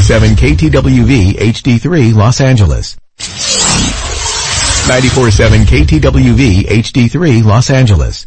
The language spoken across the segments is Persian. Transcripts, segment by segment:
947 KTWV HD3 Los Angeles. 947 KTWV HD3 Los Angeles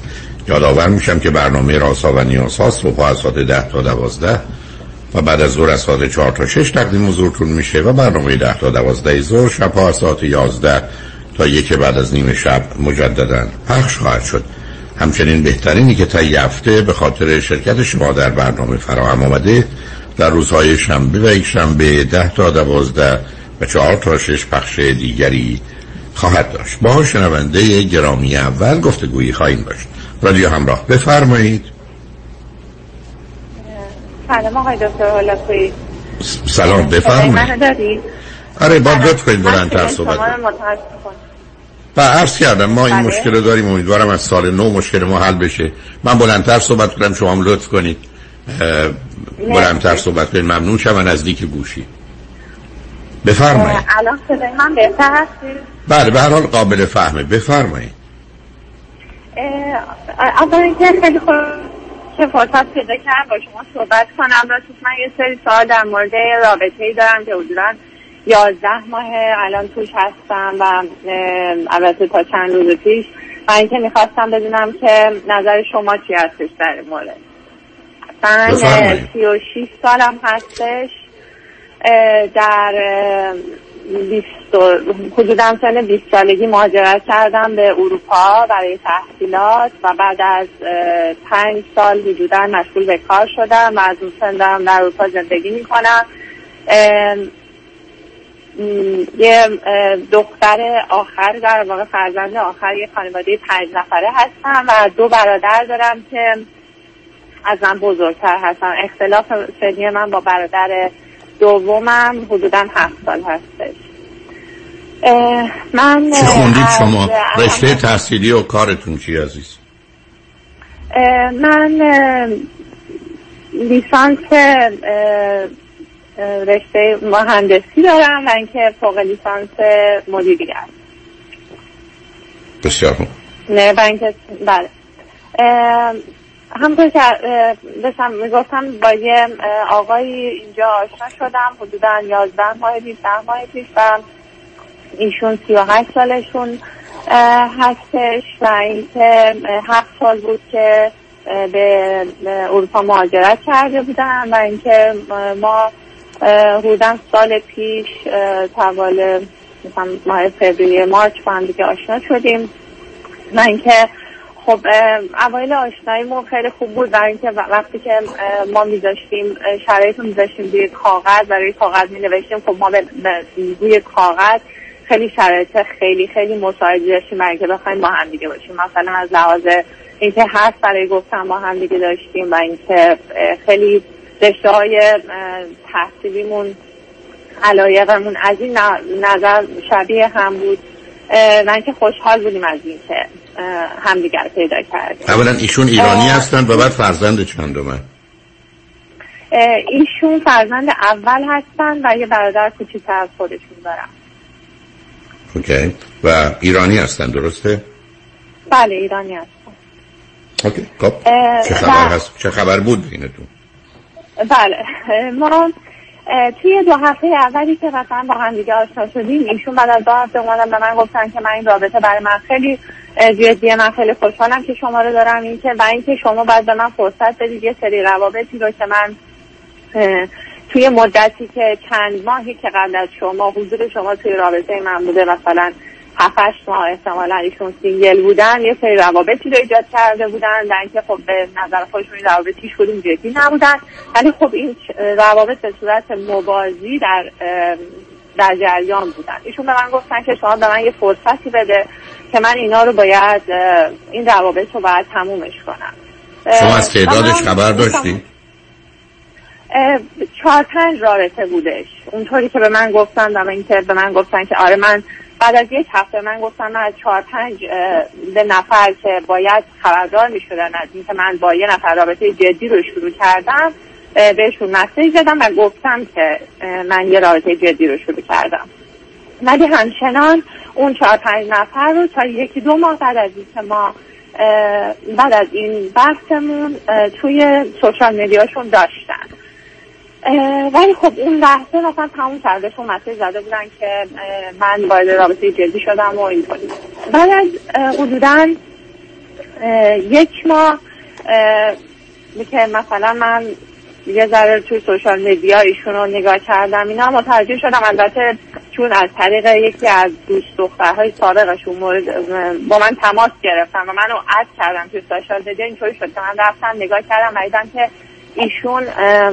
یادآور میشم که برنامه راسا و نیاز ها صبح از ساعت ده تا دوازده و بعد از ظهر از ساعت چهار تا شش تقدیم حضورتون میشه و برنامه ده تا دوازده ظهر شب از ساعت یازده تا یک بعد از نیم شب مجددا پخش خواهد شد. همچنین بهترینی که تا هفته به خاطر شرکت شما در برنامه فراهم آمده در روزهای شنبه و یک شنبه ده تا دوازده و چهار تا شش پخش دیگری خواهد داشت. با شنونده گرامی اول گفتگویی خواهیم داشت. رادیو همراه. بفرمایید. سلام آقای دکتر سلام بفرمایید. آره با لطف کنید بلندتر صحبت و عرض کردم ما این بله. مشکل داریم امیدوارم از سال نو مشکل ما حل بشه. من بلندتر صحبت کنم شما هم لطف کنید. بلندتر صحبت کنید. ممنون شم نزدیک گوشی. بفرمایید. الان صدای من بهتر هستی؟ بله به هر حال قابل فهمه. بفرمایید. اول اینکه خیلی خوب که فرصت پیدا کردم با شما صحبت کنم. راستش من یه سری سوال در مورد رابطه ای دارم که حدودا یازده ماه الان توش هستم و البته تا چند روز پیش. و اینکه می‌خواستم بدونم که نظر شما چی هستش در مورد. من سی و شیش سالم هستش در حدودا سن 20 سالگی مهاجرت کردم به اروپا برای تحصیلات و بعد از پنج سال حدودا مشغول به کار شدم و از اون سن دارم در اروپا زندگی می‌کنم. یه دختر آخر در واقع فرزند آخر یه خانواده پنج نفره هستم و دو برادر دارم که از من بزرگتر هستن. اختلاف سنی من با برادر دومم حدودا هفت سال هستش من چه خوندید شما؟ رشته تحصیلی و کارتون چی عزیز؟ من لیسانس رشته مهندسی دارم و اینکه فوق لیسانس مدیریت بسیار خوب نه اینکه بله همونطور که داشتم می‌گفتم با یه آقایی اینجا آشنا شدم حدودا یازده ماه ده ماه پیش و ایشون سی و هشت سالشون هستش و اینکه هفت سال بود که به اروپا مهاجرت کرده بودن و اینکه ما حدودا سال پیش توال مثلا ماه فوریه مارچ با هم دیگه آشنا شدیم و اینکه خب اوایل آشناییمون خیلی خوب بود برای اینکه وقتی که ما میذاشتیم شرایط رو میذاشتیم روی کاغذ برای کاغذ می نوشتیم خب ما روی کاغذ خیلی شرایط خیلی خیلی مساعدی داشتیم برای اینکه بخوایم با هم دیگه باشیم. مثلا از لحاظ اینکه حرف برای گفتن با هم دیگه داشتیم و اینکه خیلی رشته های تحصیلیمون علایقمون از این نظر شبیه هم بود و اینکه خوشحال بودیم از اینکه همدیگر پیدا کردیم. اولا ایشون ایرانی هستند و بعد فرزند چندمه اه، ایشون فرزند اول هستن و یه برادر کوچیکتر از خودشون دارم اوکی. و ایرانی هستن درسته؟ بله ایرانی هستن. اوکی خب. چه خبر هست؟ چه خبر بود بینتون بله. ما توی دو هفته اولی که مثلا با هم دیگه آشنا شدیم ایشون بعد از دو هفته اومدن به من گفتن که من این رابطه برای من خیلی جدیه من خیلی خوشحالم که شما رو دارم. این که و اینکه شما باید به من فرصت بدید یه سری روابطی رو که من توی مدتی که چند ماهی که قبل از شما حضور شما توی رابطه من بوده مثلا هفت هشت ماه احتمالا ایشون single بودن یه سری روابطی رو ایجاد کرده بودن در اینکه خب به نظر خودشون این روابط هیچ کدوم جدی نبودن. ولی خب این روابط به صورت موازی در در جریان بودن. ایشون به من گفتن که شما به من یه فرصتی بده که من اینا رو باید این روابط رو باید تمومش کنم. شما از تعدادش خبر داشتی؟ چهار پنج رابطه بودش. اونطوری که به من گفتن و اینکه به من گفتن که آره من بعد از یک هفته من گفتم من از چهار پنج به نفر که باید خبردار می شدن از اینکه من با یه نفر رابطه جدی رو شروع کردم بهشون مسیج زدم و گفتم که من یه رابطه جدی رو شروع کردم. ولی همچنان اون چهار پنج نفر رو تا یکی دو ماه بعد از اینکه ما بعد از این بحثمون توی سوشال مدیاشون داشتن. ولی خب اون لحظه مثلا تموم کردشون مسیج زده بودن که من وارد رابطه جدی شدم و اینطوری. بعد از حدودا یک ماه اه، که مثلا من یه ذره توی سوشال مدیا ایشون رو نگاه کردم. اینا متوجه شدم. البته چون از طریق یکی از دوست دخترهای سابقشون مورد با من تماس گرفتن و منو اد کردم توی سوشال مدیا اینطوری شد که من رفتم نگاه کردم و دیدم که ایشون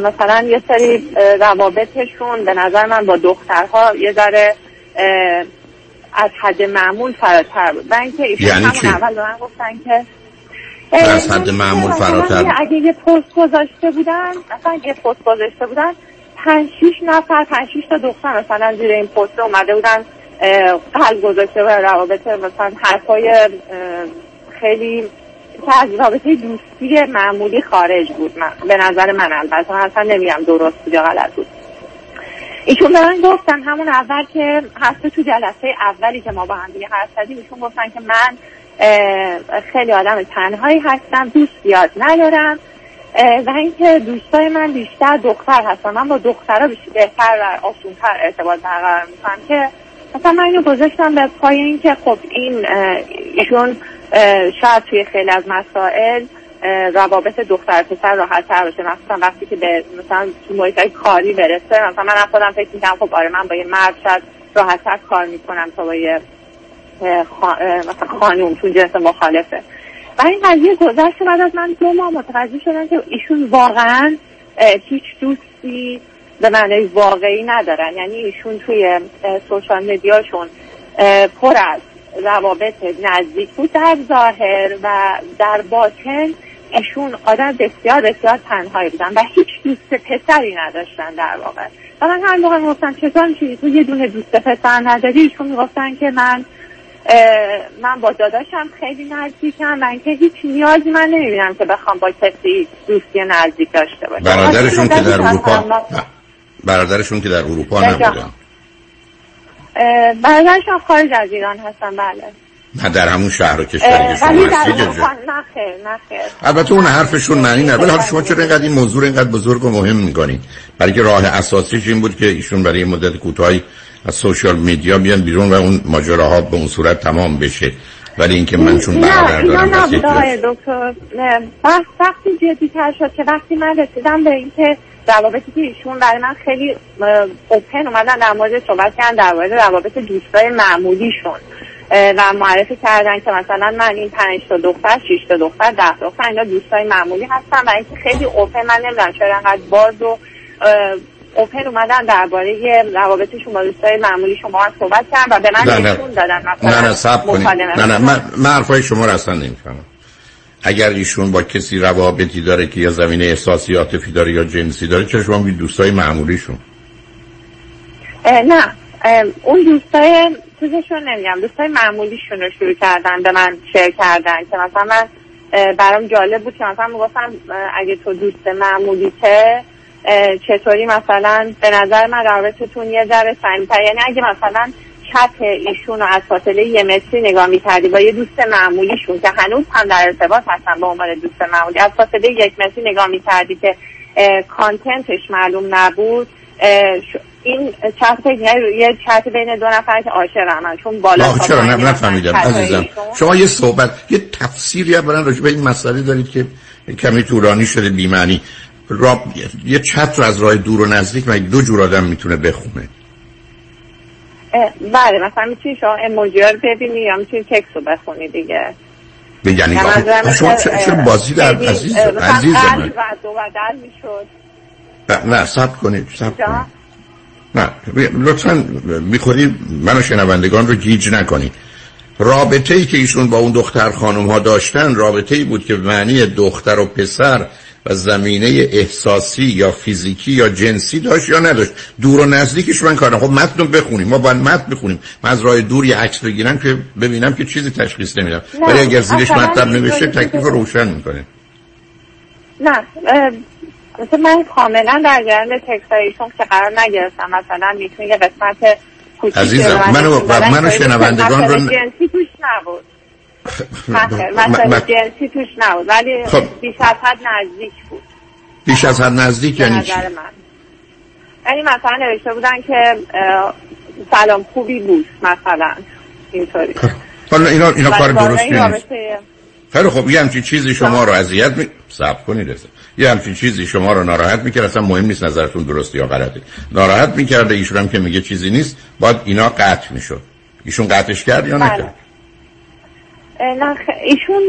مثلا یه سری روابطشون به نظر من با دخترها یه ذره از حد معمول فراتر بود. و اینکه ایشون یعنی همون؟ اول به من گفتن که از حد معمول فراتر. اگه یه پست گذاشته بودن مثلا یه پست گذاشته بودن پنج شیش نفر پنج شیش تا دختر مثلا زیر این پست اومده بودن قلب گذاشته و روابط مثلا حرفای خیلی که از رابطه دوستی معمولی خارج بود من. به نظر من البته اصلا نمیگم درست بود یا غلط بود ایشون به من گفتن همون اول که هفته تو جلسه اولی که ما با هم دیگه حرف زدیم ایشون گفتن که من خیلی آدم تنهایی هستم دوست زیاد ندارم. و اینکه دوستای من بیشتر دختر هستن. من با دخترها بهتر و آسونتر ارتباط برقرار می‌کنم که مثلا من اینو گذاشتم به پای اینکه خب این ایشون شاید توی خیلی از مسائل روابط دختر پسر راحت تر باشه. مثلا وقتی که به مثلا تو محیط کاری برسه مثلا من خودم فکر می‌کنم خب آره من با یه مرد شاید راحت تر کار می‌کنم تا با یه مثلا خانوم تو جنس مخالفه. و این قضیه گذشت بعد از من دو ماه متوجه شدم که ایشون واقعا هیچ دوستی به معنای واقعی ندارن. یعنی ایشون توی سوشال مدیاشون پر از روابط نزدیک بود در ظاهر و در باطن ایشون آدم بسیار بسیار تنهایی بودن و هیچ دوست پسری نداشتن در واقع. و من هر موقع می‌گفتم چطور میشه تو یه دونه دوست پسر نداری؟ ایشون می‌گفتن که من من با داداشم خیلی نزدیکم و اینکه هیچ نیازی من نمی‌بینم که بخوام با کسی دوستی نزدیک داشته باشم برادرشون که در اروپا نه. برادرشون که در اروپا. نبودن اه، برادرشم خارج از ایران هستن بله نه در همون شهر و کشوری که شما؟ نه نه البته اون حرفشون معنی نداره ولی حالا شما چرا اینقدر این موضوع رو اینقدر بزرگ و مهم می‌کنید برای که راه اساسیش این بود که ایشون برای مدت کوتاهی از سوشال میدیا بیان بیرون و اون ماجراها به اون صورت تمام بشه ولی اینکه من چون برادر نه دارم دکتر نه. بحث وقتی جدی تر شد که وقتی من رسیدم به اینکه روابطی که ایشون برای من خیلی اوپن اومدن در مورد صحبت کردن در مورد روابط دوستای معمولیشون و معرفی کردن که مثلا من این پنج تا دختر شش تا دختر ده دختر اینا دوستای معمولی هستن و اینکه خیلی اوپن من نمی‌دونم چرا انقدر باز و اوپن اومدن درباره روابطشون با دوستای معمولی شما صحبت کردن و به من نشون دادن مثلا نه نه سب کنید. نه نه من, من حرفای شما رو اصلا نمی‌فهمم. اگر ایشون با کسی روابطی داره که یا زمینه احساسی عاطفی داره یا جنسی داره چرا شما میگید دوستای معمولیشون؟ نه. اون دوستای چیزشون نمیگم. دوستای معمولیشون رو شروع کردن به من شیر کردن که مثلا من برام جالب بود که مثلا می‌گفتم اگه تو دوست معمولی که اه، چطوری مثلا؟ به نظر من روابطتون یه ذره صمیمیتر یعنی اگه مثلا چت ایشون رو از فاصله یه متری نگاه می‌کردی با یه دوست معمولیشون که هنوز هم در ارتباط هستن با عنوان دوست معمولی از فاصله یک متری نگاه می‌کردی که کانتنتش معلوم نبود این چت یه چت بین دو نفر که عاشق همن چون بالا چرا؟ پایین نه نفهمیدم عزیزم. شما یه صحبت یه تفسیری اولا راجع به این مسئله دارید که کمی طولانی شده بی‌معنی. را... یه چت رو از راه دور و نزدیک مگه دو جور آدم می‌تونه بخونه بله مثلا می‌تونی شما اموجی رو ببینی یا می‌تونی تکست رو بخونی دیگه. یعنی یعنی شما چرا بازی در خیلی، عزیز عزیز من. و دو بدل می‌شد. نه، سب کنید سب؟ کنید. نه لطفا می‌خوری؟ من و شنوندگان رو گیج نکنید. رابطه ای که ایشون با اون دختر خانم ها داشتن رابطه ای بود که معنی دختر و پسر و زمینه احساسی یا فیزیکی یا جنسی داشت یا نداشت. دور و نزدیکش من کارم. خب متن بخونیم. ما باید متن بخونیم. من از راه دور یه عکس بگیرم که ببینم که چیزی تشخیص نمیدم. ولی اگر زیرش مطلب نوشته تکلیف رو روشن می‌کنه. نه اه، مثلا من کاملا در جریان تکست ایشون که قرار نگرفتم. مثلا می‌تونی یه قسمت عزیزم، منو- منو شنوندگان رو- جنسی توش نبود. مسئله م- مسئله م- جنسی توش نبود ولی خب. بیش از حد نزدیک بود. بیش از حد نزدیک یعنی چی؟ یعنی مثلا نوشته بودن که سلام خوبی بود مثلا. اینطوری. حالا اینا اینا کار درستی نیست. خیلی خب یه همچین چیزی شما رو اذیت می صبر کنید اصلا. یه همچین چیزی شما رو ناراحت می‌کرد. اصلا مهم نیست نظرتون درست یا غلطه. ناراحت می‌کرده ایشون هم که میگه چیزی نیست. باید اینا قطع می‌شد. ایشون قطعش کرد یا بله. نکرد؟ ایشون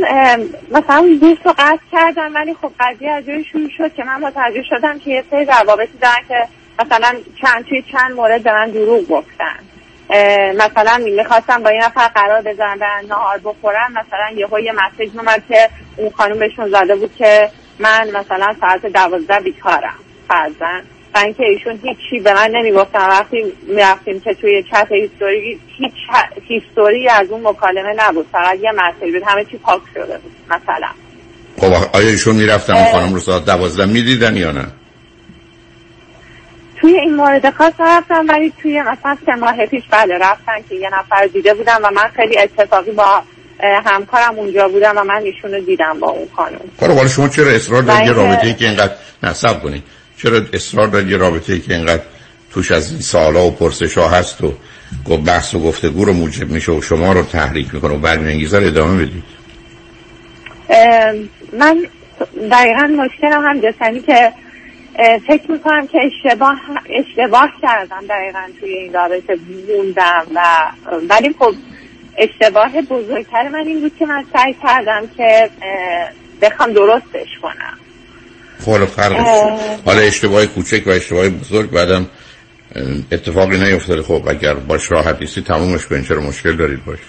مثلا دوست رو قطع کردن ولی خب قضیه از جایی شروع شد که من متوجه شدم که یه سری روابطی دارن که مثلا چند توی چند مورد به من دروغ گفتن. مثلا می‌خواستم با یه نفر قرار بذارم برن نهار بخورن مثلا یهو یه مسیج اومد که اون خانم بهشون زده بود که من مثلا ساعت دوازده بیکارم فرزن و اینکه ایشون هیچی به من نمی‌گفتن. وقتی می‌رفتیم که توی چت هیستوری هیچ هیستوری از اون مکالمه نبود. فقط یه مسیج بود. همه چی پاک شده بود مثلا. خب آیا ایشون می‌رفتن اون. خانم رو ساعت دوازده می‌دیدن یا نه؟ توی این مورد خاص رفتم ولی توی مثلا سه ماه پیش بله رفتن که یه نفر دیده بودم و من خیلی اتفاقی با همکارم اونجا بودم و من ایشون رو دیدم با اون خانم. حالا شما چرا اصرار دارید رابطه ای که اینقدر نه صبر کنید. چرا اصرار دارید یه ای که اینقدر توش از این سوالا و پرسش ها هست و بحث و گفتگو رو موجب میشه و شما رو تحریک می‌کنه و برمیانگیزه رو ادامه بدید من دقیقا مشکلم هم جسمی که اه، فکر می‌کنم که اشتباه اشتباه کردم دقیقا توی این رابطه موندم و ولی خب اشتباه بزرگتر من این بود که من سعی کردم که بخوام درستش کنم. خب فرقش. حالا اشتباه کوچک و اشتباه بزرگ بعدم اتفاقی نیفتاده. خب اگر باش راحت نیستی تمومش کنید چرا مشکل دارید؟ باش.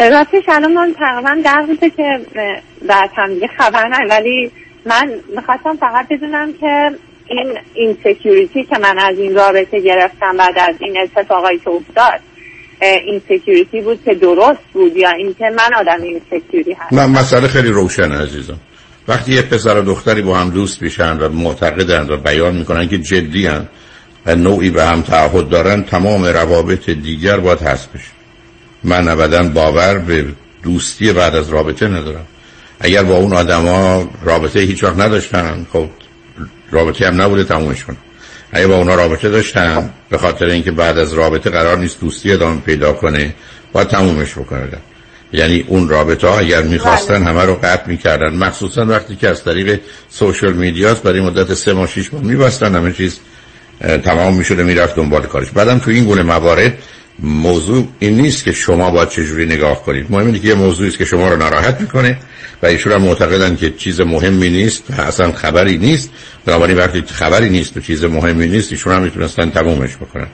راستش الان من تقریبا ده روزه که هم دیگه خبر نه ولی من می‌خواستم فقط بدونم که این insecurity که من از این رابطه گرفتم بعد از این اتفاقایی که افتاد insecurity بود که درست بود یا اینکه من آدم insecurity هستم؟ نه مسئله خیلی روشنه عزیزم. وقتی یه پسر و دختری با هم دوست میشن و معتقدن و بیان می‌کنن که جدی هن و نوعی به هم تعهد دارن تمام روابط دیگر باید هست بشه. من ابدا باور به دوستی بعد از رابطه ندارم. اگر با اون آدما رابطه هیچ وقت نداشتن خب رابطه هم نبوده تمومش کنم اگه با اونا رابطه داشتن به خاطر اینکه بعد از رابطه قرار نیست دوستی ادامه پیدا کنه باید تمومش بکنه. یعنی اون رابطه ها اگر می‌خواستن همه رو قطع می‌کردن. مخصوصا وقتی که از طریق سوشل میدیاست برای مدت سه ماه شیش ماه میبستن همه چیز تمام می‌شده می‌رفت دنبال کارش. بعدم تو این گونه موارد موضوع این نیست که شما باید چجوری نگاه کنید. مهم اینه که یه موضوعی است که شما رو ناراحت می‌کنه و ایشون هم معتقدن که چیز مهمی نیست و اصلا خبری نیست. بنابراین وقتی خبری نیست و چیز مهمی نیست ایشون هم می‌تونستن تمومش بکنن.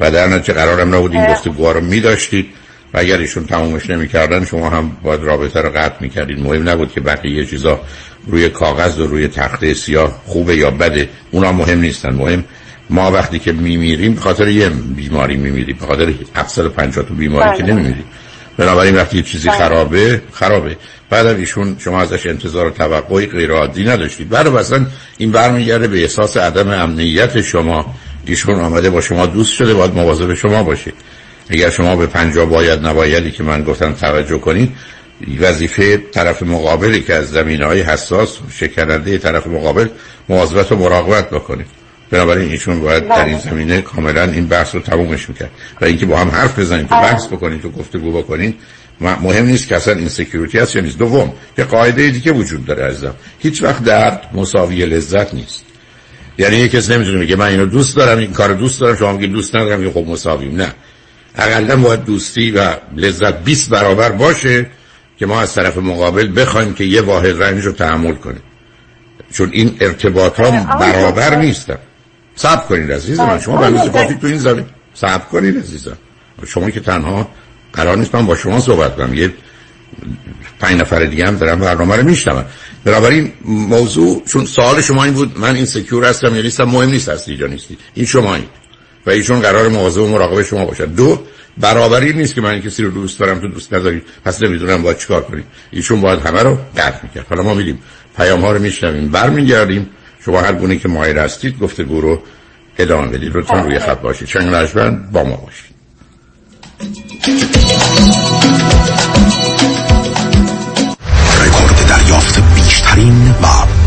و در نتیجه قرارم نبود این گفتگوها رو میداشتید. و اگر ایشون تمومش نمی‌کردن شما هم باید رابطه رو قطع می‌کردید. مهم نبود که بقیه چیزا روی کاغذ و روی تخته سیاه خوبه یا بده. اونا مهم نیستن. مهم ما وقتی که میمیریم به خاطر یه بیماری میمیریم. به خاطر 750 تا بیماری بله. که نمیمیریم. بنابراین وقتی چیزی بله. خرابه خرابه. بعدم ایشون شما ازش انتظار و توقعی غیر عادی نداشتید. بعد اصلا این برمیگرده به احساس عدم امنیت شما. ایشون آمده با شما دوست شده باید مواظب شما باشید اگر شما به پنجا باید نبایدی که من گفتم توجه کنید وظیفه طرف مقابلی که از زمین های حساس شکننده طرف مقابل مواظبت و مراقبت بکنید بنابراین ایشون باید در این زمینه کاملا این بحث رو تمومش می‌کرد. و اینکه با هم حرف بزنید تو بحث بکنید تو گفتگو بکنید مهم نیست که اصلا این سکیوریتی هست یا نیست. دوم یه قاعده دیگه وجود داره عزیزم. هیچ وقت درد مساوی لذت نیست. یعنی یه کس نمی‌تونه میگه من اینو دوست دارم این کار دوست دارم شما میگید دوست ندارم یه خب مساویم. نه. اقلا باید دوستی و لذت 20 برابر باشه که ما از طرف مقابل بخوایم که یه واحد رنج رو تحمل کنه چون این ارتباط ها برابر. نیستن. صبر کنید عزیز من. شما بنوز. کافی تو این زمین. صبر کنید عزیزم شما که تنها قرار نیست من با شما صحبت کنم. یه پنج نفر دیگه هم دارم برنامه رو میشنم بنابراین موضوع چون سوال شما این بود من این سکیور هستم یا نیستم مهم نیست هستی یا نیستی. این شما این و ایشون قرار مواظب و مراقب شما باشد دو برابری نیست که من کسی رو دوست دارم تو دوست نداری پس نمی‌دونم باید چیکار کنیم. ایشون باید همه رو قطع می‌کرد. حالا ما میریم پیام ها رو میشنویم برمیگردیم. شما هر گونه که مایل هستید گفتگو رو ادامه بدید. لطفا روی خط باشید. چنگ لجبند با ما باشید. رکورد دریافت بیشترین و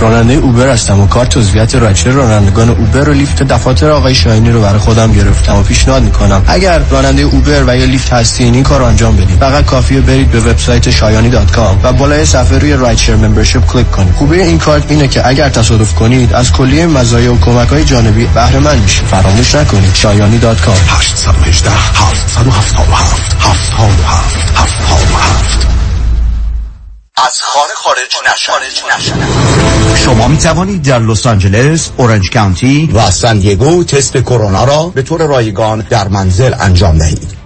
راننده اوبر هستم و کارت عضویت rideshare رانندگان Uber و Lyft دفاتر آقای شایانی رو برای خودم گرفتم و پیشنهاد می‌کنم. اگر راننده Uber و یا Lyft هستین این کار انجام بدید فقط کافیه برید به وبسایت شایانی dot com و بالای صفحه روی rideshare membership کلیک کنید. خوبی این کارت اینه که اگر تصادف کنید از کلیه مزایا و کمک های جانبی بهره مند میشید. فراموش نکنید. شایانی dot com 818 777 77 77 از خانه خارج نشدن شما می توانید در لس آنجلس، اورنج کانتی و سان دیگو تست کرونا را به طور رایگان در منزل انجام دهید.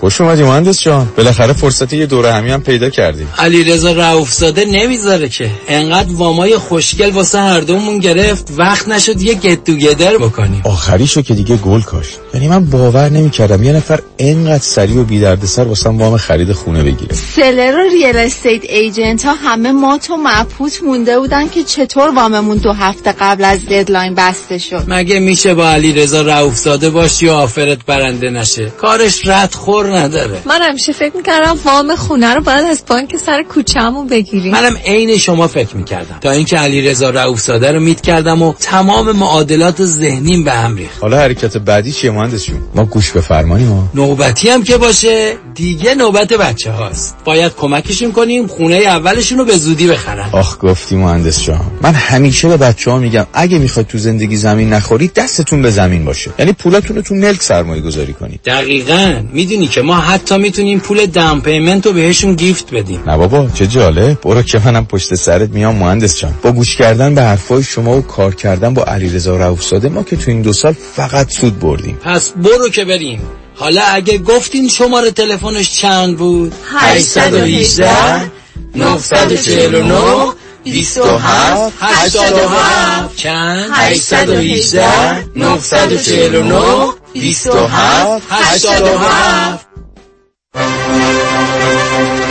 خوش اومدی مهندس جان. بالاخره فرصت یه دوره همی هم پیدا کردیم علی رضا رؤوفزاده نمی‌ذاره که. انقدر وامای خوشگل واسه هر دومون گرفت وقت نشد یه get together بکنیم. آخریشو که دیگه گل کاشت. یعنی من باور نمی‌کردم یه نفر انقدر سریع و بی‌دردسر واسه وام خرید خونه بگیره. seller و real estate agent ها همه مات و مبهوت مونده بودن که چطور واممون دو هفته قبل از deadline بسته شد. مگه میشه با علی رضا رؤوفزاده باشی و آفرت برنده نشه؟ کارش رد خور نداره. من همیشه فکر می‌کردم وام خونه رو باید از بانک سر کوچه‌مون بگیریم. منم عین شما فکر می‌کردم. تا اینکه علی رضا رؤوفزاده رو میت کردم و تمام معادلات ذهنیم به هم ریخت. حالا حرکت بعدی چیه؟ مهندس جون. ما گوش بفرماییم. ها نوبتی هم که باشه دیگه نوبت بچه هاست باید کمکشون کنیم خونه اولشون رو به زودی بخرن. آخ گفتی مهندس جان من همیشه به بچه ها میگم اگه می‌خواید تو زندگی زمین نخورید دستتون به زمین باشه. یعنی پولتون رو تو ملک سرمایه گذاری کنید. دقیقا. می‌دونی که ما حتی می‌تونیم پول دم پیمنت رو بهشون گیفت بدیم. نه بابا چه جالب. برو که منم پشت سرت میام مهندس جان. با گوش کردن به حرفای شما و کار کردن با علیرضا رؤوفزاده ما که تو این دو سال فقط سود بردیم. پس برو که بریم. حالا اگه گفتین شماره تلفنش چند بود؟ 818 949 27 87 چند؟ 818 949 27 87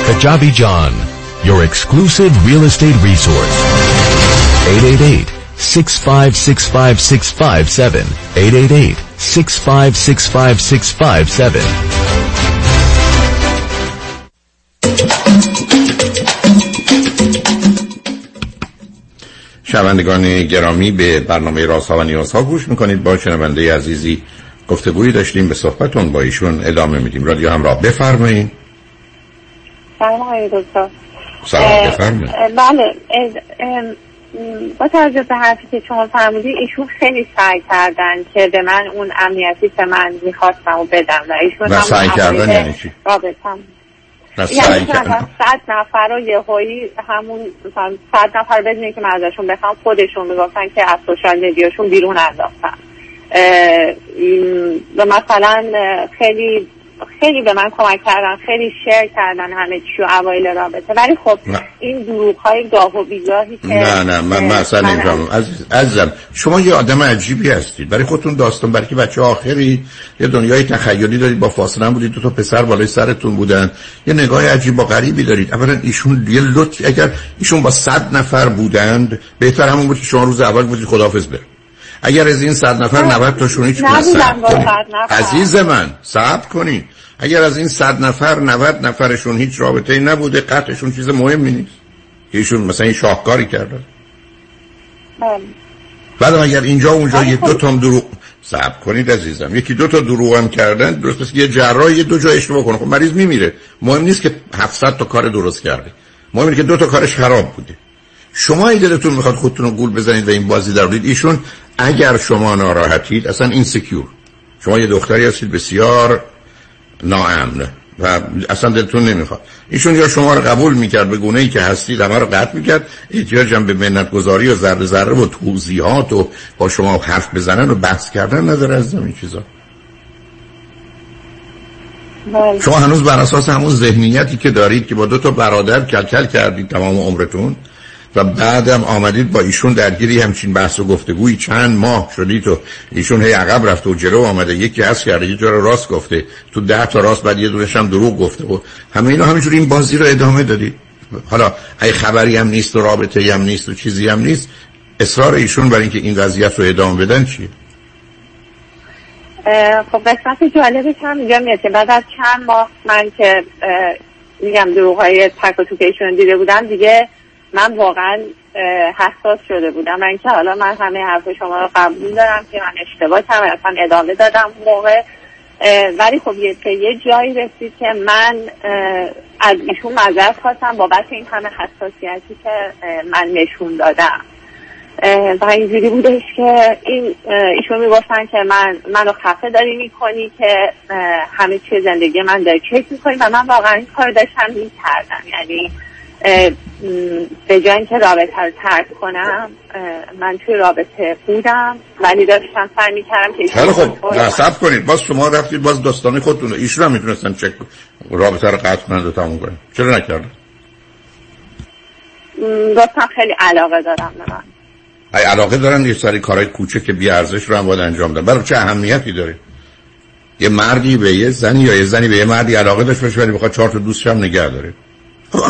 Kajabi John, your exclusive real estate resource. 888-6565657. 888-6565657. شنوندگان گرامی به برنامه راسا و نیازها گوش می‌کنید. با شنونده عزیزی گفتگویی داشتیم به صحبتون با ایشون ادامه میدیم. رادیو همراه بفرمایید. سلام آقای دکتر. سلام بفرمایید. بله با توجه به حرفی که شما فرمودید ایشون خیلی سعی کردن که به من اون امنیتی که من می‌خواستم و بدم و ایشون هم سعی کردن یعنی چی؟ رابطم یعنی صد نفر رو یه هایی همون مثلا صد نفر بدونی که من ازشون بخوام خودشون می‌گفتن که از سوشال مدیاشون بیرون انداختن. و مثلا خیلی خیلی به من کمک کردن خیلی شیر کردن همه چی و اوایل رابطه. ولی خب نه. این دروغ های گاه و بیگاهی که نه نه من من- نمی‌فهمم. عزیز عزیزم شما یه آدم عجیبی هستید. برای خودتون داستان برای که بچه آخری یه دنیای تخیلی دارید با فاصله بودید. دو تا پسر بالای سرتون بودن. یه نگاه عجیب و غریبی دارید. اولا ایشون یه لطف اگر ایشون با صد نفر بودند بهتر همون بود که شما روز اول بودید خداحافظ برید اگر از این صد نفر 90 تاشون هیچ. عزیز من صبر کنید اگر از این صد نفر 90 نفرشون هیچ رابطه نبوده قطعشون چیز مهمی نیست. که ایشون مثلا این شاهکاری کرده. بله. بعد اگر اینجا و اونجا یه دو تا هم دروغ صبر کنید عزیزم. یکی دو تا دروغ هم کردن درست است که یه جراح یه دو جا اشتباه کنه. خب مریض میمیره. مهم نیست که 700 تا کار درست کرده. مهم اینه که دو تا کارش خراب بوده. شما ای دلتون می‌خواد خودتون رو گول بزنید و این بازی در ایشون اگر شما ناراحتید اصلا این سکیور شما یه دختری هستید بسیار ناامن و اصلا دلتون نمی‌خواد ایشون یا شما رو قبول می‌کرد به گونه ای که هستید همه رو قطع می‌کرد احتیاج هم به منت گذاری و ذره ذره و توضیحات و با شما حرف بزنن و بحث کردن نداره از این چیزا بله. شما هنوز بر اساس همون ذهنیتی که دارید که با دو تا برادر کلکل کردید تمام عمرتون و بعدم آمدید با ایشون درگیری همچین بحث و گفتگویی چند ماه شدید و ایشون هی عقب رفته و جلو آمده. یکی از کرده یه راست گفته. تو ده تا راست بعد یه دونش هم دروغ گفته و همه اینا همینجوری این بازی رو ادامه دادید حالا اگه خبری هم نیست و رابطه هم نیست و چیزی هم نیست اصرار ایشون برای اینکه این وضعیت رو ادامه بدن چیه؟ خب قسمت جالبش هم اینجا میاد بعد از چند ماه من که میگم دروغ های تک و دیده بودم دیگه من واقعا حساس شده بودم من که حالا من همه حرف شما رو قبول دارم که من اشتباه کردم اصلا ادامه دادم موقع. ولی خب یه یه جایی رسید که من از ایشون معذرت خواستم بابت این همه حساسیتی که من نشون دادم. و اینجوری بودش که این ایشون می‌گفتن که من منو خفه داری می‌کنی که همه چیز زندگی من داری چک می‌کنی و من واقعا این کار داشتم می‌کردم. یعنی به جای اینکه رابطه رو ترک کنم من توی رابطه بودم. ولی داشتم سعی می‌کردم که خیلی نه صبر کنید. باز شما رفتید باز داستان خودتون ایشون هم می‌تونستن چک رابطه رو قطع کنند و تموم کنند چرا نکردن؟ گفتم خیلی علاقه دارم به من. ای علاقه دارن یه سری کارهای کوچک که بی ارزش رو هم باید انجام بدن. برای چه اهمیتی داره؟ یه مردی به یه زنی یا یه زنی به یه مردی علاقه داشت باشه ولی بخواد چهار تا دوستش هم نگه داره. خب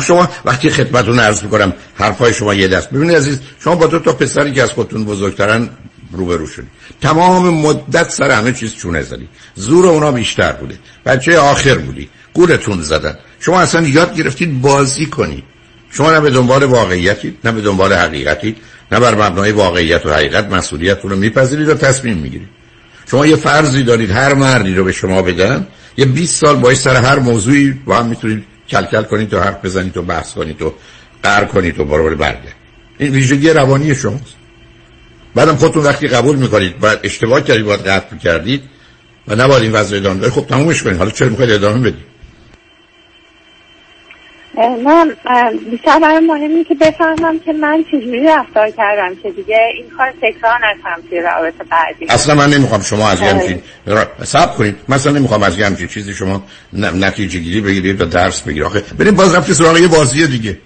شما وقتی خدمتتون عرض می‌کنم حرفای شما یه دست. ببینید عزیز شما با دو تا پسری که از خودتون بزرگترن روبرو شدید تمام مدت سر همه چیز چونه زدی. زور اونا بیشتر بوده. بچه آخر بودی. گولتون زدن. شما اصلا یاد گرفتید بازی کنید شما نه به دنبال واقعیتید نه به دنبال حقیقتید نه بر مبنای واقعیت و حقیقت مسئولیتتون رو میپذیرید و تصمیم می‌گیرید. شما یه فرضی دارید هر مردی رو به شما بدن یه 20 سال باید سر هر موضوعی با هم می‌تونید کلکل کنید و حرف بزنید و بحث کنید و قهر کنید و برابر برگرد. این ویژگی روانی شماست. بعدم خودتون وقتی قبول می‌کنید بعد اشتباه کردید باید قطع کردید و نباید این وضع ادامه خب تمومش کنید. حالا چرا می‌خواید ادامه بدید؟ من بیشتر برای مهمه که بفهمم که من چجوری رفتار کردم که دیگه این کار تکرار نکنم توی رابطه بعدی. اصلا من نمی‌خوام شما از یه آره. همچین صبر کنید. مثلا نمی‌خوام از یه همچین چیزی شما نتیجه گیری بگیرید و درس بگیرید. آخه بریم باز رفتی سراغ یه بازی دیگه.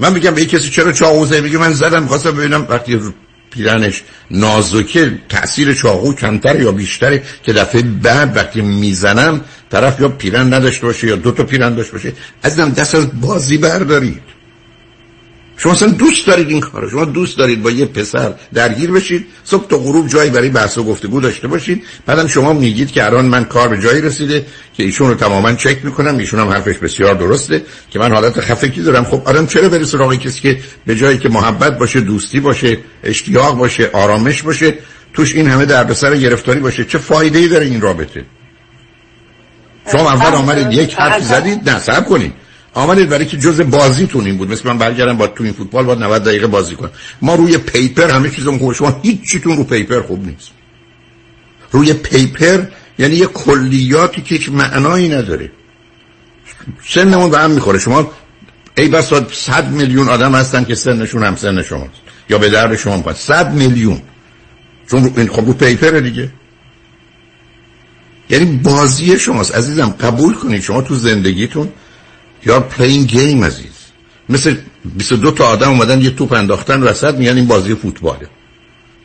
من میگم به کسی چرا چاقو زدی؟ میگه من زدم. خواستم ببینم وقتی رو پیرنش نازکه تاثیر چاقو کمتر یا بیشتره که دفعه بعد وقتی می‌زنم طرف یا پیرن نداشته باشه یا دو تا پیرن داشته باشه. عزیزم دست از بازی بردارید. شما اصلا دوست دارید این کارو. شما دوست دارید با یه پسر درگیر بشید. صبح تا غروب جایی برای بحث و گفتگو داشته باشید. بعدم شما میگید که الان من کار به جایی رسیده که ایشون رو تماما چک می‌کنم. ایشون هم حرفش بسیار درسته که من حالت خفگی دارم. خب آدم چرا بره سراغ کسی که به جایی که محبت باشه دوستی باشه اشتیاق باشه آرامش باشه توش این همه دردسر گرفتاری باشه؟ چه فایده ای داره این رابطه؟ شما اول آمدید یک حرف زدید؟ نه صبر کنید آمدید برای که جز بازیتون این بود. مثل من برگردم با تو این فوتبال با 90 دقیقه بازی کنم. ما روی پیپر همه چیزمون خوبه شما هیچ چیتون رو پیپر خوب نیست. روی پیپر یعنی یه کلیاتی که هیچ معنایی نداره. سنمون به هم می‌خوره. شما ای بس صد میلیون آدم هستن که سنشون هم سن شماست. یا به درد شما می‌خواد. صد میلیون. چون این خب رو پیپر دیگه. یعنی بازی شماست. عزیزم قبول کنید شما تو زندگیتون یا پلین گیم عزیز. مثل 22 تا آدم اومدن یه توپ انداختن وسط میگن این بازی فوتباله.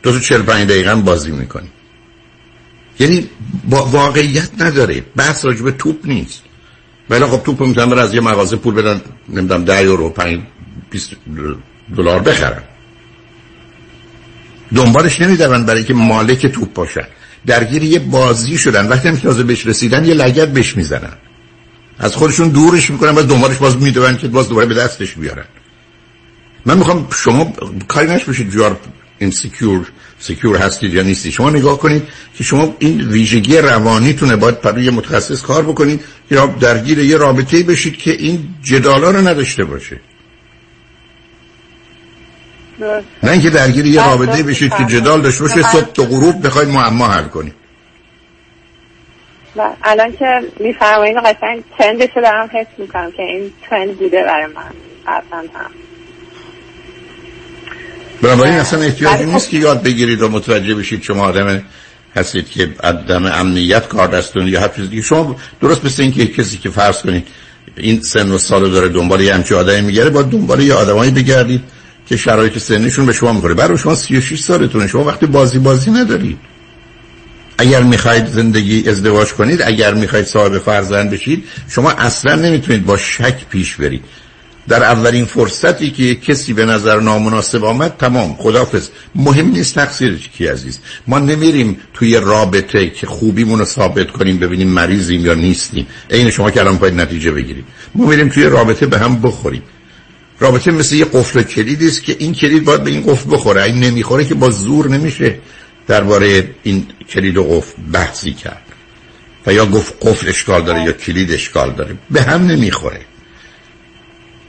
دو تا 45 دقیقه بازی می‌کنی. یعنی با واقعیت نداره. بحث راجب توپ نیست. ولی خب توپ می‌تونن برن از یه مغازه پول بدن نمی‌دونم 10 یورو 5 20 دلار بخرن. دنبالش نمیدون برای که مالک توپ باشن. درگیر یه بازی شدن. وقتی هم که تازه بهش رسیدن یه لگت بهش می‌زنن. از خودشون دورش می‌کنن و دنبالش باز میدون که باز دوباره به دستش بیارن. من می‌خوام شما کاری نش بشید یار این سکیور سکیور هستید یا نیستی شما نگاه کنید که شما این ویژگی روانیتونه. باید برای یه متخصص کار بکنید. یا درگیر یه رابطه بشید که این جدالا رو نداشته باشه. نه اینکه درگیر یه رابطه بشید که جدال داشته باشه صبح تا غروب بخواید معما حل کنید و الان که میفرمایید قشنگ ترندشو دارم حس می‌کنم که این ترند بوده برای من. قبلا هم. بنابراین اصلا احتیاجی نیست که یاد بگیرید و متوجه بشید شما آدم هستید که عدم امنیت کار دستون یا هر چیز دیگه. شما درست مثل اینکه کسی که فرض کنید این سن و سال داره دنبال یه همچین آدمی میگره با دنبال یه آدمایی بگردید که شرایط سنشون به شما می‌خوره. برای شما 36 سالتونه. شما وقتی بازی بازی ندارید اگر می‌خواید زندگی ازدواج کنید اگر می‌خواید صاحب فرزند بشید شما اصلا نمی‌تونید با شک پیش برید در اولین فرصتی که کسی به نظر نامناسب آمد تمام خدافز مهم نیست تقصیرش کی عزیز. ما نمیریم توی رابطه که خوبیمون رو ثابت کنیم ببینیم مریضیم یا نیستیم. عین شما که الان باید نتیجه بگیریم ما میریم توی رابطه به هم بخوریم. رابطه مثل یه قفل کلیدی است که این کلید باید به این قفل بخوره. این نمی‌خوره که با زور نمیشه درباره این کلید و قفل بحثی کرد. و یا گفت قفل اشکال داره یا کلید اشکال داره. به هم نمی‌خوره.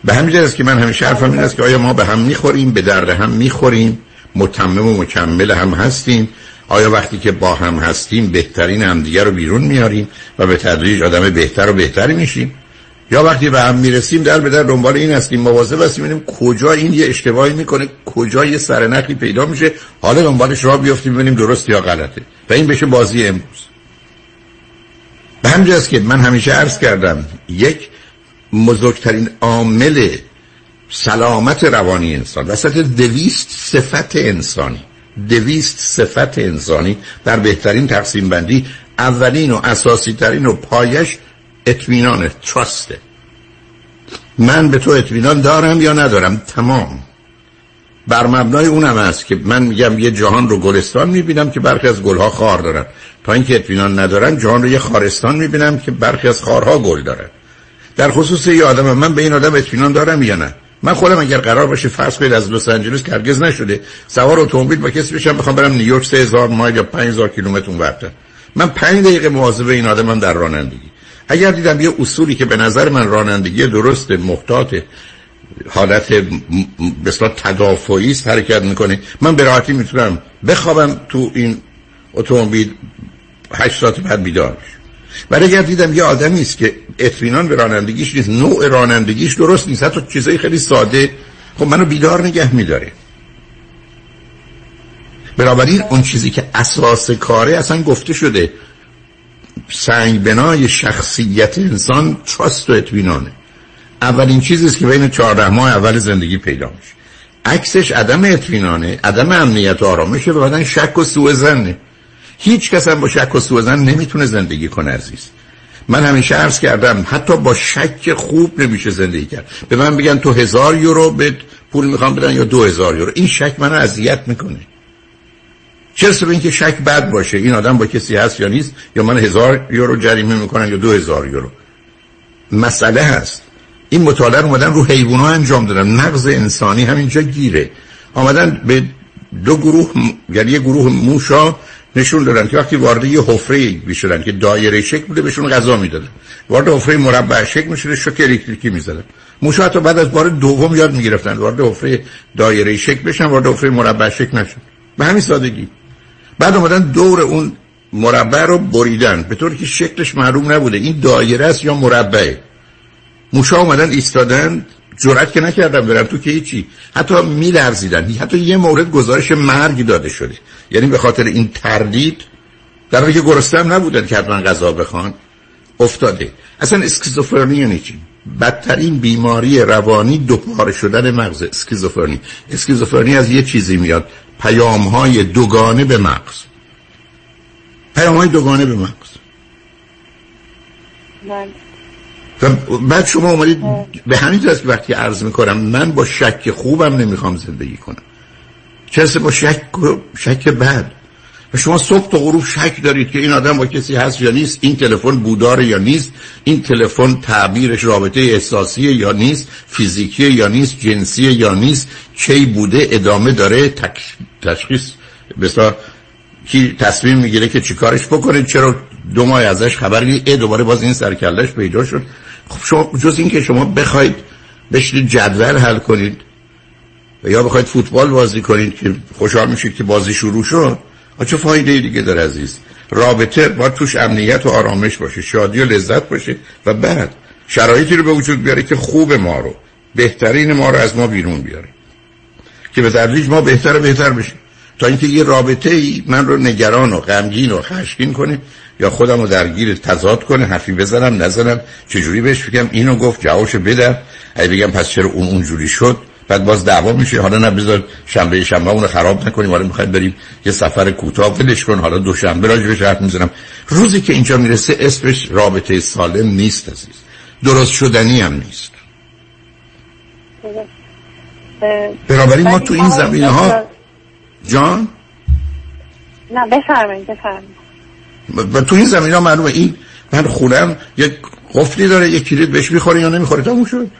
به همین است که من همیشه حرفم این است که آیا ما به هم می‌خوریم به درد هم می‌خوریم متمم و مکمل هم هستیم؟ آیا وقتی که با هم هستیم بهترین همدیگه رو بیرون میاریم و به تدریج آدم بهتر و بهتری میشیم؟ یا وقتی به هم می‌رسیم در به در دنبال این هستیم. مواظب هستیم. ببینیم کجا این یه اشتباهی می‌کنه کجا یه سرنخی پیدا میشه. حالا دنبالش راه بیافتیم ببینیم درست یا غلطه. و این بشه بازی امروز. به همجاست که من همیشه عرض کردم یک بزرگترین عامل سلامت روانی انسان وسط دویست صفت انسانی دویست صفت انسانی در بهترین تقسیم بندی اولین و اساسی ترین و پایش اطمینان ترسته من به تو اطمینان دارم یا ندارم؟ تمام. بر مبنای اونم است که من میگم یه جهان رو گلستان می‌بینم که برخی از گلها خار دارن. تا اینکه اطمینان ندارن جهان رو یه خارستان می‌بینم که برخی از خارها گل دارن. در خصوص یه آدم من به این آدم اطمینان دارم یا نه؟ من خودم اگر قرار باشه فرض کنید از لس آنجلس هرگز نشده سوار اتومبیل با کسی بشم بخوام برم نیویورک 3000 مایل یا 5000 کیلومتر اونورتر من 5 دقیقه مواظب این آدمم در رانندگی. اگر دیدم یه اصولی که به نظر من رانندگی درست محتاط حالت بسیار تدافعی است حرکت می‌کنه من به راحتی می‌تونم بخوابم تو این اتومبیل 8 ساعت بعد بیدار ولی اگر دیدم یه آدمی است که اطمینان به رانندگیش نیست نوع رانندگیش درست نیست حتی چیزای خیلی ساده خب منو بیدار نگه میداره. بنابراین اون چیزی که اساس کاره اصلا گفته شده سنگ بنای شخصیت انسان تراست و اطمینانه. اولین چیزی است که بین 14 ماه اول زندگی پیدا میشه. عکسش عدم اطمینانه عدم امنیت و آرامشه و بعدن شک و سوء زنه هیچ کس هم با شک و سوء زن نمی‌تونه زندگی کنه عزیز. من همیشه عرض کردم حتی با شک خوب نمیشه زندگی کرد. به من بگن تو هزار یورو به پول می‌خوام بدن یا دو هزار یورو. این شک منو اذیت می‌کنه. چرا به اینکه شک بد باشه؟ این آدم با کسی هست یا نیست؟ یا من هزار یورو جریمه می‌کنن یا دو هزار یورو؟ مسئله هست. این مطالعه رو اومدن رو حیوونا انجام دادن. نقض انسانی همینجا گیره. آمدن به دو گروه یعنی یه گروه موشا نشون دادن که وقتی وارد یه حفره می‌شدن که دایره شکل بوده بهشون غذا می‌دادن. وارد حفره مربع شکل می‌شده شوک الکتریکی می‌زدن. موشا حتی بعد از بار دوم یاد می‌گرفتن. وارد حفره دایره شکل بشن وارد حفره مربع شکل نشن. به همین سادگی. بعد اومدن دور اون مربع رو بریدن. به طوری که شکلش معلوم نبوده. این دایره است یا مربعه موشا اومدن ایستادن. جرأت که نکردن برن تو که هیچی. حتی میلرزیدن. حتی یه مورد گزارش مرگ داده شده. یعنی به خاطر این تردید در که گرسنه نبودن که حتما غذا بخوان افتاده. اصلا اسکیزوفرنی یعنی چی؟ بدترین بیماری روانی دوپاره شدن مغز. اسکیزوفرنی. اسکیزوفرنی از یه چیزی میاد. پیام های دوگانه به مغز. پیام های دوگانه به مغز. و بعد شما اومدید به همین که وقتی عرض می‌کنم من با شک خوبم نمی‌خوام زندگی کنم. چه با شک شک بد. و شما صبح تا غروب شک دارید که این آدم با کسی هست یا نیست این تلفن بوداره یا نیست این تلفن تعبیرش رابطه احساسی یا نیست فیزیکی یا نیست جنسی یا نیست چی بوده ادامه داره تشخیص. بسیار کی تصمیم می‌گیره که چیکارش بکنه چرا دو ماه ازش خبری ای دوباره باز این سرکلش پیدا شد. خب شما جز این که شما بخواید بشید جدول حل کنید و یا بخواید فوتبال بازی کنید که خوشحال میشید که بازی شروع شد چه فایده دیگه داره عزیز؟ رابطه با توش امنیت و آرامش باشه شادی و لذت باشه و بعد شرایطی رو به وجود بیاره که خوب ما رو بهترین ما رو از ما بیرون بیاره. که به تدریج ما بهتر و بهتر بشیم. تا اینکه یه رابطه ای من رو نگران و غمگین و خشمگین کنه یا خودم رو درگیر تضاد کنه حرفی بزنم نزنم چجوری بهش بگم؟ اینو گفت جوابشو بده اگه بگم پس چرا اون اونجوری شد؟ بعد باز دعوا میشه. حالا نه بذار شنبه شنبه اون خراب نکنیم. حالا می‌خوایم بریم یه سفر کوتاه ولش کن. حالا دوشنبه راجبش حرف می‌زنم. روزی که اینجا می‌رسه اسمش رابطه سالم نیست عزیز. درست شدنی هم نیست. بنابراین ما تو این زمینه ها جان؟ نه بفرمایید بفرمایید. و تو این زمینه ها معلومه. این من خونم یک قفلی داره یک کلید بهش می‌خوره یا نمی‌خوره؟ تموم شد.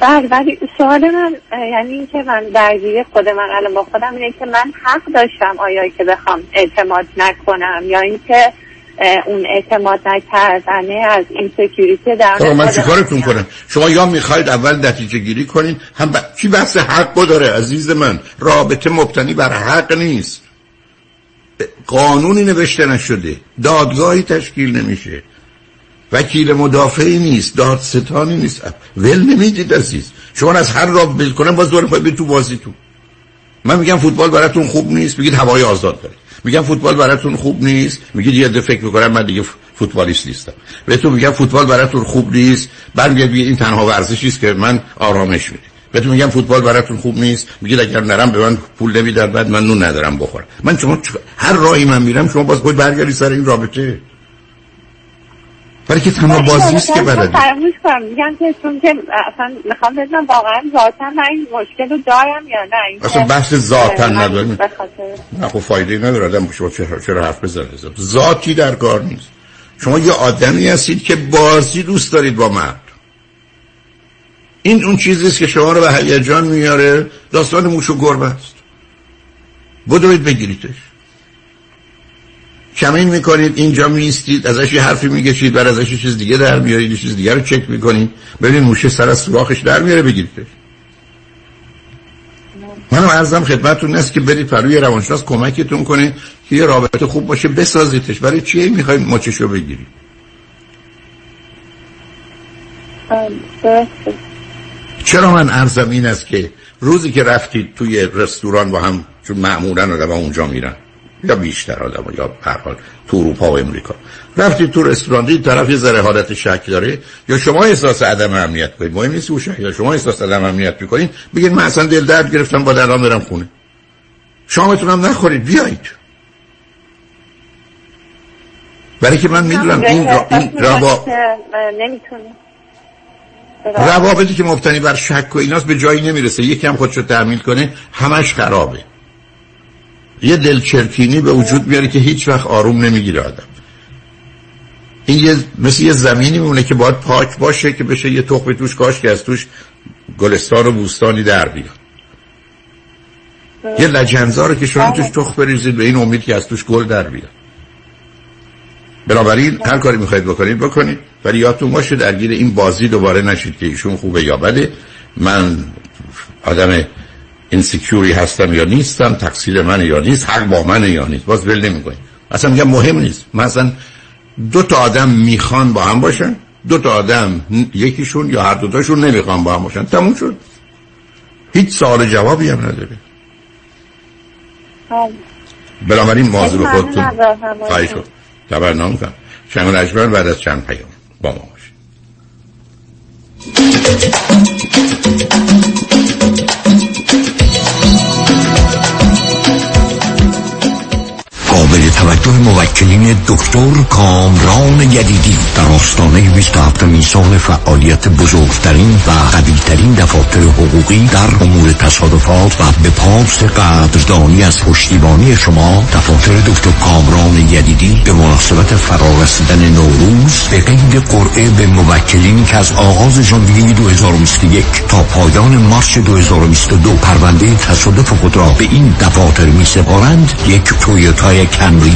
بله ولی سوال من یعنی اینکه من درگیری خود من الان با خودم اینه که من حق داشتم آیا که بخوام اعتماد نکنم یا اینکه اون اعتماد نکردنه از این سکیوریتی در من چیکارتون کنم؟ شما یا می‌خواید اول نتیجه گیری کنین هم ب... چی بحث حق داره عزیز من؟ رابطه مبتنی بر حق نیست. قانونی نوشته نشده دادگاهی تشکیل نمیشه. وکیل مدافعی نیست دادستانی نیست. ول نمی‌دید عزیز. شما از هر راه ول کنم باز دوباره پای تو بازی تو من میگم فوتبال براتون خوب نیست میگید هوای آزاد داره میگم فوتبال براتون خوب نیست. میگید یه فکر می‌کنم من دیگه فوتبالیست نیستم. بهتون میگم فوتبال براتون خوب نیست. بعد این تنها ورزشی است که من آرامش میده بهتون میگم فوتبال براتون خوب نیست. میگید اگر نرم به من پول نمیدن بعد من نون ندارم بخورم. من شما هر راهی من میرم شما باز خود برگردی سر این رابطه. برای که تنها بازی است که بلدی فراموش کنم. میگم که چون که اصلا می‌خوام بدونم واقعا ذاتا من این مشکل رو دارم یا نه. اصلا بحث ذاتا نداریم به خاطر نه خب فایده نداره. آدم شما چرا, چرا حرف بزنه؟ ذاتی در کار نیست. شما یه آدمی هستید که بازی دوست دارید با مرد. این اون چیزیست که شما رو به هیجان میاره. داستان موش و گربه است. بدوید بگیریدش. کمین می‌کنید اینجا میستید ازش یه حرفی میگشید بعد ازش یه چیز دیگه در میارید یه چیز دیگه رو چک می‌کنید. ببینید موشه سر از سوراخش در میاره بگیریدش منم ارزم خدمتتون است که برید پروی روانشناس کمکتون کنه که یه رابطه خوب باشه بسازیدش. برای چیه می‌خواید مچشو بگیرید؟ چرا من ارزم این است که روزی که رفتید توی رستوران با هم چون معمولا آدم اونجا میرن یا بیشتر آدم یا هر حال تو اروپا و امریکا. رفتید تو رستوران دید طرف یه ذره حالت شک داره یا شما احساس عدم امنیت کنید. مهم نیست او شک یا شما احساس عدم امنیت می‌کنید بگید من اصلا دل درد گرفتم با الان برم خونه. شامتون هم نخورید بیایید. برای که من می‌دونم این, را... این روا... روابطی که مبتنی بر شک و ایناست به جایی نمی‌رسه. یکی هم خودشو تحمیل کنه همش خرابه. یه دلچرکینی به وجود میاره که هیچ وقت آروم نمی‌گیره آدم. این یه مثل یه زمینی میمونه که باید پاک باشه که بشه یه تخم توش کاش که از توش گلستان و بوستانی در بیاد. یه لجنزاره که شما توش تخم بریزید به این امید که از توش گل در بیاد. بنابراین هر کاری می‌خواید بکنید بکنید. ولی یادتون باشه درگیر این بازی دوباره نشید که ایشون خوبه یا بده. من آدم اینسیکیوری هستم یا نیستم تقصیر من یا نیست حق با من یا نیست. باز ول نمی‌کنید اصلا میگم مهم نیست. مثلا دو تا آدم می‌خوان با هم باشن دو تا آدم یکیشون یا هر دوتاشون نمی‌خوان با هم باشن. تموم شد. هیچ سوال جوابی هم نداره بنابراین موضوع خودتون خواهی شد. تبرنام کنم شنگ نجمن بعد از چند پیام. با ما باشید. توجه موکلین دکتر کامران یدیدی در آستانه 27 سال فعالیت بزرگترین و قویترین دفاتر حقوقی در امور تصادفات و به پاس قدردانی از پشتیبانی شما دفاتر دکتر کامران یدیدی به مناسبت فرارسیدن نوروز به قید قرعه به موکلین که از آغاز ژانویه 2021 تا پایان مارس 2022 پرونده تصادف خود را به این دفاتر می سپارند یک تویوتای کمری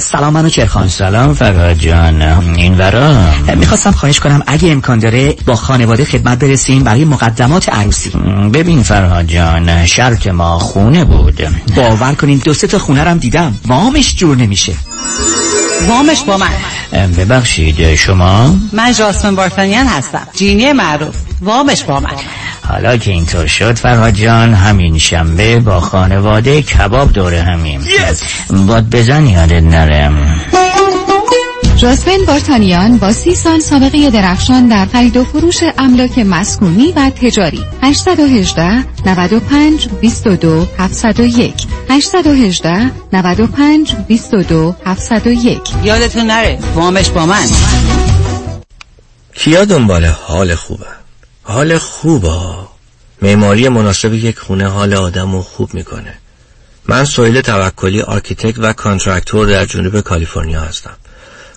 سلام منو چرخان. سلام فرهاد جان. این ورا؟ می‌خواستم خواهش کنم اگه امکان داره با خانواده خدمت برسیم برای مقدمات عروسی. ببین فرهاد جان شرط ما خونه بود. باور کنین دو سه تا خونه رم دیدم. وامش جور نمیشه. وامش با من. ببخشید شما؟ من جاسمن بارتانیان هستم. جینی معروف. وامش با من. حالا که اینطور شد فرهاد جان همین شنبه با خانواده کباب دوره همیم. باد بزن یادت نرم جاسمن بارتانیان با سی سال سابقه درخشان در خرید و فروش املاک مسکونی و تجاری. 818 95 22 701 818 95 22 701 یادتون نره وامش با من. کیا دنبال حال خوبه؟ حال خوبه. معماری مناسب یک خونه حال آدم رو خوب می‌کنه. من سویل توکلی architect و contractor در جنوب کالیفرنیا هستم.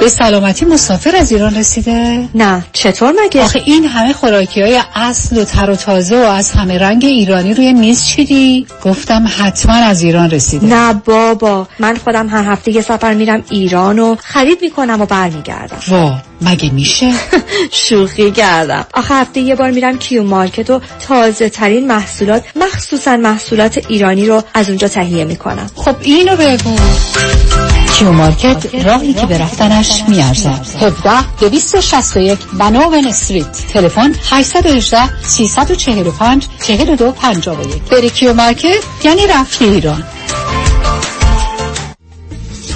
به سلامتی مسافر از ایران رسیده؟ نه چطور مگه؟ آخه این همه خوراکی های اصل و تر و تازه و از همه رنگ ایرانی روی میز چیدی؟ گفتم حتما از ایران رسیده نه بابا من خودم هر هفته یه سفر میرم ایران و خرید می‌کنم و برمیگردم وا مگه میشه؟ شوخی کردم. آخه هفته یه بار میرم Q Market و تازه ترین محصولات مخصوصا محصولات ایرانی رو از اونجا تهیه می‌کنم. خب اینو بگو. Q Market راهی که به رفتنش میارزد. 17 261 Vanowen Street. تلفن 818 345 42 51 بری Q Market یعنی رفتی ایران.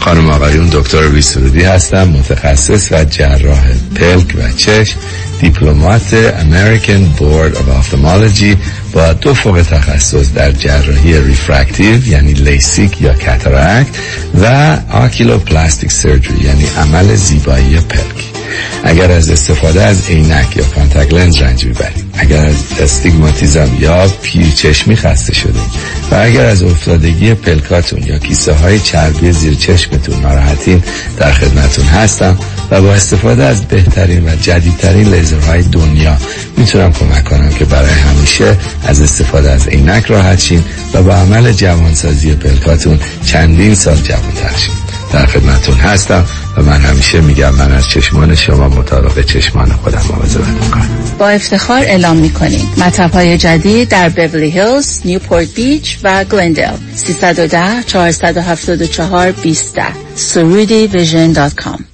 خانم آقایون دکتر ویسرودی هستم متخصص و جراح پلک و چشم دیپلمات American Board of Ophthalmology با دو فوق تخصص در جراحی refractive یعنی لیسیک یا cataract و oculoplastic surgery یعنی عمل زیبایی پلک. اگر از استفاده از عینک یا contact lens رنج می‌برید. اگر از استیگماتیزم یا پیرچشمی خسته شده و اگر از افتادگی پلکاتون یا کیسه های چربی زیر چشمتون ناراحتین در خدمتون هستم. و با استفاده از بهترین و جدیدترین لیزرهای دنیا می‌تونم کمک کنم که برای همیشه از استفاده از عینک راحت شین و با عمل جوانسازی پلکاتون چندین سال جوانتر شین. در خدمتون هستم و من همیشه میگم من از چشمان شما مطابق چشمان خودم مواظبت می‌کنم. با افتخار اعلام می‌کنیم. مطب های جدید در بورلی هیلز، نیوپورت بیچ و گلندل 310 474 20 سرودی vision dot com.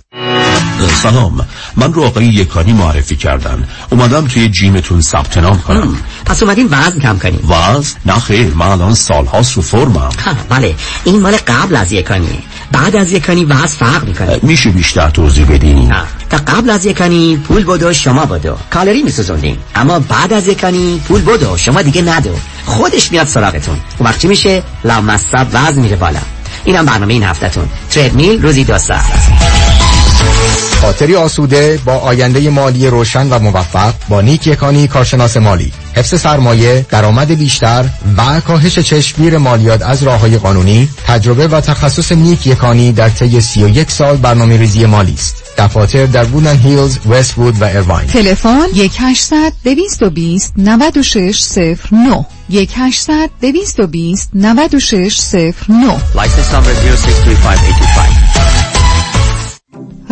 سلام. من رو آقای یکانی معرفی کردن. اومدم توی gym تون ثبت نام کنم. پس اومدین وزن کم کنیم وزن؟ نه خیر من الان سالهاست رو فرمم بله. این مال قبل از یکانی. بعد از یکانی وزن فرق می‌کنه. میشه بیشتر توضیح بدین. تا قبل از یکانی پول بدو شما بدو. کالری میسوزوندین. اما بعد از یکانی پول بدو شما دیگه ندو. خودش میاد سراغتون. اون وقت چی میشه؟ لامصب وزن میره بالا. اینم برنامه این هفتهتون. تردمیل روزی دو ساعت. خاطری آسوده با آینده مالی روشن و موفق با نیک یکانی کارشناس مالی. حفظ سرمایه درآمد بیشتر و کاهش چشمگیر مالیات از راه های قانونی تجربه و تخصص نیک یکانی در طی 31 سال برنامه ریزی مالی است. دفاتر در بودن هیلز، وست وود و ایرواین تلفن 1800 220 9609 1800 220 9609 License number 0635825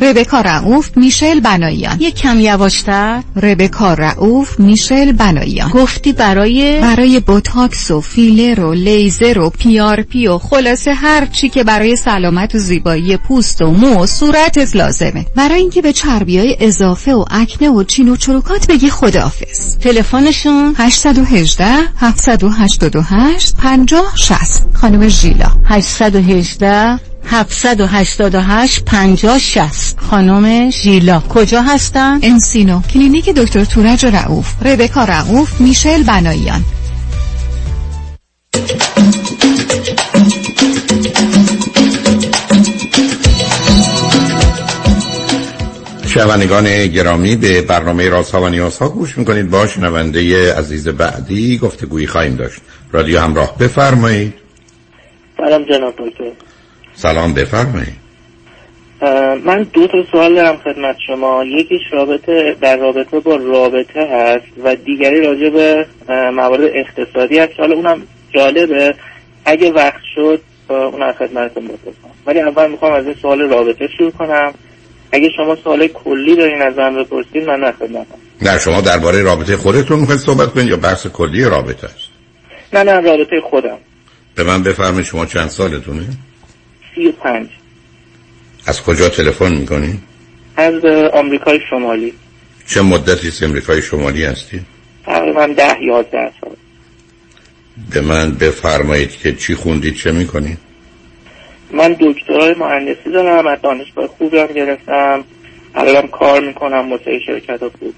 ربکا رعوف میشل بناییان یک کم یواشتر. ربکا رعوف میشل بناییان گفتی برای برای بوتاکس و فیلر و لیزر و PRP و خلاصه هر چی که برای سلامت و زیبایی پوست و مو و صورتت لازمه. برای اینکه به چربی های اضافه و اکنه و چین و چروکات بگی خداحافظ. تلفنشون؟ 818 788 50 60 خانم ژیلا. 818 788 50 60 خانم ژیلا. کجا هستن؟ انسینو. کلینیک دکتر تورج رعوف ربکا رعوف میشل بناییان شنوندگان گرامی به برنامه راست ها و نیاز ها گوش می‌کنید. با شنونده عزیز بعدی گفتگویی خواهیم داشت. رادیو همراه بفرمایید. سلام جناب دکتر. سلام بفرمایید. من دو تا سوال دارم خدمت شما. یکیش رابطه در رابطه با رابطه هست و دیگری راجع به موارد اقتصادی هست. حالا اونم جالبه. اگه وقت شد اونم خدمتتون بپرسم. ولی اول می‌خوام از این سوال رابطه شروع کنم. اگه شما سوال کلی دارین از من بپرسید من نه خدمتم نه شما درباره رابطه خودتون می‌خواید صحبت کنید یا بحث کلی رابطه است؟ نه نه رابطه خودم. به من بفرمایید شما چند سالتونه؟ سی و پنج. از کجا تلفن می‌کنی؟ از آمریکای شمالی. چه مدتی از امریکای شمالی هستی؟ تقریبا ده یازده سال. به من بفرمایید که چی خوندید چه می‌کنید؟ من دکترای مهندسی دارم از دانشگاه خوبی هم گرفتم. الانم کار می‌کنم واسه شرکت خوب.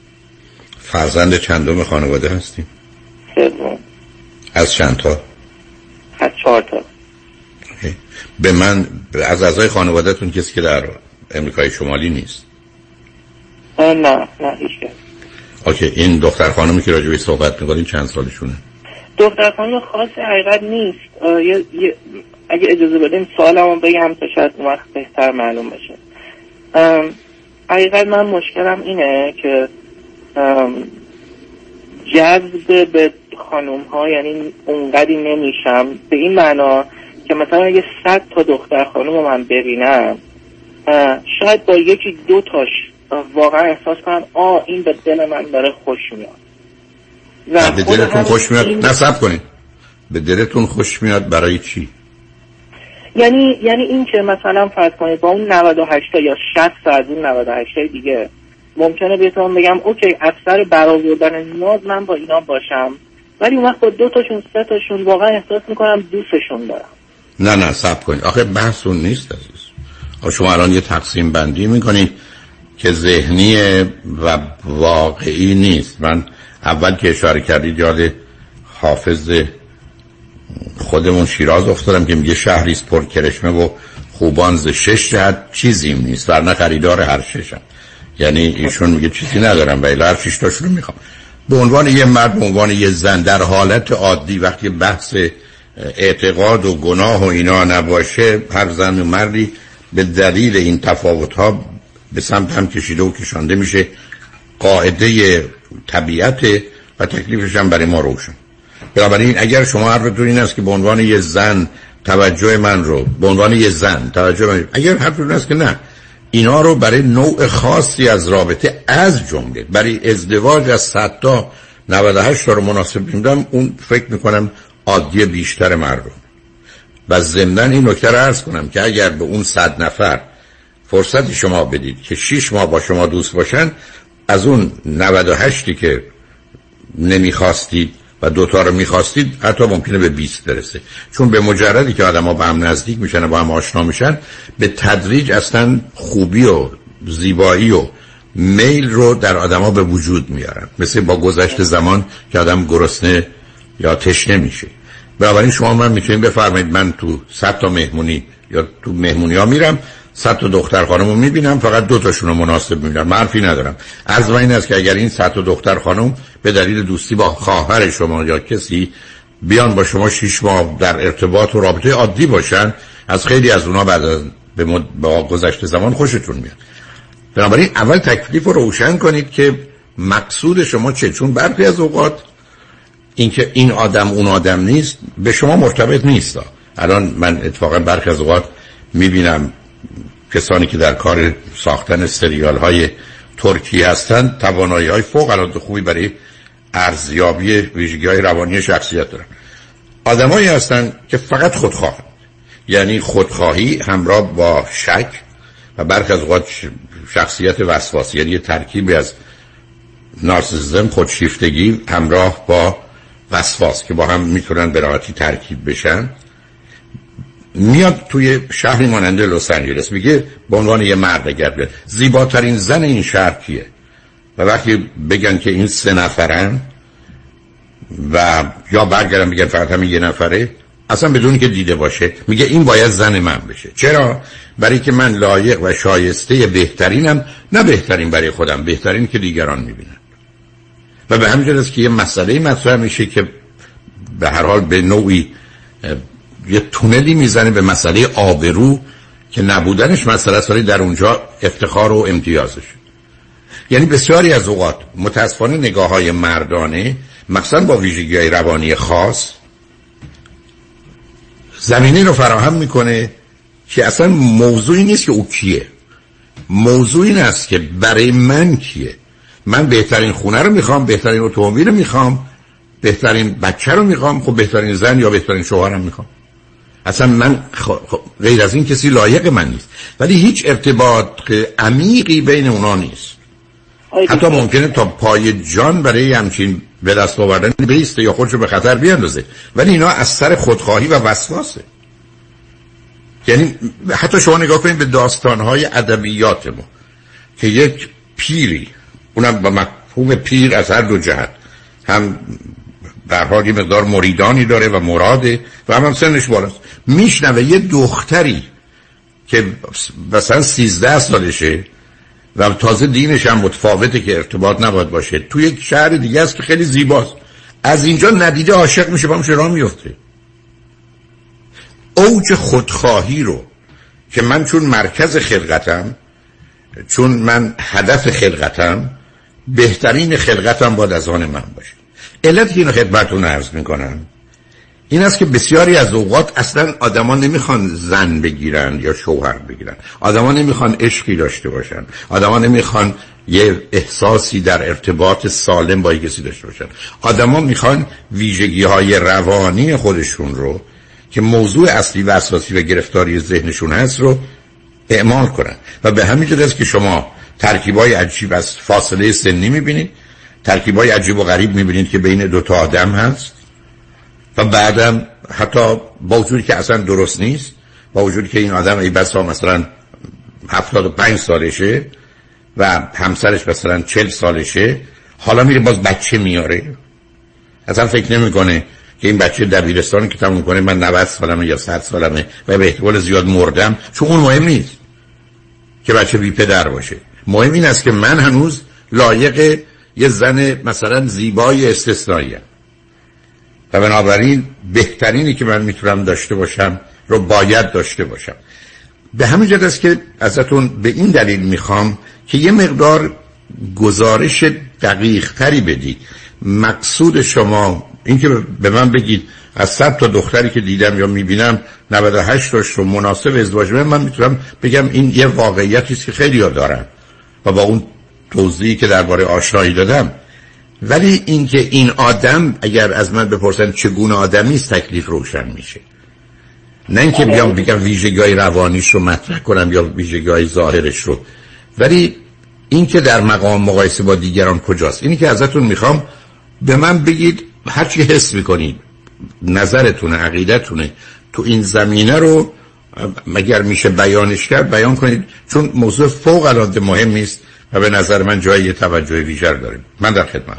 فرزند چندم خانواده هستیم سوم. از چند تا از چهار تا به من از اعضای خانوادهتون کسی که در امریکای شمالی نیست؟ نه نه هیچ. اوکی این دختر خانمی که راجبی صحبت می‌کنین چند سالشونه؟ دختر خانم خاص حقیقت نیست. یه- یه- اگه اجازه بدیم سوالمو بگم تا شاید اون وقت بهتر معلوم بشه. حقیقت من مشکلم اینه که جذب به خانوم ها یعنی اونقدی نمیشم. به این معنا که مثلا اگه صد تا دختر خانوم رو من ببینم شاید با یکی دو تاش واقعا احساس کنم آ این به دل من داره خوش میاد. به دلتون خوش میاد؟ این- نصب کنین. به دلتون خوش میاد برای چی؟ یعنی یعنی این که مثلا فرض کنید با اون 98 تا یا 60 تا از اون 98 تای دیگه ممکنه بهتون بگم اوکی اکثر برآوردن نیاز من با اینا باشم ولی اون وقت با دو تاشون سه تاشون واقعا احساس می‌کنم دوستشون دارم. نه نه سب کنید. آخه بحث اون نیست عزیز. آخه شما الان یه تقسیم بندی می‌کنید که ذهنی و واقعی نیست. من اول که اشاره کردید یاد حافظ خودمون شیراز افتادم که میگه شهری است پر کرشمه و خوبان ز شش جهت چیزیم نیست ورنه خریدار هر ششم. یعنی ایشون میگه چیزی ندارم ولی هر شش تاشون می‌خوام. به عنوان یه مرد به عنوان یه زن در حالت عادی وقتی بحث اعتقاد و گناه و اینا نباشه هر زن و مردی به دلیل این تفاوت ها به سمت هم کشیده و کشانده میشه. قاعده طبیعت و تکلیفش هم برای ما روشن. بنابراین اگر شما حرفتون این است که به عنوان یه زن توجه من رو به عنوان یه زن توجه من اگر حرفتون است که نه اینا رو برای نوع خاصی از رابطه از جمله برای ازدواج از 100 تا 98 تا رو مناسب میدم اون فکر می‌کنم عادی بیشتر مردم. و ضمن این نکته رو عرض کنم که اگر به اون صد نفر فرصت شما بدید که 6 ماه با شما دوست باشن از اون 98 که نمی‌خواستید و دوتا رو می‌خواستید حتی ممکنه به 20 برسه. چون به مجردی که آدم ها به هم نزدیک میشن و با هم آشنا میشن به تدریج اصلا خوبی و زیبایی و میل رو در آدما به وجود میارن. مثل با گذشت زمان که آدم گرسنه یا تشنه میشه بنابراین شما من می‌تونید بفرمایید من تو صد تا مهمونی یا تو مهمونی ها میرم صد تا دختر خانم رو می‌بینم فقط دو تاشون رو مناسب می‌بینم. من ندارم. از این است که اگر این صد تا دختر خانم به دلیل دوستی با خواهر شما یا کسی بیان با شما شیش ماه در ارتباط و رابطه عادی باشن از خیلی از اونا بعد به مد... با گذشته زمان خوشتون میاد. بنابراین اول تکلیف رو روشن کنید که مقصود شما چه چون برخی از اوقات اینکه این آدم اون آدم نیست به شما مرتبط نیست. الان من اتفاقا برخی از اوقات می‌بینم کسانی که در کار ساختن سریال های ترکی هستند توانایی های فوق العاده خوبی برای ارزیابی ویژگی های روانی شخصیت دارن. آدمایی هستند که فقط خودخواه یعنی خودخواهی همراه با شک و برخی از اوقات شخصیت وسواسی یعنی ترکیبی از نارسیسم خودشیفتگی همراه با وسواس که با هم می‌تونن به راحتی ترکیب بشن. میاد توی شهری مانند لس آنجلس میگه به عنوان یه مرد اگر بیاد. زیباترین زن این شهر کیه؟ و وقتی بگن که این سه نفرن و یا برگردن بگن فقط همین یه نفره اصلا بدون که دیده باشه. میگه این باید زن من بشه. چرا؟ برای که من لایق و شایسته بهترینم نه بهترین برای خودم بهترین که دیگران می‌بینن. و به همین است که یه مسئله مطرح میشه که به هر حال به نوعی یه تونلی می‌زنه به مسئله آبرو که نبودنش مسئله است در اونجا افتخار و امتیازش. یعنی بسیاری از اوقات متاسفانه نگاه های مردانه مثلا با ویژگی های روانی خاص زمینه رو فراهم می‌کنه که اصلا موضوعی نیست که او کیه. موضوع این که برای من کیه. من بهترین خونه رو می‌خوام بهترین اتومبیل رو می‌خوام بهترین بچه رو می‌خوام خب بهترین زن یا بهترین شوهرم می‌خوام. اصلا من خ... غیر از این کسی لایق من نیست. ولی هیچ ارتباط عمیقی بین اونا نیست. حتی ممکنه تا پای جان برای همچین به دست آوردن بیسته یا خودشو به خطر بیاندازه. ولی اینا از سر خودخواهی و وسواسه یعنی حتی شما نگاه کنید به داستانهای ادبیات ما که یک پیری اونم با مفهوم پیر از هر دو جهت. هم در حال یه مقدار مریدانی داره و مراده و هم, هم سنش بالاست. میشنوه یه دختری که مثلا سیزده سالشه و تازه دینش هم متفاوته که ارتباط نباید باشه. تو یک شهر دیگه است که خیلی زیباست. از اینجا ندیده عاشق میشه با راه میفته؟ اوج خودخواهی رو که من چون مرکز خلقتم چون من هدف خلقتم بهترین خلقتم باید از آن من باشه. علت که اینو خدمتون عرض می‌کنم این است که بسیاری از اوقات اصلا آدما نمی‌خوان زن بگیرن یا شوهر بگیرن. آدما نمی‌خوان عشقی داشته باشن. آدما نمی‌خوان یه احساسی در ارتباط سالم با کسی داشته باشن. آدما می‌خوان ویژگی های روانی خودشون رو که موضوع اصلی و اساسی و گرفتاری ذهنشون هست رو اعمال کنن. و به همین جد است که شما ترکیبای عجیب از فاصله سنی می‌بینید. ترکیبای عجیب و غریب می‌بینید که بین دو تا آدم هست. و بعدم حتی با وجودی که اصلا درست نیست با وجودی که این آدم ای بسا مثلا 75 سالشه و همسرش مثلا 40 سالشه حالا میره باز بچه میاره اصلا فکر نمی‌کنه که این بچه دبیرستان که تموم کنه من 90 سالمه یا 100 سالمه و به احتمال زیاد مردم چون اون مهم نیست که بچه بی پدر باشه. مهم این است که من هنوز لایق یه زن مثلا زیبای استثنایی و بنابراین بهترینی که من می‌تونم داشته باشم رو باید داشته باشم. به همین جد است که ازتون به این دلیل می‌خوام که یه مقدار گزارش دقیق تری بدید. مقصود شما اینکه به من بگید از صد تا دختری که دیدم یا می‌بینم 98 تاش رو مناسب ازدواج من می‌تونم بگم این یه واقعیتی که خیلی ها دارن. و با اون توضیحی که درباره آشنایی دادم. ولی اینکه این آدم اگر از من بپرسن چگونه آدمی است تکلیف روشن میشه. نه اینکه بیام بگم ویژگی روانیش رو مطرح کنم یا ویژگی ظاهرش رو. ولی اینکه در مقام مقایسه با دیگران کجاست. اینی که ازتون می‌خوام به من بگید هر چی حس می‌کنید. نظرتونه عقیدتونه. تو این زمینه رو مگر میشه بیانش کرد؟ بیان کنید. چون موضوع فوق العاده مهم است و به نظر من جای توجه ویژر داریم. من در خدمت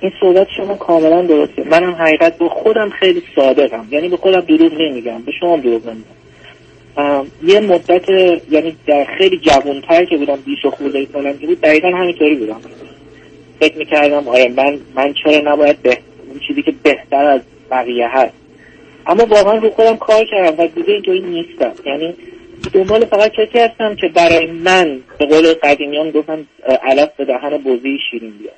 این صحبت شما کاملا درسته. منم حقیقت به خودم خیلی صادقم. یعنی به خودم دروغ نمیگم. به شما دروغ نمیگم. یه مدت یعنی در خیلی جوانتر که بودم بیش و خورده سالم که بود دقیقا همینطوری بودم. فکر می‌کردم آره من من چرا نباید به اون چیزی که بهتر از بقیه هست. اما واقعا رو خودم کار کردم و دیگه اینطوری نیستم. یعنی دنبال فقط کسی هستم که برای من به قول قدیمیان گفتم علف به دهن بوزی شیرین بیاد.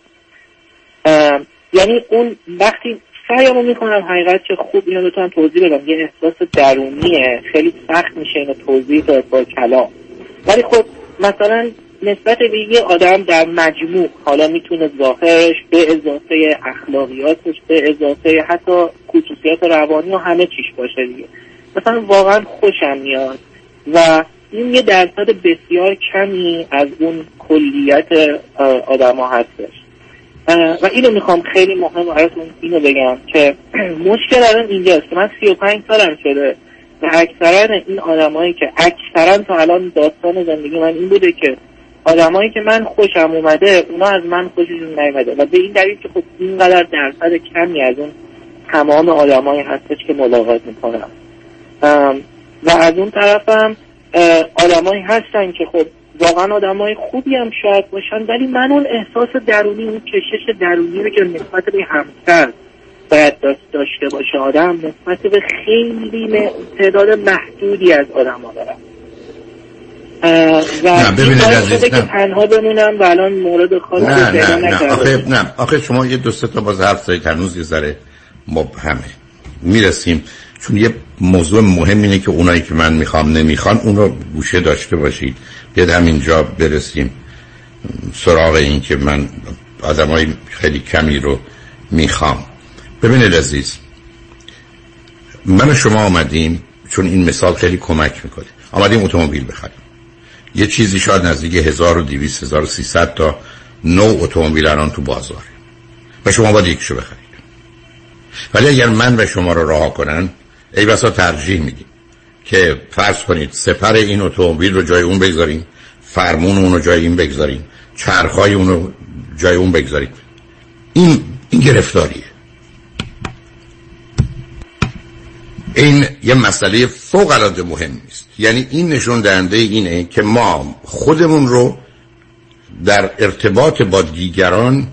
یعنی اون وقتی سعیمو می‌کنم حقیقت چه خوب اینو بتونم توضیح بدم. یه احساس درونیه. خیلی سخت میشه اینو توضیح داد با کلام. ولی خب مثلا نسبت به یه آدم در مجموع حالا می‌تونه ظاهرش به اضافه اخلاقیاتش به اضافه حتی خصوصیات روانی و همه چیش باشه دیگه. مثلا واقعا خوشم میاد و این یه درصد بسیار کمی از اون کلیت آدما هستش. و اینو می‌خوام خیلی مهم براتون اینو بگم که مشکل الان اینجاست که من 35 سالم شده و اکثرا این آدمایی که اکثرا تا الان داستان زندگی من این بوده که آدمایی که من خوشم اومده اونا از من خوششون نیومده. و به این دلیل که خب اینقدر درصد کمی از اون تمام آدمایی هستش که ملاقات می‌کنم و از اون طرفم آدمایی هستن که خب واقعا آدمای خوبی هم شاید باشن ولی من اون احساس درونی اون کشش درونی رو که نسبت به همسر باید داشته باشه آدم نسبت به خیلی تعداد محدودی از آدم ها دارم. و نه ببینید عزیز که تنها بمونم و الان مورد خاص نه نه نه. آخه نه. آخه شما یه دو تا باز حرف زدید هنوز یه ذره مبهمه می‌رسیم. چون یه موضوع مهم اینه که اونایی که من می‌خوام نمی‌خوان اون رو گوشه داشته باشید. بیاد همینجا برسیم. سراغ این که من آدمای خیلی کمی رو می‌خوام. ببینید عزیز من و شما آمدیم چون این مثال خیلی کمک می‌کنه. آمدیم اتومبیل بخریم. یه چیزی شاید نزدیک 1200 1300 تا نو اتومبیل الان تو بازار. و شما باید یکشو بخرید. ولی اگر من و شما رو راه کنن ای بسا ترجیح میدیم که فرض کنید سپر این اتومبیل رو جای اون بگذاریم فرمون اون رو جای این بگذاریم چرخای اون رو جای اون بگذارید این این گرفتاریه. این یه مسئله فوق العاده مهم است یعنی این نشون دهنده اینه که ما خودمون رو در ارتباط با دیگران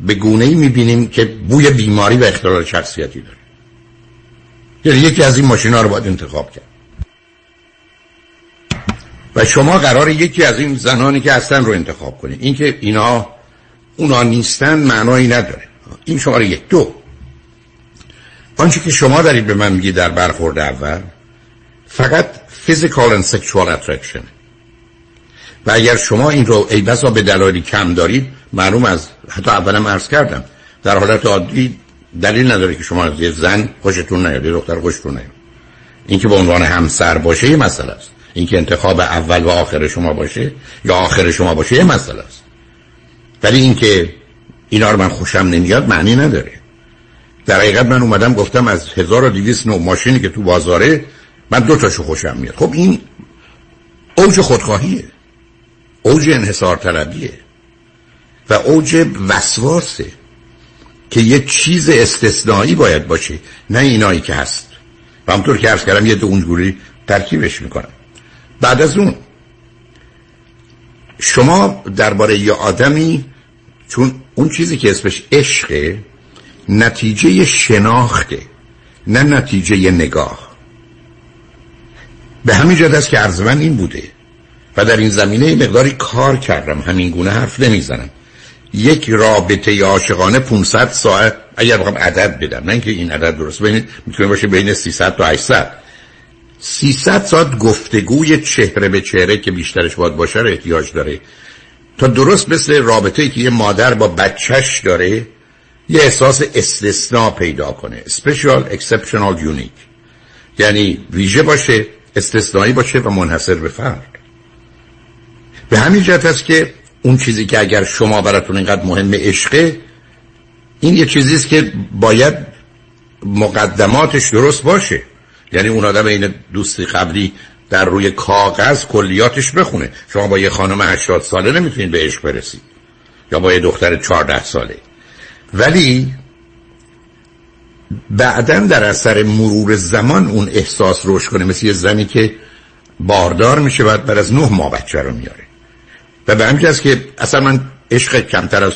به گونه ای می‌بینیم که بوی بیماری و اختلال شخصیتی داره. یعنی یکی از این ماشین ها رو باید انتخاب کرد. و شما قرار یکی از این زنانی که هستن رو انتخاب کنید اینکه اینا اونا نیستن معنایی نداره. این شماره یک. دو. آنچه که شما دارید به من میگی در برخورد اول فقط physical and sexual attraction. و اگر شما این رو ای بسا به دلایلی کم دارید معلوم از حتی اولم عرض کردم در حالت عادی دلیل نداره که شما از یه زن خوشتون نیاد یه دختر خوشتون نیاد. این که به عنوان همسر باشه یه مسئله است. این که انتخاب اول و آخر شما باشه یا آخر شما باشه یه مسئله است. ولی اینکه اینا رو من خوشم نمیاد معنی نداره. در حقیقت من اومدم گفتم از 1200 نوع ماشینی که تو بازاره من دو تاشو خوشم میاد. خب این اوج خودخواهیه. اوج انحصار طلبیه. و اوج وسواسه که یه چیز استثنایی باید باشه نه اینایی که هست. و همطور که عرض کردم یه دو اونجوری ترکیبش می‌کنم. بعد از اون شما درباره یه آدمی چون اون چیزی که اسمش عشقه نتیجه شناخته نه نتیجه نگاه. به همین جد است که عرض این بوده و در این زمینه مقداری کار کردم. همین گونه حرف نمی‌زنم. یک رابطه عاشقانه 500 ساعت اگر بخوام عدد بدم. نه اینکه این عدد درست بین می‌تونه باشه بین 300 تا 800 300 ساعت گفتگوی چهره به چهره که بیشترش باید باشه رو احتیاج داره. تا درست مثل رابطه که یه مادر با بچهش داره یه احساس استثناء پیدا کنه. Special exceptional unique. یعنی ویژه باشه استثنایی باشه و منحصر به فرد. به همین جهت است که اون چیزی که اگر شما براتون اینقدر مهم عشقه این یه چیزی است که باید مقدماتش درست باشه. یعنی اون آدم این دوستی قبلی در روی کاغذ کلیاتش بخونه. شما با یه خانم 80 ساله نمی‌تونید به عشق برسید. یا با یه دختر 14 ساله. ولی بعدا در اثر مرور زمان اون احساس روش کنه مثل یه زنی که باردار میشه بعد بر از نه ماه بچه رو میاره و به همین که اصلا من عشق کمتر از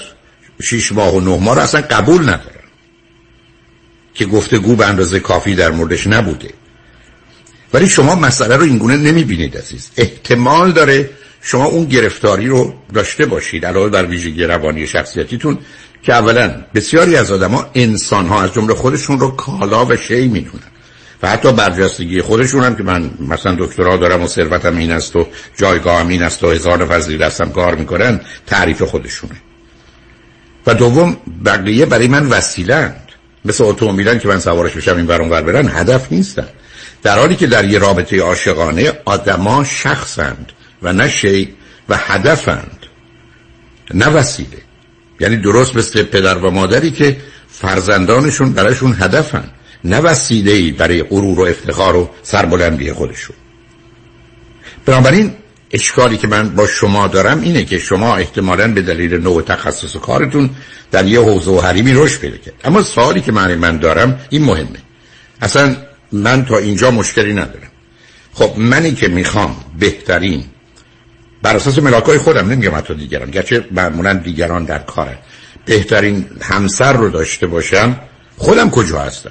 شیش ماه و نه ماه رو اصلا قبول ندارم. که گفتگو به اندازه کافی در موردش نبوده. ولی شما مسئله رو اینگونه نمی‌بینید عزیز. احتمال داره شما اون گرفتاری رو داشته باشید علاوه بر ویژگی روانی شخصیتیتون. که اولا بسیاری از آدما انسان ها از جمله خودشون رو کالا و شی می‌دونن. و حتی برجستگی خودشون هم که من مثلا دکترا دارم و ثروتم این است و جایگاهم این است و هزار نفر زیر دستم کار می‌کنن تعریف خودشونه. و دوم بقیه برای من وسیلند مثل اتومبیلن که من سوارش بشم این برون برن هدف نیستن. در حالی که در یه رابطه عاشقانه آدما شخصند و نه شی و هدفند نه وسیله. یعنی درست مثل پدر و مادری که فرزندانشون برایشون هدفن نه وسیله ای برای غرور و افتخار و سربلندی خودشون. بنابراین اشکالی که من با شما دارم اینه که شما احتمالا به دلیل نوع تخصص کارتون در یه حوزه و حریمی رشد پیدا کرد اما سوالی که من من دارم این مهمه. اصلا من تا اینجا مشکلی ندارم. خب منی که می‌خوام بهترین بر اساس ملاکای خودم نمیگم حتی دیگران. گرچه معمولا دیگران در کارن بهترین همسر رو داشته باشم خودم کجا هستم؟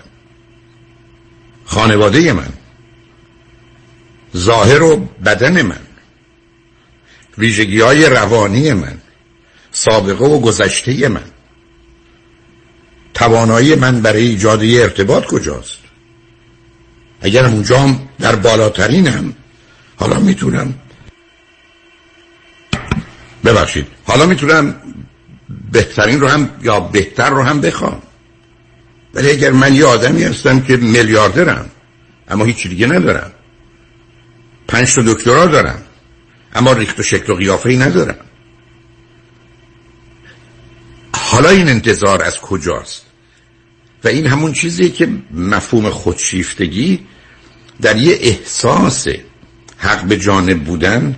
خانواده من. ظاهر و بدن من. ویژگی های روانی من. سابقه و گذشته من. توانایی من برای ایجاد ارتباط کجاست؟ اگر اونجا در بالاترینم حالا می‌تونم ببخشید. حالا می‌تونم بهترین رو هم یا بهتر رو هم بخوام. ولی اگر من یه آدمی هستم که میلیاردرم اما هیچ دیگه ندارم. پنج تا دکترا دارم اما ریخت و شکل و قیافه ای ندارم. حالا این انتظار از کجاست؟ و این همون چیزیه که مفهوم خودشیفتگی در یه احساس حق به جانب بودن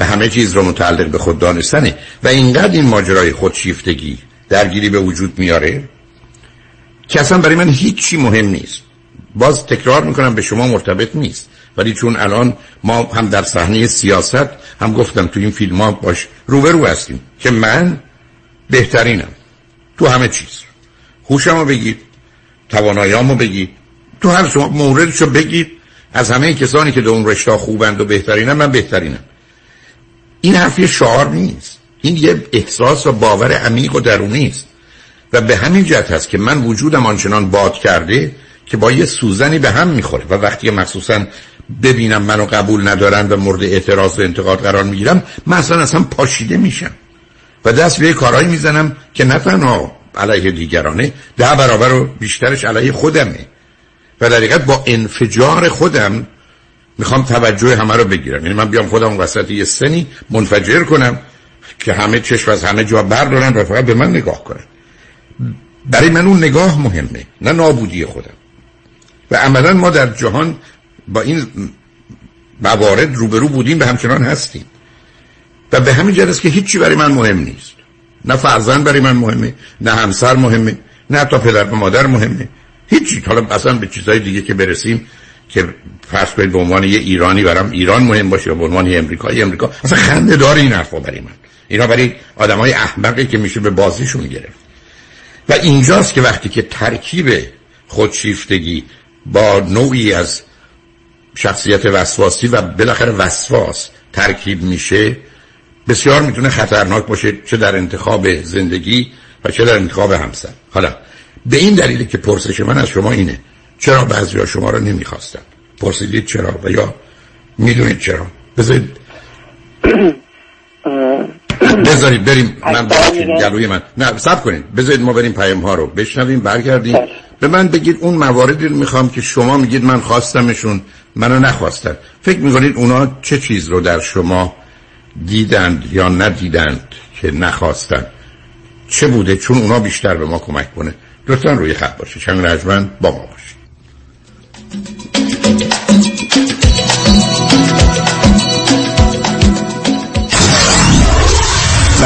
به همه چیز رو متعلق به خود دانستنه. و اینقدر این ماجرای خودشیفتگی درگیری به وجود میاره که اصلا برای من هیچی مهم نیست. باز تکرار می‌کنم به شما مرتبط نیست. ولی چون الان ما هم در صحنه سیاست هم گفتم تو این فیلم ها باش روبرو هستیم که من بهترینم. تو همه چیز. هوشم رو بگید تواناییامو بگید تو هر شما موردشو بگید از همه کسانی که در اون رشته خوبند و بهترینم من بهترینم. این حرفی شعار نیست. این یه احساس و باور عمیق و درونی است. و به همین جهت هست که من وجودم آنچنان باد کرده که با یه سوزنی به هم می‌خوره. و وقتی مخصوصا ببینم منو قبول ندارن و مورد اعتراض و انتقاد قرار می‌گیرم من اصلا اصلا پاشیده میشم. و دست به کارهایی می‌زنم که نه تنها علیه دیگرانه ده برابر و بیشترش علیه خودمه. و در با انفجار خودم می‌خوام توجه همه رو بگیرم. یعنی من بیام خودم وسط یه سنی منفجر کنم که همه چشم از همه جا بردارن و فقط به من نگاه کنن. برای من اون نگاه مهمه نه نابودی خودم. و عملا ما در جهان با این موارد روبرو بودیم به همچنان هستیم. و به همین جهت که هیچی برای من مهم نیست. نه فرزند برای من مهمه نه همسر مهمه نه تا پدر و مادر مهمه. هیچی. حالا اصلا به چیزهای دیگه که برسیم که فرض کنید به عنوان یه ایرانی برام ایران مهم باشه یا به عنوان یه امریکایی امریکا اصلا خنده دار این حرفا برای من. اینا برای آدمای احمقی که میشه به بازیشون گرفت. و اینجاست که وقتی که ترکیب خودشیفتگی با نوعی از شخصیت وسواسی و بالاخره وسواس ترکیب میشه بسیار می‌تونه خطرناک باشه چه در انتخاب زندگی و چه در انتخاب همسر. حالا به این دلیلی که پرسش من از شما اینه. چرا بعضی ها شما رو نمی‌خواستن؟ پرسیدید چرا و یا می‌دونید چرا؟ بذارید بذارید بریم. من گلوی من. نه سب کنید. بذارید ما بریم پیام ها رو. بشنویم برگردیم. به من بگید اون مواردی رو می‌خوام که شما میگید من خواستمشون منو نخواستن. فکر می‌کنید اونا چه چیز رو در شما دیدند یا ندیدند که نخواستن؟ چه بوده؟ چون اونا بیشتر به ما کمک کنه. لطفا روی خط باشه چند رجمن با ما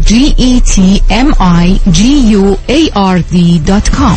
G-E-T-M-I-G-U-A-R-D dot com.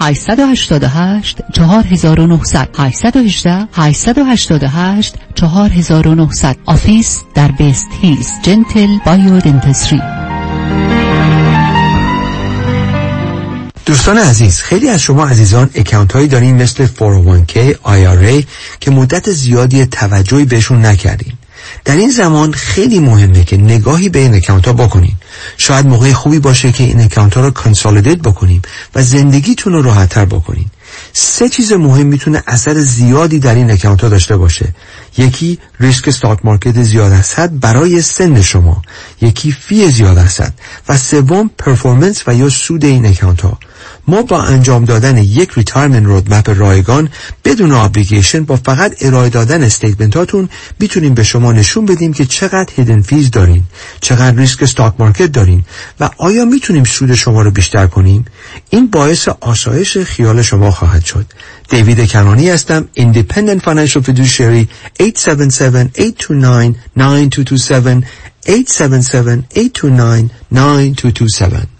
888 4900 818 888 4900 office در وست هیلز Gentle Biodentistry دوستان عزیز خیلی از شما عزیزان account هایی دارین مثل 401k IRA که مدت زیادی توجهی بهشون نکردین. در این زمان خیلی مهمه که نگاهی به این account ها بکنین. شاید موقع خوبی باشه که این account ها رو consolidate بکنیم و زندگیتون رو راحتتر بکنین. سه چیز مهم می‌تونه اثر زیادی در این account ها داشته باشه. یکی ریسک stock market زیاد هست برای سن شما. یکی fee زیاد هست و سوم performance و یا سود این account ها ما با انجام دادن یک retirement roadmap رایگان بدون obligation با فقط ارائه دادن statement هاتون می‌تونیم به شما نشون بدیم که چقدر hidden fees دارین چقدر ریسک stock market دارین و آیا می‌تونیم سود شما رو بیشتر کنیم؟ این باعث آسایش خیال شما خواهد شد. دیوید کنانی هستم Independent Financial Fiduciary 877-829-9227 877-829-9227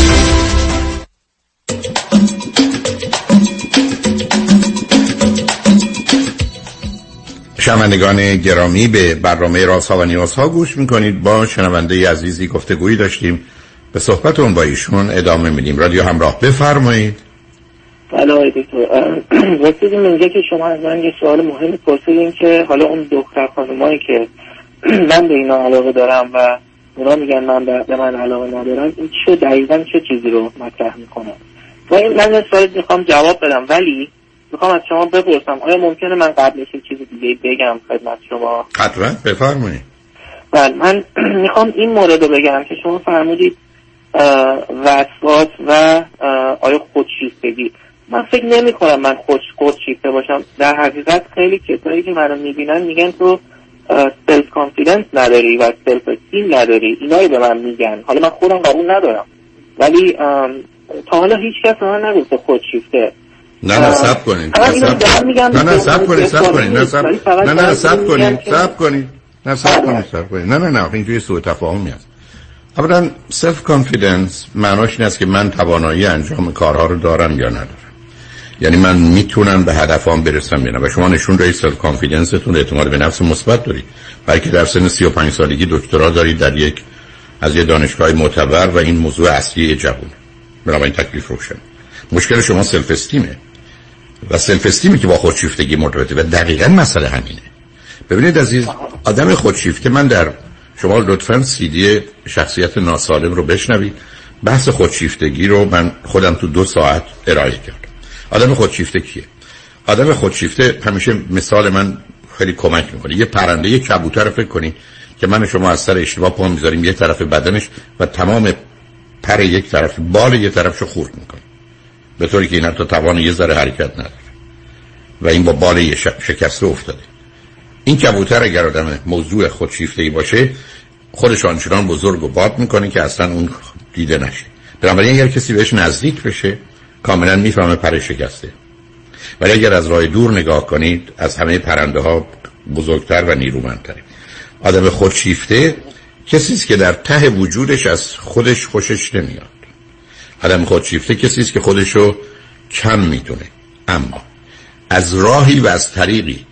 شنوندگان گرامی به برنامه راست ها و نیاز ها گوش می‌کنید. با شنونده عزیزی گفتگویی داشتیم. به صحبت اون با ایشون ادامه میدیم. رادیو همراه بفرمایید. بله آقای دکتر. رسیدیم اینجا که شما از من یه سوال مهمی پرسیدین که حالا اون دختر خانمایی که من به اینا علاقه دارم و اونا میگن من به من علاقه ندارم این چه دقیقا چه چیزی رو مطرح می‌کنم و من سوال می‌خوام جواب بدم ولی می‌خوام از شما بپرسم آیا ممکنه من قبلش چیز دیگه بگم خدمت شما؟ حتما بفرمایید. بله من می‌خوام این مورد رو بگم که شما فرمودید وسواس و آیا خودشیفتگی. من فکر نمی کنم من خود خودشیفته باشم. در حقیقت خیلی کسایی که منو می‌بینن میگن تو self-confidence نداری و self-esteem نداری. اینایی به من میگن. حالا من خودم قبول ندارم. ولی تا حالا هیچ کس به من نگفته خودشیفته. نه نه صبر کنید نه نه صبر کنید صبر کنید نه صبر نه نه صبر کنید صبر کنید نه صبر کنید صبر کنید نه نه نه اینجوری سوء تفاهمی هست اولا self-confidence معناش این است که من توانایی انجام کارها رو دارم یا ندارم. یعنی من می‌تونم به هدفام برسم یا نه. و شما نشون دارید self-confidence تون اعتماد به نفس مثبت دارید. بلکه در سن 35 سالگی دکترا دارید در یک از یه دانشگاه معتبر و این موضوع اصلی جوون بنابراین تکلیف روشن. مشکل شما self-esteem ه و self-esteem ی که با خودشیفتگی مرتبطه و دقیقا مسئله همینه. ببینید عزیز آدم خودشیفته من در شما لطفا سیدی شخصیت ناسالم رو بشنوید. بحث خودشیفتگی رو من خودم تو دو ساعت ارائه کردم. آدم خودشیفته کیه؟ آدم خودشیفته همیشه مثال من خیلی کمک می‌کنه. یه پرنده یه کبوتر فکر کنید که من شما از سر اشتباه پا می‌ذاریم یه طرف بدنش و تمام پر یک طرف بال یه طرفشو خورد می‌کنه. به طوری که این حتی توان یه ذره حرکت نداره. و این با بال یه شکسته افتاده. این کبوتر اگر آدم موضوع خودشیفتگی باشه خودش آنچنان بزرگ و باد می‌کنه که اصلا اون دیده نشه. بنابراین اگر کسی بهش نزدیک بشه کاملا می‌فهمه پر شکسته. ولی اگر از راه دور نگاه کنید از همه پرنده ها بزرگتر و نیرومندتره. آدم خودشیفته کسی است که در ته وجودش از خودش خوشش نمیاد. آدم خودشیفته کسی است که خودشو کم می‌دونه. اما از راهی و از طریقی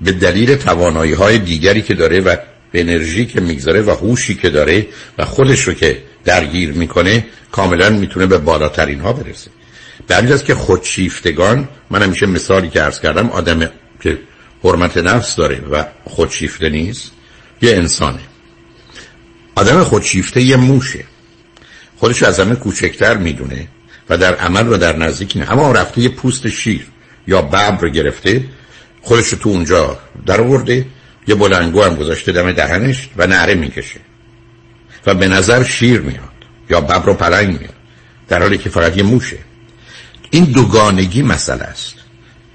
به دلیل توانایی های دیگری که داره و انرژی که می‌گذاره و هوشی که داره و خودش رو که درگیر می‌کنه کاملا می‌تونه به بالاترین ها برسه. به است که خودشیفتگان من همیشه مثالی که عرض کردم آدم که حرمت نفس داره و خودشیفته نیست یه انسانه. آدم خودشیفته یه موشه. خودش از همه کوچکتر می‌دونه و در عمل و در نزدیک نه. اما رفته یه پوست شیر یا ببر رو گرفته خودش تو اونجا در آورده یه بلنگو هم گذاشته دم دهنش و نعره می‌کشه. و به نظر شیر میاد یا ببر و پلنگ میاد در حالی که فقط یه موشه. این دوگانگی مسئله است.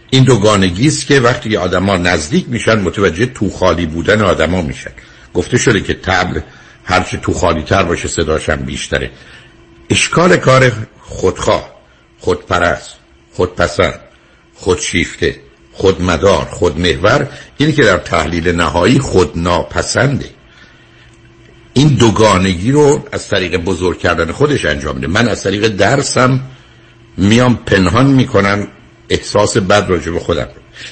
این دوگانگی است که وقتی آدما نزدیک میشن متوجه تو خالی بودن آدما میشن. گفته شده که تبل هرچه تو خالی تر باشه صداش هم بیشتره. اشکال کار خودخواه خودپرست خودپسند خودشیفته خودمدار خودمحور اینی که در تحلیل نهایی خود ناپسنده این دوگانگی رو از طریق بزرگ کردن خودش انجام میده. من از طریق درسم میام پنهان می‌کنم احساس بد راجع به خودم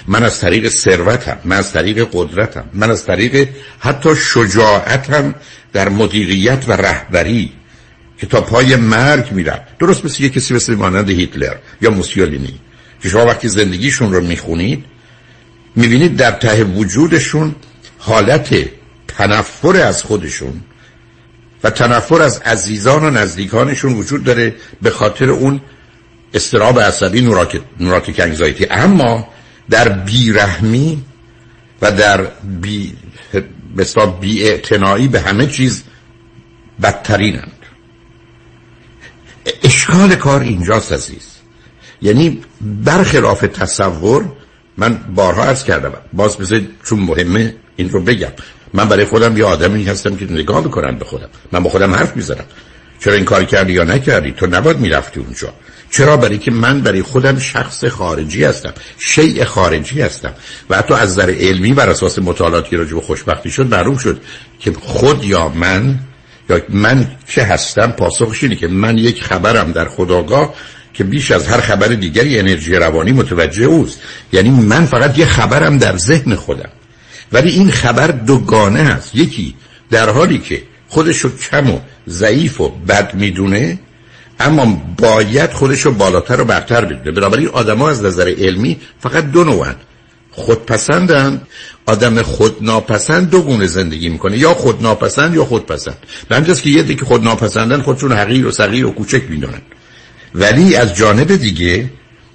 من از طریق ثروتم من از طریق قدرتم من از طریق حتی شجاعتم در مدیریت و رهبری که تا پای مرگ میرم. درست مثل یه کسی مثل مانند هیتلر یا موسیولینی که شما وقتی زندگیشون رو می‌خونید می‌بینید در ته وجودشون حالت تنفر از خودشون و تنفر از عزیزان و نزدیکانشون وجود داره به خاطر اون استراب عصبی نوراتیک انگزایتی اما در بیرحمی و در بی بی به همه چیز بدترینند. اشکال کار اینجاست عزیز. یعنی برخلاف تصور من بارها عرض کردم. باز بذارید چون مهمه این رو بگم. من برای خودم یه آدمی هستم که نگاه بکنم به خودم. من با خودم حرف می‌زنم. چرا این کار کردی یا نکردی؟ تو نباید می‌رفتی اونجا. چرا؟ برای که من برای خودم شخص خارجی هستم شیء خارجی هستم. و حتی از نظر علمی بر اساس مطالعاتی راجع به خوشبختی شد معلوم شد که خود یا من یا من چه هستم پاسخش اینه که من یک خبرم در خداگاه که بیش از هر خبر دیگری انرژی روانی متوجه اوست. یعنی من فقط یه خبرم در ذهن خودم. ولی این خبر دوگانه است. یکی در حالی که خودش رو کم و ضعیف و بد می‌دونه اما باید خودش رو بالاتر و برتر بدونه بنابراین آدما از نظر علمی فقط دو نوعن. خودپسندن. آدم خودناپسند دو گونه زندگی می‌کنه. یا خودناپسند یا خودپسند. به همجاست که یه دیگه خودناپسندن خودشون حقیر و صغیر و کوچک می‌دونن. ولی از جانب دیگه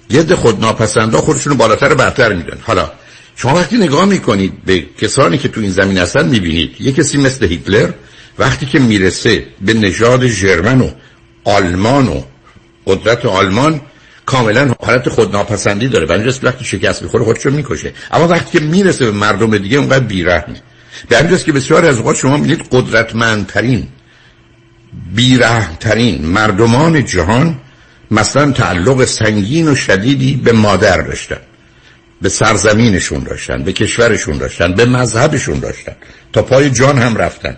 ید خودناپسندا خودشون رو بالاتر و برتر میدن حالا شما وقتی نگاه می‌کنید به کسانی که تو این زمین هستن می‌بینید یه کسی مثل هیتلر وقتی که می‌رسه به نژاد ژرمن و آلمان و قدرت آلمان کاملا حالت خودناپسندی داره. برای وقتی شکست می‌خوره خودشو می‌کشه. اما وقتی که می‌رسه به مردم دیگه اونقدر بیرحمه به همینجاست که بسیار از اوقات شما می‌دید قدرتمندترین بیرحمترین مردمان جهان مثلا تعلق سنگین و شدیدی به مادر داشتن به سرزمینشون داشتن به کشورشون داشتن به مذهبشون داشتن. تا پای جان هم رفتن.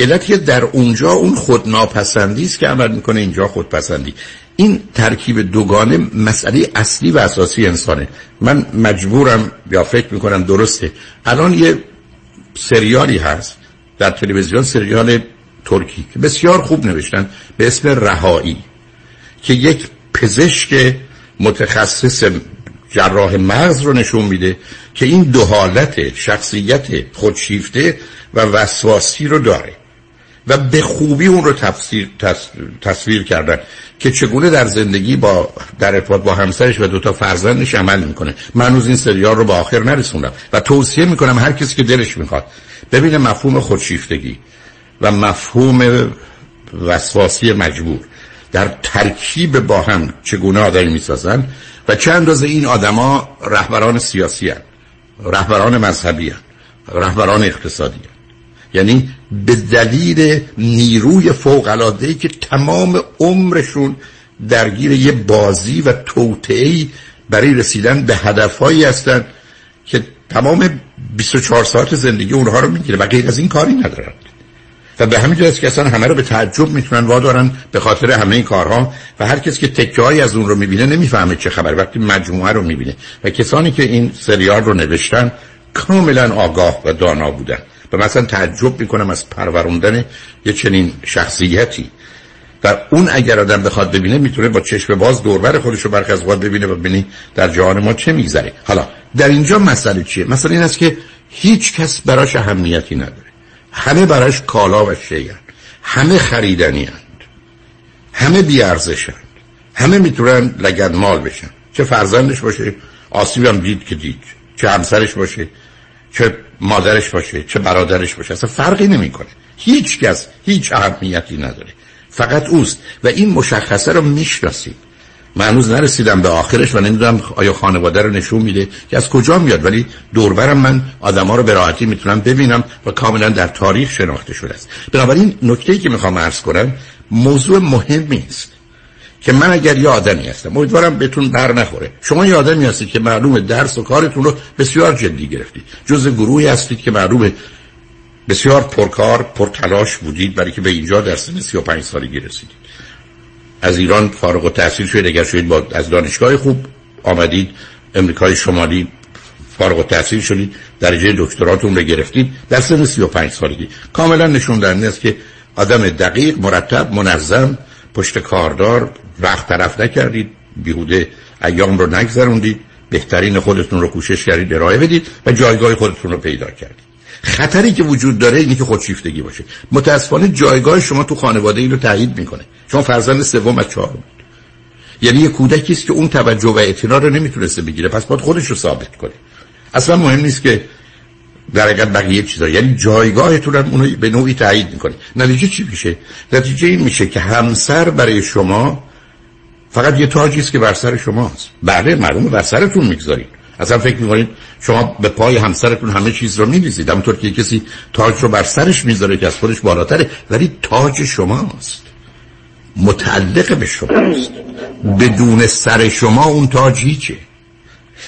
علت که در اونجا اون خودناپسندی است که عمل می‌کنه اینجا خودپسندی. این ترکیب دوگانه مسئله اصلی و اساسی انسانه. من مجبورم یا فکر می‌کنم درسته. الان یه سریالی هست در تلویزیون سریال ترکی که بسیار خوب نوشتن به اسم رهایی که یک پزشک متخصص جراح مغز رو نشون میده که این دو حالت شخصیت خودشیفته و وسواسی رو داره. و به خوبی اون رو تفسیر تصویر کردن که چگونه در زندگی با در ارتباط با همسرش و دوتا فرزندش عمل می‌کنه من هنوز این سریال رو با آخر نرسوندم و توصیه می‌کنم هر کسی که دلش می‌خواد ببینه مفهوم خودشیفتگی و مفهوم وسواسی مجبور در ترکیب با هم چگونه آدمی می‌سازن و چند اندازه این آدما رهبران سیاسی هن. رهبران مذهبی هن. رهبران اقتصادی هن. یعنی به دلیل نیروی فوق که تمام عمرشون درگیر یه بازی و توطئه‌ای برای رسیدن به هدفهایی هستند که تمام 24 ساعت زندگی اونها رو می‌گیره و غیر از این کاری ندارن. و به همین جاست که اصلا همه رو به تعجب می‌تونن وادارن به خاطر همه این کارها و هر کسی که تکه از اون رو می‌بینه نمی‌فهمه چه خبر. وقتی مجموعه رو می‌بینه. و کسانی که این سریال رو نوشتن کاملا آگاه و دانا بودن. و مثلا تعجب می‌کنم از پروروندن یه چنین شخصیتی. و اون اگر آدم بخواد ببینه می‌تونه با چشم باز دوربر خودش رو برخ از ببینه و ببینی در جهان ما چه میگذره. حالا در اینجا مسئله چیه؟ مثلا این است که هیچ کس براش اهمیتی نداره. همه براش کالا و شیعن. همه خریدنی هند. همه بیارزشند همه می‌تونن لگن مال بشن. چه فرزندش باشه آسیب هم دید که دید. چه همسرش باشه چه مادرش باشه چه برادرش باشه اصلا فرقی نمی‌کنه. هیچ کس هیچ اهمیتی نداره. فقط اوست. و این مشخصه رو می‌شناسید. من هنوز نرسیدم به آخرش و نمی‌دونم آیا خانواده رو نشون میده که از کجا میاد. ولی دوربرم من آدما رو به راحتی می‌تونم ببینم و کاملا در تاریخ شناخته شده است. بنابراین نکته ای که می‌خوام عرض کنم موضوع مهمی است. که من اگر یه آدمی هستم امیدوارم بهتون بر نخوره. شما یه آدمی هستید که معلومه درس و کارتون رو بسیار جدی گرفتید. جز گروهی هستید که معلومه بسیار پرکار پرتلاش بودید برای که به اینجا در سن 35 سالگی رسیدید. از ایران فارغ التحصیل شدید. اگر شدید با از دانشگاه خوب آمدید. امریکای شمالی فارغ التحصیل شدید. درجه دکتراتون رو گرفتید. در سن 35 سالگی. کاملا نشون دهنده است که آدم دقیق مرتب منظم پشت کاردار وقت طرف نکردید. بیهوده ایام رو نگذروندید. بهترین خودتون رو کوشش کردید ارائه بدید و جایگاه خودتون رو پیدا کردید. خطری که وجود داره اینه که خودشیفتگی باشه. متاسفانه جایگاه شما تو خانواده این رو تایید می‌کنه. شما فرزند سوم از چهارم. یعنی یه کودکی است که اون توجه و اعتنا رو نمی‌تونسته بگیره. پس باید خودش رو ثابت کنه. اصلا مهم نیست که در حقیقت بقیه چیزا. یعنی جایگاهتون هم اونو به نوعی تایید می‌کنه نتیجه چی میشه؟ نتیجه این میشه که همسر برای شما فقط یه تاجی است که بر سر شماست. بله معلومه بر سرتون می‌گذارید. اصلا فکر می‌کنید شما به پای همسرتون همه چیز رو میریزید. همونطور که کسی تاج رو بر سرش می‌ذاره که از خودش بالاتره ولی تاج شماست. متعلق به شماست. بدون سر شما اون تاج هیچه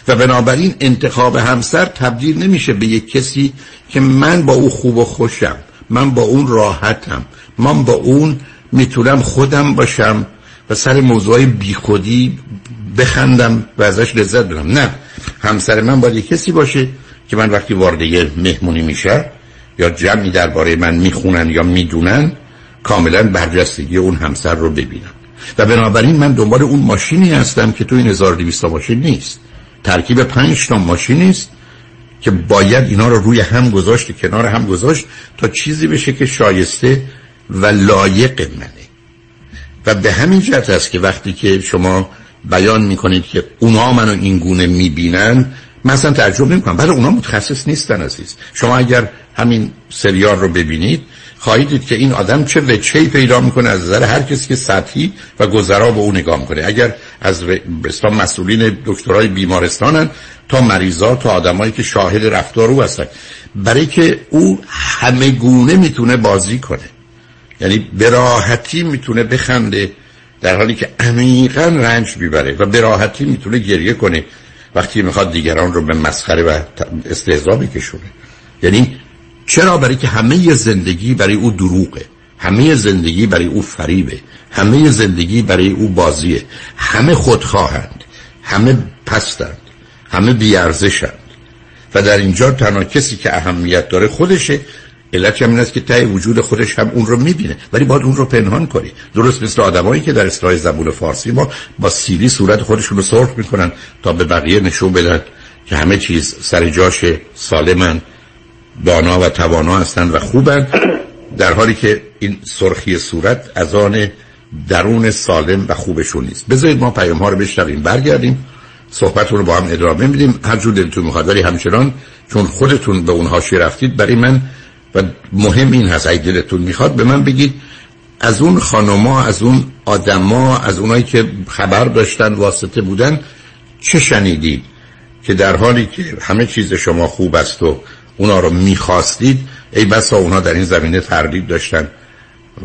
و بنابراین انتخاب همسر تبدیل نمیشه به یک کسی که من با او خوب و خوشم من با اون راحتم من با اون می‌تونم خودم باشم و سر موضوع بیخودی بخندم و ازش لذت ببرم. نه همسر من باید کسی باشه که من وقتی وارد یه مهمونی میشه یا جمعی درباره من می‌خونن یا می‌دونن کاملا برجستگی اون همسر رو ببینم. و بنابراین من دنبال اون ماشینی هستم که تو این 1200 ماشین نیست. ترکیب پنج تا ماشین است که باید اینا رو روی هم گذاشت کنار هم گذاشت تا چیزی بشه که شایسته و لایق منه. و به همین جهت است که وقتی که شما بیان می‌کنید که اونا منو این گونه می‌بینن من اصلا تعجب نمی‌کنم. بله اونا متخصص نیستن عزیز. شما اگر همین سریال رو ببینید خواهید دید که این آدم چه وچهی پیدا می‌کنه از نظر هر کسی که سطحی و گذرا به او نگاه می‌کنه. اگر از بستا مسئولین دکترای بیمارستانن تا مریضا تا آدمایی که شاهد رفتار او هستن. برای که او همه گونه می‌تونه بازی کنه. یعنی به راحتی می‌تونه بخنده در حالی که عمیقا رنج می‌بره و به راحتی می‌تونه گریه کنه. وقتی می‌خواد دیگران رو به مسخره و استهزا بکشونه یعنی چرا برای که همه زندگی برای او دروغه؟ همه زندگی برای او فریبه. همه زندگی برای او بازیه. همه خودخواهند. همه پستند. همه بیارزشند. و در اینجا تنها کسی که اهمیت داره خودشه. علت هم این است که تای وجود خودش هم اون رو می‌بینه. ولی باید اون رو پنهان کنی. درست مثل آدمایی که در اصطلاح زبون فارسی ما با سیلی صورت خودشون رو سرخ می‌کنن تا به بقیه نشون بدن که همه چیز سر جاش سالمن. دانا و توانا هستند و خوبن. در حالی که این سرخی صورت از آن درون سالم و خوبشون نیست. بذارید ما پیام ها رو بشنویم برگردیم صحبتون رو با هم ادامه میدیم. هر جور دلتون می‌خواد ولی همچنان چون خودتون به اون حاشیه رفتید برای من و مهم این هست اگه دلتون می‌خواد به من بگید. از اون خانوما از اون آدما از اونایی که خبر داشتن واسطه بودن چه شنیدید؟ که در حالی که همه چیز شما خوب است و اونا رو می‌خواستید ای بسا اونا در این زمینه تردید داشتن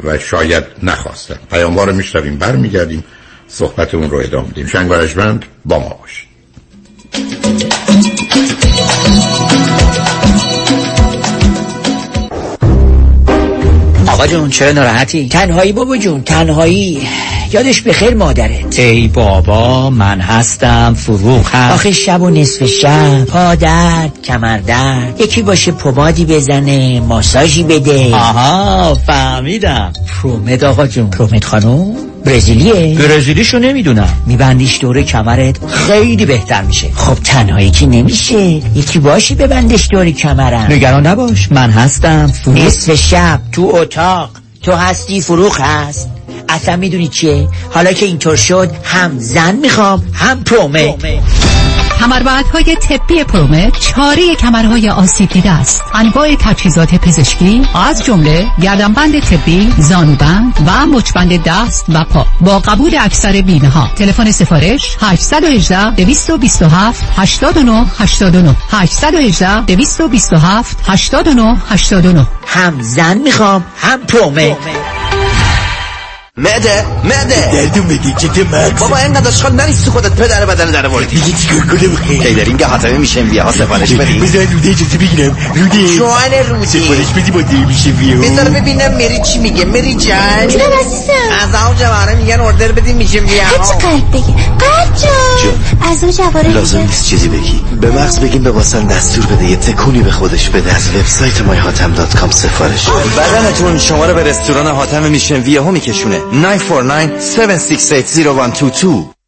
و شاید نخواستن. پیاموار رو میشنویم برمیگردیم صحبتمون رو ادامه میدیم شنگ با ما باشید. آقا جون چرا ناراحتی؟ تنهایی بابا جون تنهایی. یادش بخیر مادرت. ای بابا من هستم فروخ هم آخه شب و نصف شب پادرد کمردرد یکی باشه پمادی بزنه ماساژی بده. آها فهمیدم. پرومد آقا جون. پرومد خانم؟ برزیلیه؟ برزیلیشو نمی‌دونم. میبندیش دور کمرت خیلی بهتر میشه. خب تنهایی که نمیشه. یکی باشی ببندش دور کمرم. نگران نباش من هستم. فروخ نصف شب تو اتاق. تو هستی فروخ هست. اصلا می‌دونی چیه؟ حالا که اینطور شد هم زن می‌خوام هم پرومه های طبی پرومت چاره کمرهای آسیب دیده است. انواع تجهیزات پزشکی از جمله گردنبند طبی زانوبند و مچبند دست و پا. با قبول اکثر بیمه ها تلفن سفارش 818 227 89 89 818 227 89 89 هم زن می‌خوام هم پرومه معده معده دردون بگی که مغز بابا اینقدر اشغال نریست خودت پدر بدن در موردی دیگه چیکار کنم؟ خیلی ایدرینگ حاتمه میشه بیا ها سفارش بدی بزن روده اجازه بگیرم. روده. جوان رودی سفارش بدی با دیر میشه بیا بذار ببینم میری چی میگه. میری جان. جونم عزیزم. از اون جوانه میگن اردر بدی میشه بیا. هرچی قلب بگی. قلب جان. از اون جوانه لازم نیست چیزی بگی. به مغز بگیم به واسن دستور بده. یه تکونی به خودش بده. از وبسایت مای هاتم دات کام سفارش. بدنتون شما رو به رستوران حاتم میشن. ویه ها میکشونه. 949 7680122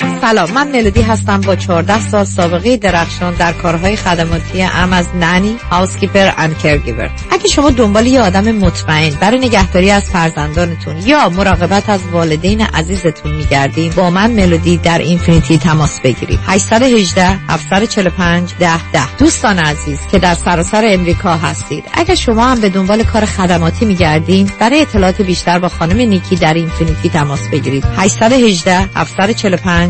سلام من ملودی هستم با 14 سال سابقه درخشان در کارهای خدماتی اعم از nanny، housekeeper and caregiver. اگه شما دنبال یه آدم مطمئن برای نگهداری از فرزندانتون یا مراقبت از والدین عزیزتون میگردیم با من ملودی در اینفینیتی تماس بگیرید. 818 745 10 10 دوستان عزیز که در سراسر امریکا هستید اگه شما هم به دنبال کار خدماتی میگردیم برای اطلاعات بیشتر با خانم نیکی در اینفینیتی تماس بگیرید 818 745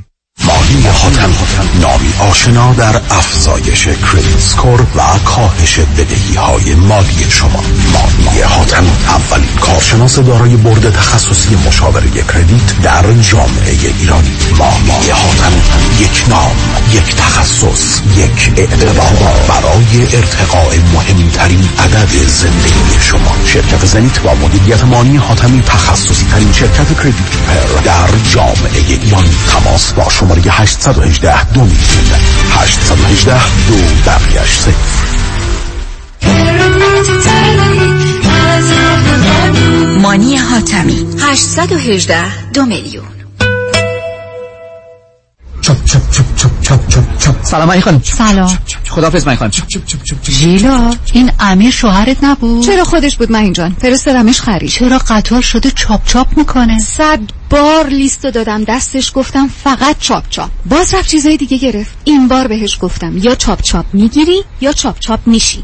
مالی حاتم. نامی آشنا در افزایش کردیت سکور و کاهش بدهی های مالی شما. مالی حاتم اولین کارشناس دارای برد تخصصی مشاوره کردیت در جامعه ایرانی. مالی حاتم یک نام یک تخصص یک اعتبار. برای ارتقاء مهمترین عدد زندگی شما. شرکت زنیت با مدیریت مالی حاتمی تخصصی ترین شرکت کردیت پر در جامعه ایرانی. تماس با شماره 818 دو میلیون 818 دو بقیش صفر مانی حاتمی. 818 دو میلیون. چپ چپ چپ چپ چپ چپ چپ. سلام ای خانم سلام خدافظ من خانم. ژیلا این امیر شوهرت نبود؟ چرا خودش بود من جان؟ فرستادمش خرید. چرا قطار شده چاپ چاپ می‌کنه؟ صد بار لیستو دادم دستش گفتم فقط چاپ چاپ. باز رفت چیزای دیگه گرفت. این بار بهش گفتم یا چاپ چاپ می‌گیری یا چاپ چاپ میشی.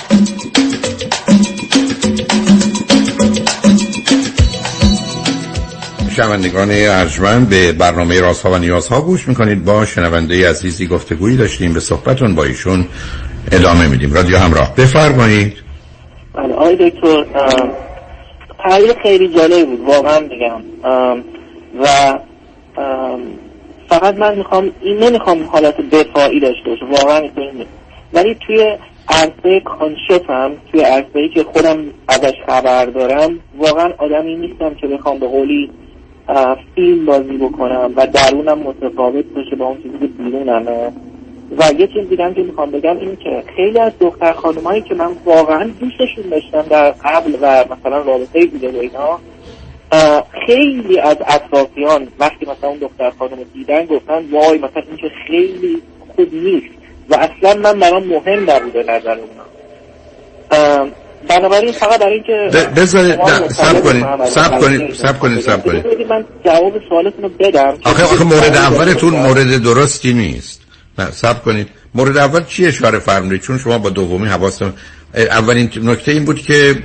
شنوندگان ارجمند به برنامه راست ها و نیاز ها گوش می‌کنید. با شنونده عزیزی گفتگویی داشتیم به صحبتون با ایشون ادامه میدیم. رادیو همراه. بفرمایید. بله آقای دکتر خیلی جالب بود واقعا میگم و فقط من می‌خوام این نمی‌خوام حالت دفاعی داشته باشه واقعا ولی توی عرصه هم توی عرصه که خودم ازش خبر دارم واقعا آدمی نیستم که بخوام به قولی فیلم بازی بکنم و درونم متفاوت باشه با اون چیزی که بیرونمه. و یه چیز دیگه که می‌خوام بگم این که خیلی از دختر خانمایی که من واقعا دوستشون داشتم در قبل و مثلا رابطه بوده و اینا خیلی از اطرافیان وقتی مثلا اون دختر خانم رو دیدن گفتن وای مثلا این که خیلی خوب نیست. و اصلا من برام مهم نبوده نظر اونا. بنابراین فقط برای اینکه بذارید سب کنید سب کنید سب کنید سب کنید. من جواب سوالتون رو بدم. آخه آخه مورد اولتون مورد درستی نیست. نه سب کنید. مورد اول چی اشاره فرمودید؟ چون شما با دومی حواستون اولین نکته این بود که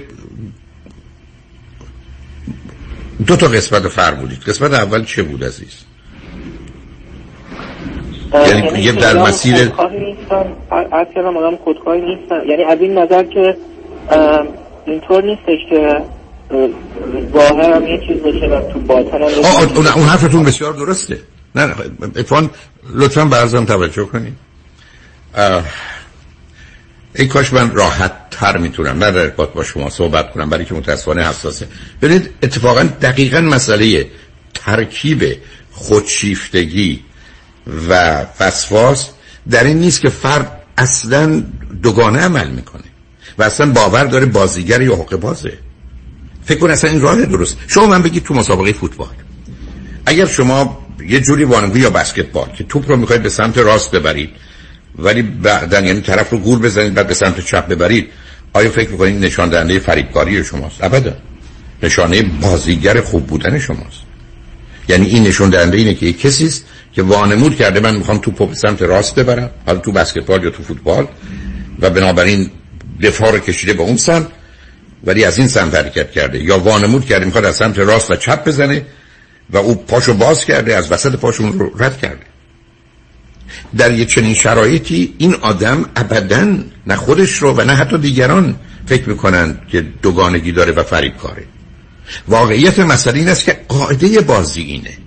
دو تا قسمت رو فرمودید. قسمت اول چه بود عزیز؟ یعنی یه در مسیر از کردم آدم خودخواهی نیستن. یعنی از این نظر که اینطور نیستش که ظاهرم یه چیز باشه و تو آه، چیز اون, حرفتون بسیار درسته. نه نه اتفاقا لطفا برزم توجه کنید ای کاش من راحت تر می‌تونم نه در با شما صحبت کنم برای که متاسفانه حساسه. ببینید اتفاقا دقیقا مسئله ترکیب خودشیفتگی و وسواس در این نیست که فرد اصلا دوگانه عمل می‌کنه. و اصلا باور داره بازیگر یا حقوق بازه. فکر کن اصلا این راه درست. شما من بگید تو مسابقه فوتبال اگر شما یه جوری وانگوی یا بسکتبال که توپ رو می‌خواید به سمت راست ببرید ولی بعدا یعنی طرف رو گول بزنید بعد به سمت چپ ببرید آیا فکر می‌کنید نشان دهنده فریبکاری شماست؟ ابدا. نشانه بازیگر خوب بودن شماست. یعنی این نشون دهنده اینه که یک کسی است که وانمود کرده من می‌خوام توپ به سمت راست ببرم حالا تو بسکتبال یا تو فوتبال و بنابراین دفاع رو کشیده به اون سمت ولی از این سمت حرکت کرده. یا وانمود کرده می‌خواد از سمت راست و چپ بزنه و او پاشو باز کرده از وسط پاشون رو رد کرده. در یک چنین شرایطی این آدم ابدا نه خودش رو و نه حتی دیگران فکر می‌کنند که دوگانگی داره و فریب کاره. واقعیت مسئله این است که قاعده بازی اینه.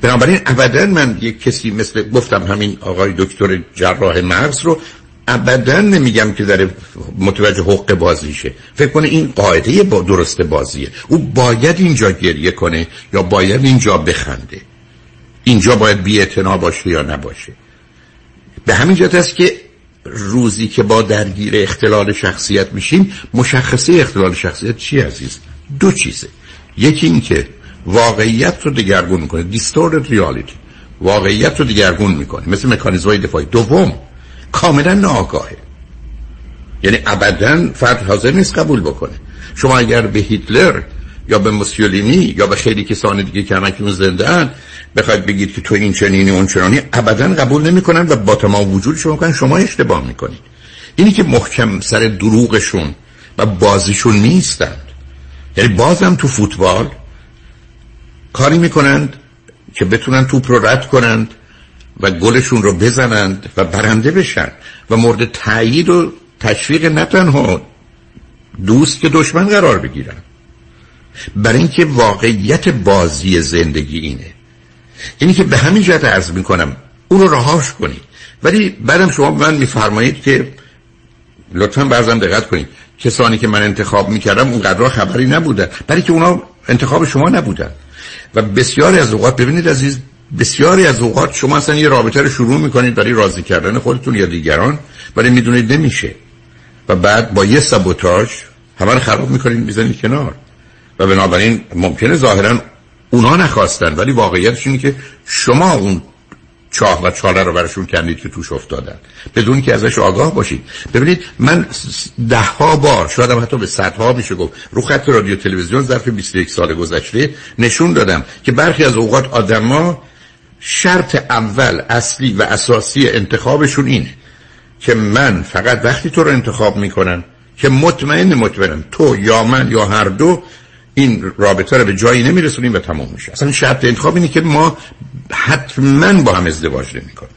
بنابراین ابدا من یک کسی مثل گفتم همین آقای دکتر جراح مغز رو ابدا نمیگم که داره متوجه حق بازیشه فکر کنه این قاعده با درست بازیه. او باید اینجا گریه کنه یا باید اینجا بخنده. اینجا باید بی باشه یا نباشه. به همین جهت است که روزی که با درگیر اختلال شخصیت میشیم مشخصه اختلال شخصیت چی عزیز؟ دو چیزه. یکی این که واقعیت رو دگرگون می‌کنه. Distorted reality. واقعیت رو دگرگون می‌کنه. مثل مکانیزمای دفاعی. دوم کاملا ناآگاهه. یعنی ابدا فرد حاضر نیست قبول بکنه. شما اگر به هیتلر یا به موسولینی یا به خیلی کسان دیگه که همکنون زنده ان بخواید بگید که تو این چنینی اون چنانی ابدا قبول نمی‌کنن و با تمام وجود شما می‌کنن شما اشتباه می‌کنید. اینی که محکم سر دروغشون و بازیشون نیستند. یعنی بازم تو فوتبال کاری می‌کنند که بتونن توپ رو رد کنند و گلشون رو بزنند و برنده بشن و مورد تایید و تشویق نه تنها دوست که دشمن قرار بگیرن برای اینکه واقعیت بازی زندگی اینه. اینی که به همین جهت عرض می‌کنم اون رو رهاش کنید. ولی بعدم شما من میفرمایید که لطفا برزم دقت کنید. کسانی که من انتخاب می‌کردم اونقدر خبری نبودن برای که اونا انتخاب شما نبودن. و بسیاری از اوقات ببینید عزیز بسیاری از اوقات شما اصلا یه رابطه رو شروع می‌کنید برای راضی کردن خودتون یا دیگران ولی می‌دونید نمیشه. و بعد با یه سابوتاژ همه رو خراب می‌کنید می‌زنید کنار. و بنابراین ممکنه ظاهرا اونا نخواستن ولی واقعیتش اینه که شما اون چاه و چاله رو برشون کندید که توش افتادن. بدون که ازش آگاه باشید. ببینید من ده ها بار شاید هم حتی به صدها میشه گفت رو خط رادیو تلویزیون ظرف 21 سال گذشته نشون دادم که برخی از اوقات آدما شرط اول اصلی و اساسی انتخابشون اینه که من فقط وقتی تو رو انتخاب می‌کنم که مطمئن مطمئنم تو یا من یا هر دو این رابطه رو به جایی نمیرسونیم و تمام میشه. اصلا شرط انتخاب اینه که ما حتما با هم ازدواج نمی‌کنیم.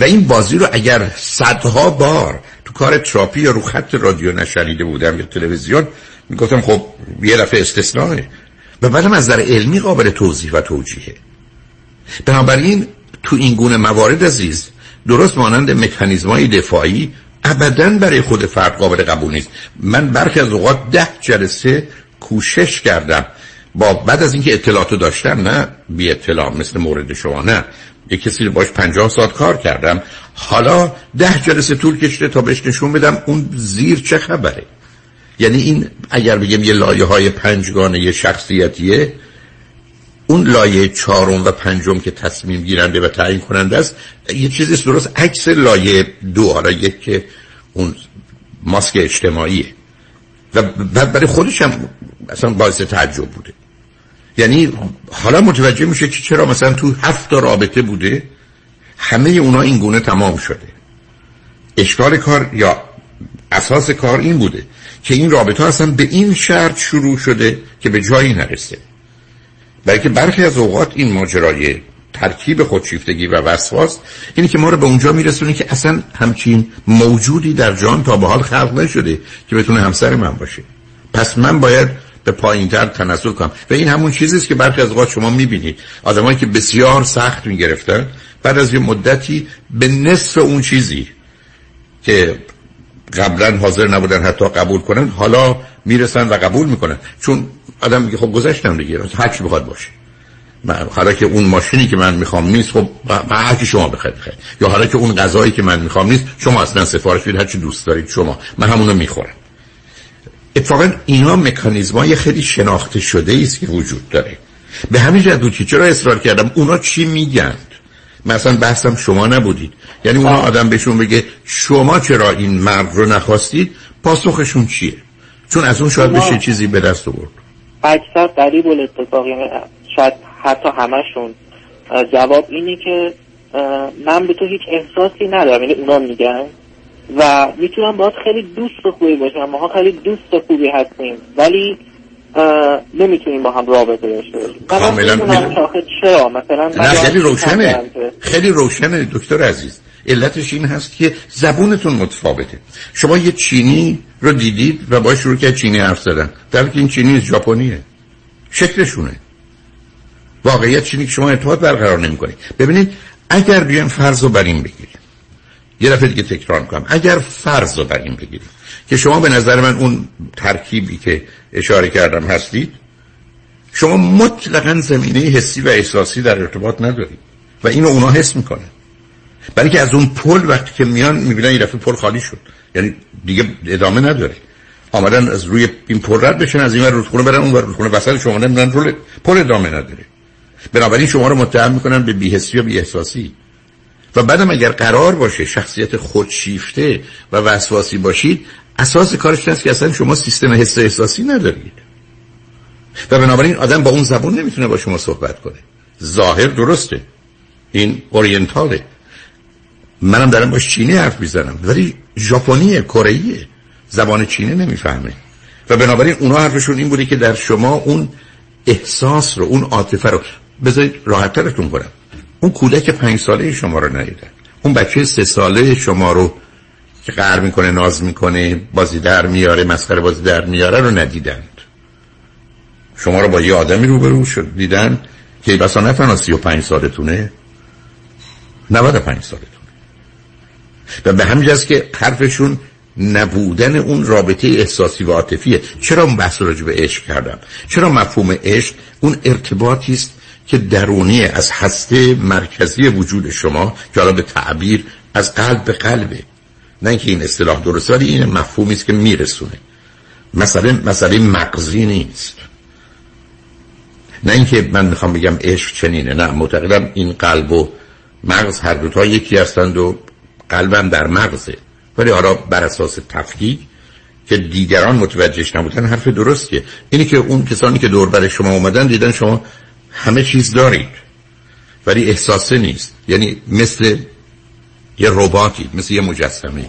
و این بازی رو اگر صدها بار تو کار تراپی یا رو خط رادیو نشنیده بودم یا تلویزیون می‌گفتم خب یه دفعه استثناءه. و بعدم از نظر علمی قابل توضیح و توجیهه. بنابراین تو این گونه موارد عزیز درست مانند مکانیزمای دفاعی ابدا برای خود فرد قابل قبول نیست. من برخی از اوقات ده جلسه کوشش کردم. با بعد از اینکه اطلاعاتو داشتم نه بی اطلاع مثل مورد شما نه. یه کسی باش پنجاه ساعت کار کردم. حالا ده جلسه طول کشته تا بهش نشون بدم اون زیر چه خبره. یعنی این اگر بگیم یه لایه های پنجگانه یه شخصیتیه اون لایه چهارم و پنجم که تصمیم گیرنده و تعیین کننده است یه چیزی درست عکس لایه دو حالا یک که اون ماسک اجتماعیه. و برای خودش هم اصلا باعث تعجب بوده. یعنی حالا متوجه میشه که چرا مثلا تو هفت رابطه بوده همه اونا این گونه تمام شده. اشکال کار یا اساس کار این بوده که این رابطه اصلا به این شرط شروع شده که به جایی نرسه. بلکه برخی از اوقات این ماجرای ترکیب خودشیفتگی و وسواس اینه که ما رو به اونجا میرسونه که اصلا همچین موجودی در جان تا به حال خلق نشده که بتونه همسر من باشه. پس من باید به پایین تر تنزل کنم. و این همون چیزی است که برخی از اوقات شما می‌بینید. آدمایی که بسیار سخت می‌گرفتن بعد از یه مدتی به نصف اون چیزی که قبلا حاضر نبودن حتی قبول کنن حالا می‌رسن و قبول می‌کنن. چون آدم میگه خب گذشتم دیگه. هر چی بخواد باشه. حالا که اون ماشینی که من می‌خوام نیست خب هر کی شما بخواید بخواید. یا حالا که اون غذایی که من می‌خوام نیست شما اصلا سفارش بدید هر چی دوست دارید شما. من همونو می‌خورم. اتفاقا اینا مکانیزمای خیلی شناخته شده است که وجود داره. به همین جهت بود که چرا اصرار کردم؟ اونا چی میگن؟ مثلا بحثم شما نبودید. یعنی اونا آدم بهشون بگه شما چرا این مرد رو نخواستید؟ پاسخشون چیه؟ چون از اون شاید بشه چیزی به دست آورد. اکثر قریب الاتفاق شاید حتی همشون. جواب اینه که من به تو هیچ احساسی ندارم. یعنی اونا میگن. و می‌تونم باید خیلی دوست خوبی باشم. ما خیلی دوست خوبی هستیم. ولی نمی‌تونیم با هم رابطه داشته باشیم. کاملا چرا. مثلا نه خیلی روشنه. خیلی روشنه دکتر عزیز. علتش این هست که زبونتون متفاوته. شما یه چینی رو دیدید و باش شروع کرد چینی حرف زدن. در این چینی ژاپنیه. شکلشونه. واقعیت چینی که شما ارتباط برقرار نمی‌کنید. ببینید اگر بیایم فرض رو بر این بگیریم. یه دفعه دیگه تکرار می‌کنم. اگر فرض رو بر این بگیریم که شما به نظر من اون ترکیبی که اشاره کردم هستید شما مطلقا زمینه حسی و احساسی در ارتباط ندارید. و اینو اونا حس می‌کنه برای که از اون پل وقتی که میان می‌بینن این دفعه پل خالی شد. یعنی دیگه ادامه نداره. آمدن از روی این پل رد بشن از این ور رودخونه برن اون ور رودخونه وسط شما نمیدن رول پل ادامه نداره. بنابراین شما رو متهم می‌کنن به بیهسی و بیاحساسی. و بعدم اگر قرار باشه شخصیت خودشیفته و وسواسی باشید اساس کارش هست که اصلا شما سیستم حس احساسی ندارید. و بنابراین آدم با اون زبون نمی‌تونه با شما صحبت کنه. ظاهر درسته. این اورینتاله. منم دارم باش چینی حرف می‌زنم. ولی ژاپنی کره زبان چینی نمی‌فهمه. و بنابراین اونا حرفشون این بوده که در شما اون احساس رو اون عاطفه رو بذارید راحت ترتون کنم. اون کودک پنج ساله شما رو ندیدن. اون بچه سه ساله شما رو که قهر می‌کنه ناز می‌کنه بازی در میاره مسخره بازی در میاره رو ندیدند. شما رو با یه آدمی روبرو شد. دیدن که بسا نه و پنج سالتونه نود پنج سالتونه. و به همین که حرفشون نبودن اون رابطه احساسی و عاطفیه. چرا اون بحث راجع به عشق کردم چرا مفهوم عشق اون ارتباطی است که درونی از هسته مرکزی وجود شما که حالا به تعبیر از قلب به قلبه. نه اینکه این اصطلاح درسته ولی این مفهومی است که میرسونه. مسئله مسئله مغزی نیست. نه اینکه من می‌خوام بگم عشق چنینه نه معتقدم این قلب و مغز هر دوتا یکی هستند و قلبم در مغزه. ولی حالا بر اساس تفکیک که دیگران متوجهش نبودن حرف درستیه. اینی که اون کسانی که دور بر شما اومدن دیدن شما همه چیز دارید. ولی احساسه نیست. یعنی مثل یه رباتی مثل یه مجسمه.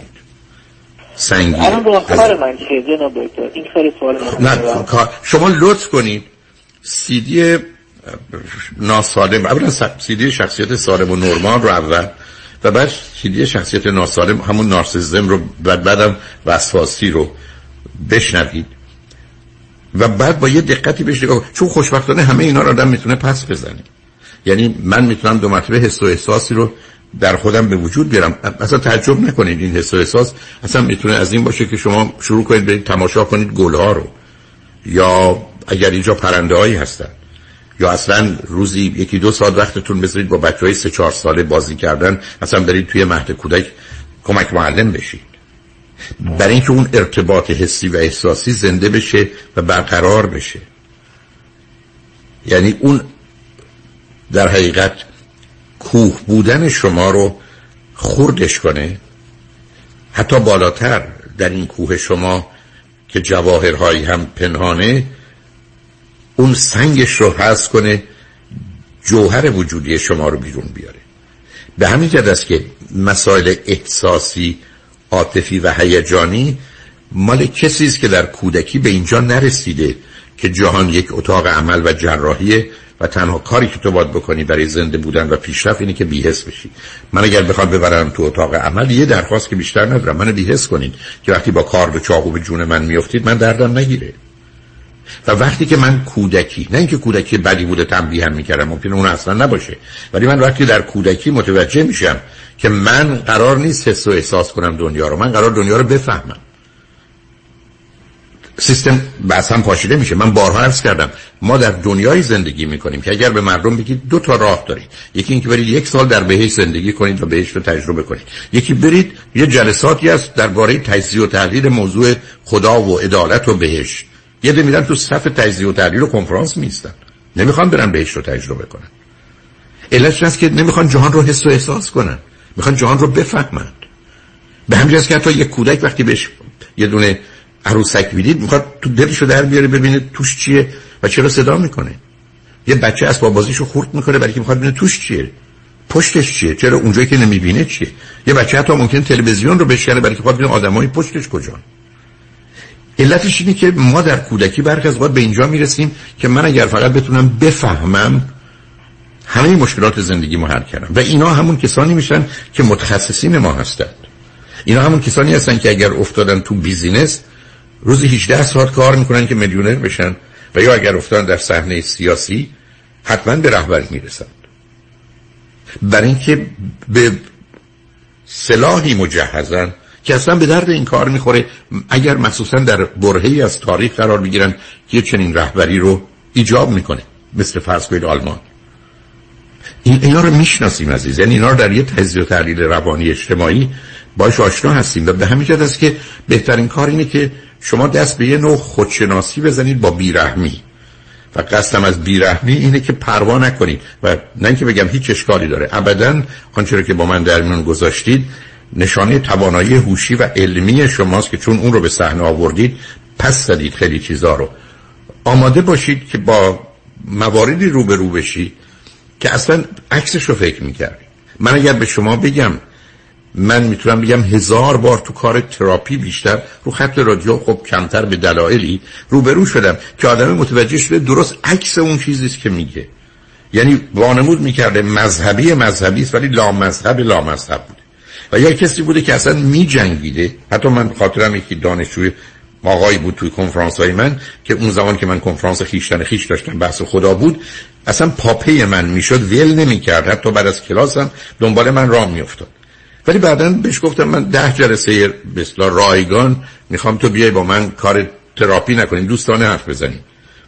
سنگی. کار من این خیلی سوال نه شما لطف کنید. سیدی ناسالم اولا سیدی شخصیت سالم و نرمال رو اول و بعد سیدی شخصیت ناسالم همون نارسیزم رو بعد بعدم وسواسی رو بشنوید. و بعد با یه دقتی بهش نگاه چون خوشبختانه همه اینا رو آدم می‌تونه پس بزنه. یعنی من می‌تونم دو مرتبه حس و احساسی رو در خودم به وجود بیارم. اصلا تعجب نکنید این حس و احساس. اصلا می‌تونه از این باشه که شما شروع کنید برید تماشا کنید گلها رو. یا اگر اینجا پرنده هایی هستن. یا اصلا روزی یکی دو ساعت وقتتون بذارید با بچه های سه چهار ساله بازی کردن اصلا برید توی مهد کودک کمک معلم بشید. برای اینکه اون ارتباط حسی و احساسی زنده بشه و برقرار بشه. یعنی اون در حقیقت کوه بودن شما رو خوردش کنه. حتی بالاتر در این کوه شما که جواهرهایی هم پنهانه اون سنگش رو حذف کنه جوهر وجودی شما رو بیرون بیاره. به همین جد است که مسائل احساسی عاطفی و هیجانی مال کسی است که در کودکی به اینجا نرسیده که جهان یک اتاق عمل و جراحیه و تنها کاری که تو باید بکنی برای زنده بودن و پیشرفت اینه که بیهس بشی. من اگر بخوام ببرم تو اتاق عمل یه درخواست که بیشتر ندارم. من بیهس کنید که وقتی با کار و چاقو به جون من میافتید من دردم نگیره. و وقتی که من کودکی نه اینکه کودکی بدی بوده تنبیه هم می‌کردم ممکنه اون اصلا نباشه ولی من وقتی در کودکی متوجه میشم که من قرار نیست حس و احساس کنم دنیا رو من قرار دنیا رو بفهمم. سیستم بس هم پاشیده میشه. من بارها عرض کردم ما در دنیای زندگی می‌کنیم که اگر به مردم بگید دو تا راه دارید. یکی اینکه برید یک سال در بهش زندگی کنید و بهش رو تجربه کنید. یکی برید یه جلساتی است درباره تجزیه و تحلیل موضوع خدا و عدالت و بهش یه ده میرن تو صف تجزیه و تحلیل و کنفرانس میستن نمی‌خوان برن بهش رو تجربه کنن. علتش هست که نمی‌خوان جهان رو حس و احساس کنن. می‌خوان جهان رو بفهمند به همین که حتی یک کودک وقتی بهش یه دونه عروسک می‌دید می‌خواد تو دلش رو در بیاره ببینه توش چیه و چرا صدا می‌کنه. یه بچه از بازیشو خورد می‌کنه برای که می‌خواد ببینه توش چیه. پشتش چیه؟ چرا اونجایی که نمی‌بینه چیه؟ یه بچه حتی ممکن تلویزیون رو بشکنه برای که ببینه آدمای پشتش کجان. علتش اینه که ما در کودکی برخی از به اینجا می‌رسیم که من اگر فقط بتونم بفهمم همه مشکلات زندگی حل کردم و اینا همون کسانی میشن که متخصصین ما هستند. اینا همون کسانی هستن که اگر افتادن تو بیزینس روزی 18 ساعت کار می‌کنن که میلیونر بشن و یا اگر افتادن در صحنه سیاسی حتما به رهبری می‌رسند. برای اینکه به سلاحی مجهزن که اصلا به درد این کار می‌خوره. اگر مخصوصا در برهی از تاریخ قرار می‌گیرن که چنین رهبری رو ایجاب می‌کنه مثل فرض کنید آلمان. این اینا رو می‌شناسیم عزیز. یعنی اینا رو در یه تجزیه و تحلیل روانی اجتماعی باش آشنا هستیم. و به همین جهت است که بهترین کار اینه که شما دست به یه نوع خودشناسی بزنید با بیرحمی. و قصدم از بیرحمی اینه که پروا نکنید. و نه اینکه بگم هیچ اشکالی داره. ابدا آنچه که با من در میون گذاشتید نشانه توانایی هوشی و علمی شماست که چون اون رو به صحنه آوردید پس زدید خیلی چیزا رو. آماده باشید که با مواردی روبرو بشید که اصلا عکسش رو فکر می‌کردید. من اگر به شما بگم من می‌تونم بگم هزار بار تو کار تراپی بیشتر رو خط رادیو خب کمتر به دلایلی روبرو شدم که آدم متوجه شده درست عکس اون چیزیست که میگه. یعنی وانمود می‌کرده مذهبی مذهبی است ولی لا مذهب لا مذهب بوده و یا کسی بوده که اصلا میجنگیده. حتی من خاطرم یکی دانشجوی آقایی بود توی کنفرانس های من که اون زمان که من کنفرانس خیشتن خیش داشتم بحث خدا بود اصلا پاپه من می‌شد ول نمی‌کرد. حتی بعد از کلاسم دنبال من راه میافتاد. ولی بعدا بهش گفتم من ده جلسه بسلا رایگان می‌خوام تو بیای با من کار تراپی نکنیم دوستانه حرف بزنیم.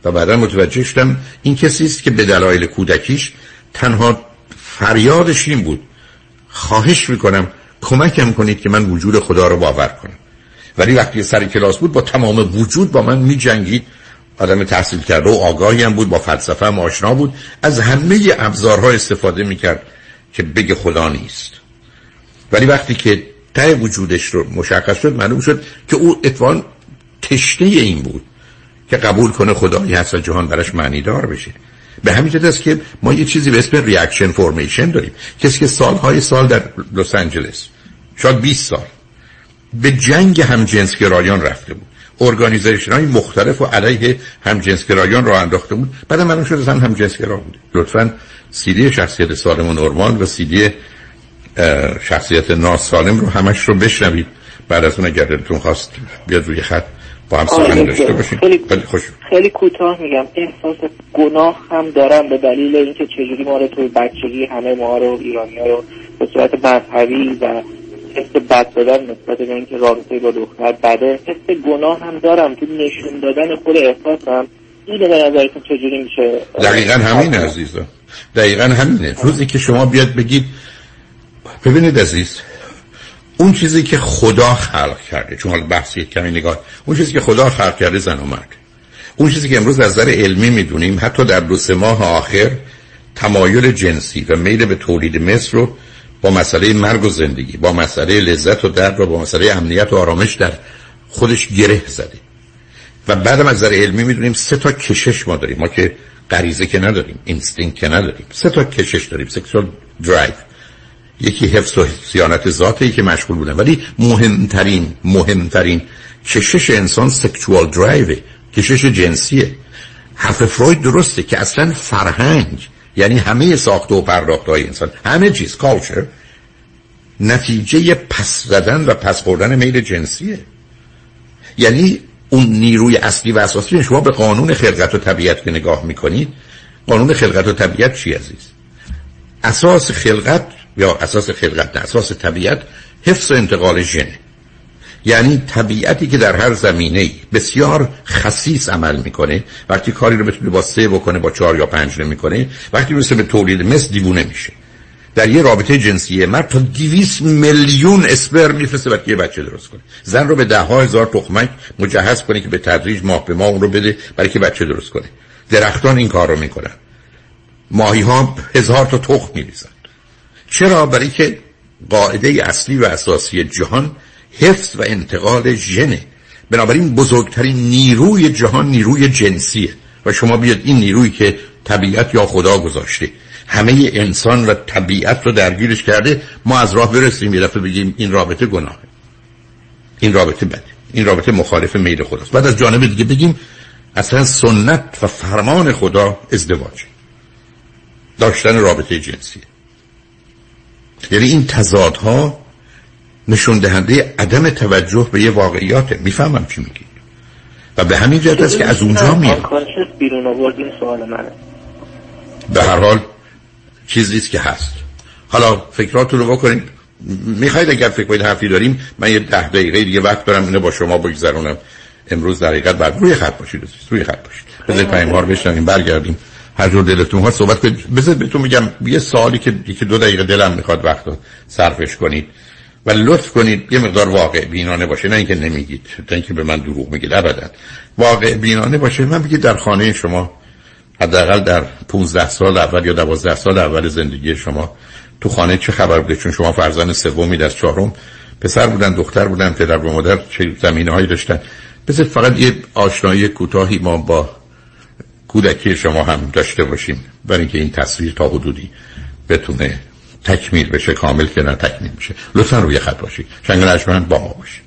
و بعدا متوجه شدم این کسی است که به دلایل کودکیش تنها فریادش این بود. خواهش می‌کنم کمکم کنید که من وجود خدا رو باور کنم. ولی وقتی سر کلاس بود با تمام وجود با من میجنگید. آدم تحصیل کرده و آگاهی هم بود با فلسفه هم آشنا بود. از همه ابزارها استفاده می‌کرد که بگه خدا نیست. ولی وقتی که ته وجودش رو مشخص شد معلوم شد که او اتوان تشنه این بود که قبول کنه خدایی هست و جهان براش معنی دار بشه. به همین جهت است که ما یه چیزی به اسم reaction formation داریم. کسی که سالهای سال در لس آنجلس شاید 20 سال به جنگ همجنسگرایان رفته بود. organization های مختلف و علیه همجنسگرایان راه انداخته بود. بعد من شد هم همجنسگرا بود لطفا سیدی شخصیت سالم و نرمال و سیدی شخصیت ناسالم رو همش رو بشنوید. بعد از اون اگر دلتون خواست بیاد روی خط با هم سخن داشته باشیم. خیلی, خوش. خیلی کوتاه میگم. احساس گناه هم دارم به دلیل اینکه چجوری ما رو توی بچگی همه ما رو ایرانی ها رو به صورت مذهبی و حس بد دادن نسبت به اینکه رابطه با دختر بده حس گناه هم دارم. تو نشون دادن خود احساسم. اینو به نظرتون چجوری میشه؟ دقیقا همینه عزیزم دقیقا همینه. روزی که شما بیاد بگید ببینید عزیز اون چیزی که خدا خلق کرده چون حالا بحثی کمی نگاه اون چیزی که خدا خلق کرده زن و مرد. اون چیزی که امروز از نظر علمی می‌دونیم حتی در دو سه ماه آخر تمایل جنسی و میل به تولید مثل رو با مسئله مرگ و زندگی با مسئله لذت و درد و با مسئله امنیت و آرامش در خودش گره زده. و بعدم از نظر علمی می‌دونیم سه تا کشش ما داریم. ما که غریزه که نداریم instinct که نداریم سه تا کشش داریم sexual drive. یکی حفظ و سیانت ذاتی که مشغول بودن. ولی مهمترین مهمترین کشش انسان sexual drive کشش جنسیه. حرف فروید درسته که اصلا فرهنگ یعنی همه ساخته و پرداخت های انسان همه چیز culture نتیجه پس زدن و پس خوردن میل جنسیه. یعنی اون نیروی اصلی و اساسی شما به قانون خلقت و طبیعت که نگاه می‌کنید قانون خلقت و طبیعت چی عزیز؟ اساس خلقت یا اساس خلقت نه اساس طبیعت حفظ و انتقال ژنه یعنی طبیعتی که در هر زمینه بسیار خصیص عمل می‌کنه وقتی کاری رو بتونه با سه بکنه با چهار یا پنج نمی‌کنه وقتی می‌رسه به تولید مثل دیوونه میشه. در یه رابطه جنسی مرد تا 200 میلیون اسپر میفرسته برای یه بچه درست کنه. زن رو به ده ها هزار تخمک مجهز کنه که به تدریج ماه به ماه اون رو بده برای که بچه درست کنه. درختان این کار رو می‌کنن. ماهی ها هزار تا تخم میریزن. چرا؟ برای که قاعده اصلی و اساسی جهان حفظ و انتقال ژنه. بنابراین بزرگترین نیروی جهان نیروی جنسیه. و شما بیاد این نیرویی که طبیعت یا خدا گذاشته. همه انسان و طبیعت رو درگیرش کرده ما از راه برسیم یه دفعه بگیم این رابطه گناهه این رابطه بده این رابطه مخالف میل خداست. بعد از جانب دیگه بگیم اصلا سنت و فرمان خدا ازدواج. داشتن رابطه جنسی یعنی این تضادها نشون دهنده عدم توجه به یه واقعیاته می‌فهمم چی میگی. و به همین جهت است که از اونجا میاد بیرون آورد این سوال منه. به هر حال چیزی که هست. حالا فکراتون رو بکنید. می‌خواید اگر فکر کنید حرفی داریم من یه ده دقیقه دیگه وقت دارم اینو با شما بگذرونم. امروز در حقیقت بعد روی خط باشید روی خط باشید. بذارید رو بشنویم برگردیم. هر جور دلتون ها صحبت کنید. بذارید بهتون میگم یه سوالی که که دو دقیقه دلم می‌خواد وقت صرفش کنید. و لطف کنید یه مقدار واقع بینانه باشه نه اینکه نمیگید تا اینکه به من دروغ میگید ابدا. واقع بینانه باشه. من بگید در خانه شما حداقل در 15 سال اول یا 12 سال اول زندگی شما تو خانه چه خبر بوده؟ چون شما فرزند سومی از چهارم پسر بودن دختر بودن پدر و مادر چه زمینه هایی داشتن؟ بذارید فقط یه آشنایی کوتاهی ما با کودکی شما هم داشته باشیم برای اینکه این تصویر تا حدودی بتونه تکمیل بشه کامل که نه تکمیل بشه. لطفا روی خط باشید شنگ با ما باشید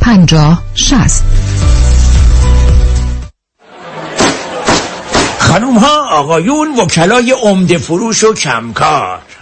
50 60 خانوم ها آقایون وکلای عمده فروش و کمکار.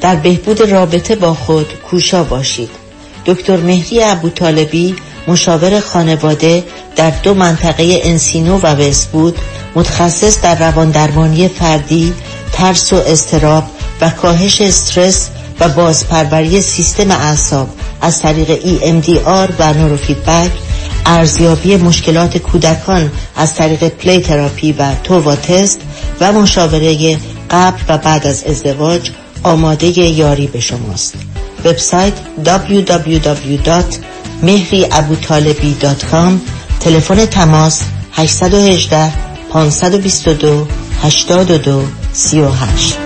در بهبود رابطه با خود کوشا باشید. دکتر مهری ابوطالبی مشاور خانواده در دو منطقه انسینو و وستبود متخصص در روان درمانی فردی ترس و استراب و کاهش استرس و بازپروری سیستم اعصاب از طریق EMDR و نوروفیدبک ارزیابی مشکلات کودکان از طریق پلی تراپی و تووا تست و مشاوره قبل و بعد از ازدواج آماده یاری به شماست. وبسایت www.mehriabutalebi.com تلفن تماس 818 522 82 38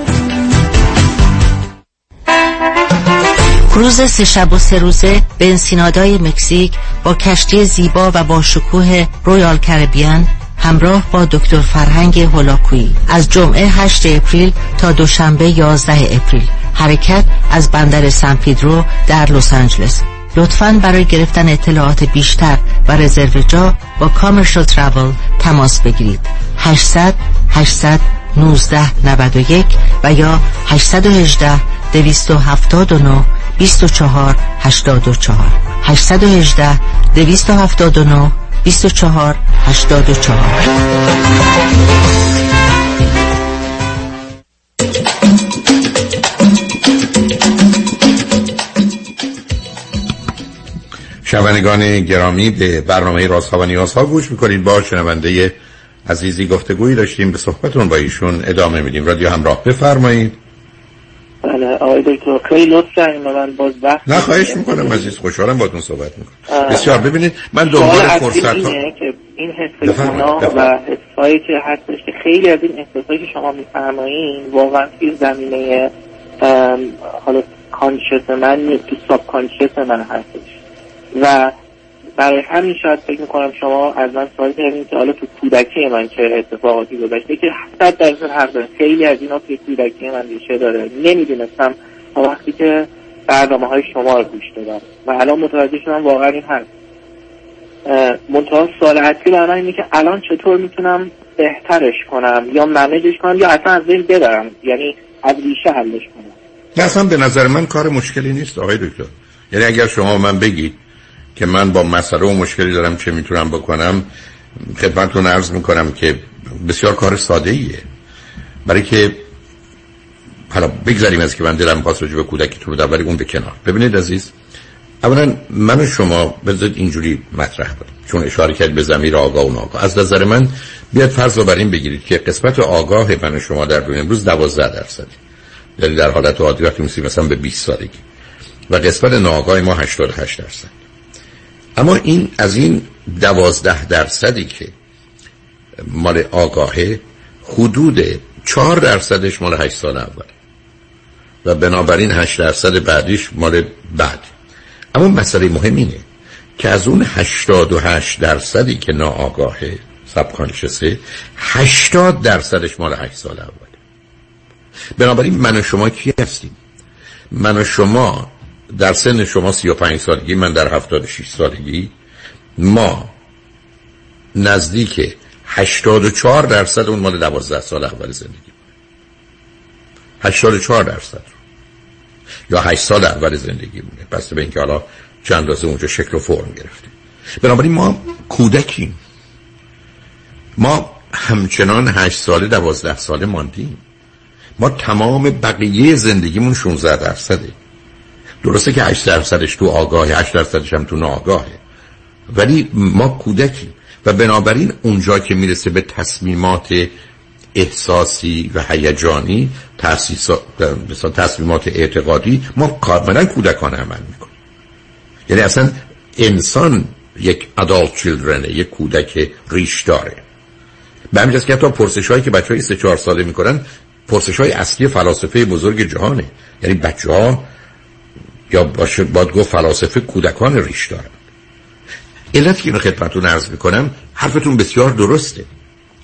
کروز سه شب و سه روزه به انسینادای مکزیک با کشتی زیبا و با شکوه Royal Caribbean همراه با دکتر فرهنگ هولاکویی. از جمعه 8 اپریل تا دوشنبه 11 اپریل. حرکت از بندر سان پیدرو در لس آنجلس. لطفا برای گرفتن اطلاعات بیشتر و رزرو جا با کامرشل تراول تماس بگیرید. 800 800 1991 و یا 818 279 24 84 818 279 24 84 شنوندگان گرامی به برنامه راست و نیاز ها گوش می‌کنید. با شنونده عزیزی گفتگویی داشتیم. به صحبتون با ایشون ادامه میدیم. رادیو همراه بفرمایید. بله آقای دکتر خیلی لطف کردیم من باز وقت نه خواهش می‌کنم عزیز خوشحالم باتون صحبت می‌کنم. بسیار ببینید من دنبال فرصت ها که این حس گناه و حسایی که هستش که خیلی از این احساسایی که شما میفرمایین واقعا توی زمینه حالا کانشس من تو ساب کانشس من هستش. و برای همین شاید فکر می‌کنم شما از من سوال کردین که حالا تو کودکی من چه اتفاقاتی گذشته؟ که صد درصد حق دارم خیلی از اینا توی کودکی من ریشه داره. نمی‌دونستم. تا وقتی که برنامه های شما رو گوش دادم. و الان متوجه شدم واقعا این هست منتها سوال اصلی برای اینه که الان چطور می‌تونم بهترش کنم؟ یا منجش کنم؟ یا اصلا از بین ببرم؟ یعنی از ریشه حلش کنم. نه اصلا به نظر من کار مشکلی نیست آقای دکتر. یعنی اگر شما من بگید که من با مسئله و مشکلی دارم چه می‌تونم بکنم خدمتتون عرض می‌کنم که بسیار کار ساده ایه برای که حالا بگذاریم از که من دلم راجع به کودکیتون رو ولی اون به کنار. ببینید عزیز اولا من و شما بذارید اینجوری مطرح کنیم چون اشاره کرد به زمیر آگاه و ناگاه از نظر من بیاد فرض رو بر این بگیرید که قسمت آگاه من و شما در دنیا امروز 12 درصد. یعنی در حالت عادی وقتی مثلا به 20 سالگی. و قسمت ناآگاه ما 88 درصد. اما این از این دوازده درصدی که مال آگاهه حدود چهار درصدش مال هشت سال اول و بنابراین هشت درصد بعدیش مال بعد. اما مسئله مهم اینه که از اون هشتاد و هشت درصدی که ناآگاهه سبکانشسه هشتاد درصدش مال هشت سال اول بنابراین من و شما کی هستیم؟ من و شما در سن شما 35 سالگی من در 76 سالگی ما نزدیک 84 درصد اون مال 12 سال اول زندگی 84 درصد یا 8 سال اول زندگی مونه. پس به اینکه حالا چند اندازه اونجا شکل و فرم گرفتیم. بنابراین ما کودکیم. ما همچنان 8 ساله 12 ساله ماندیم. ما تمام بقیه زندگیمون 16 درصده. درسته که 8 درصدش تو آگاهه 8 درصدش هم تو ناآگاهه. ولی ما کودکیم و بنابراین اونجا که می‌رسه به تصمیمات احساسی و هیجانی تصمیمات اعتقادی ما کاملا کودکانه عمل می‌کنیم. یعنی اصلا انسان یک adult children یک کودک ریش داره. به همین که حتی پرسش هایی که بچه های سه چهار ساله می‌کنن پرسش های اصلی فلاسفه بزرگ جهانه. یعنی بچه ها یا باشه باید گفت فلاسفه کودکان ریش دارن. علت که اینو خدمتتون عرض می‌کنم حرفتون بسیار درسته.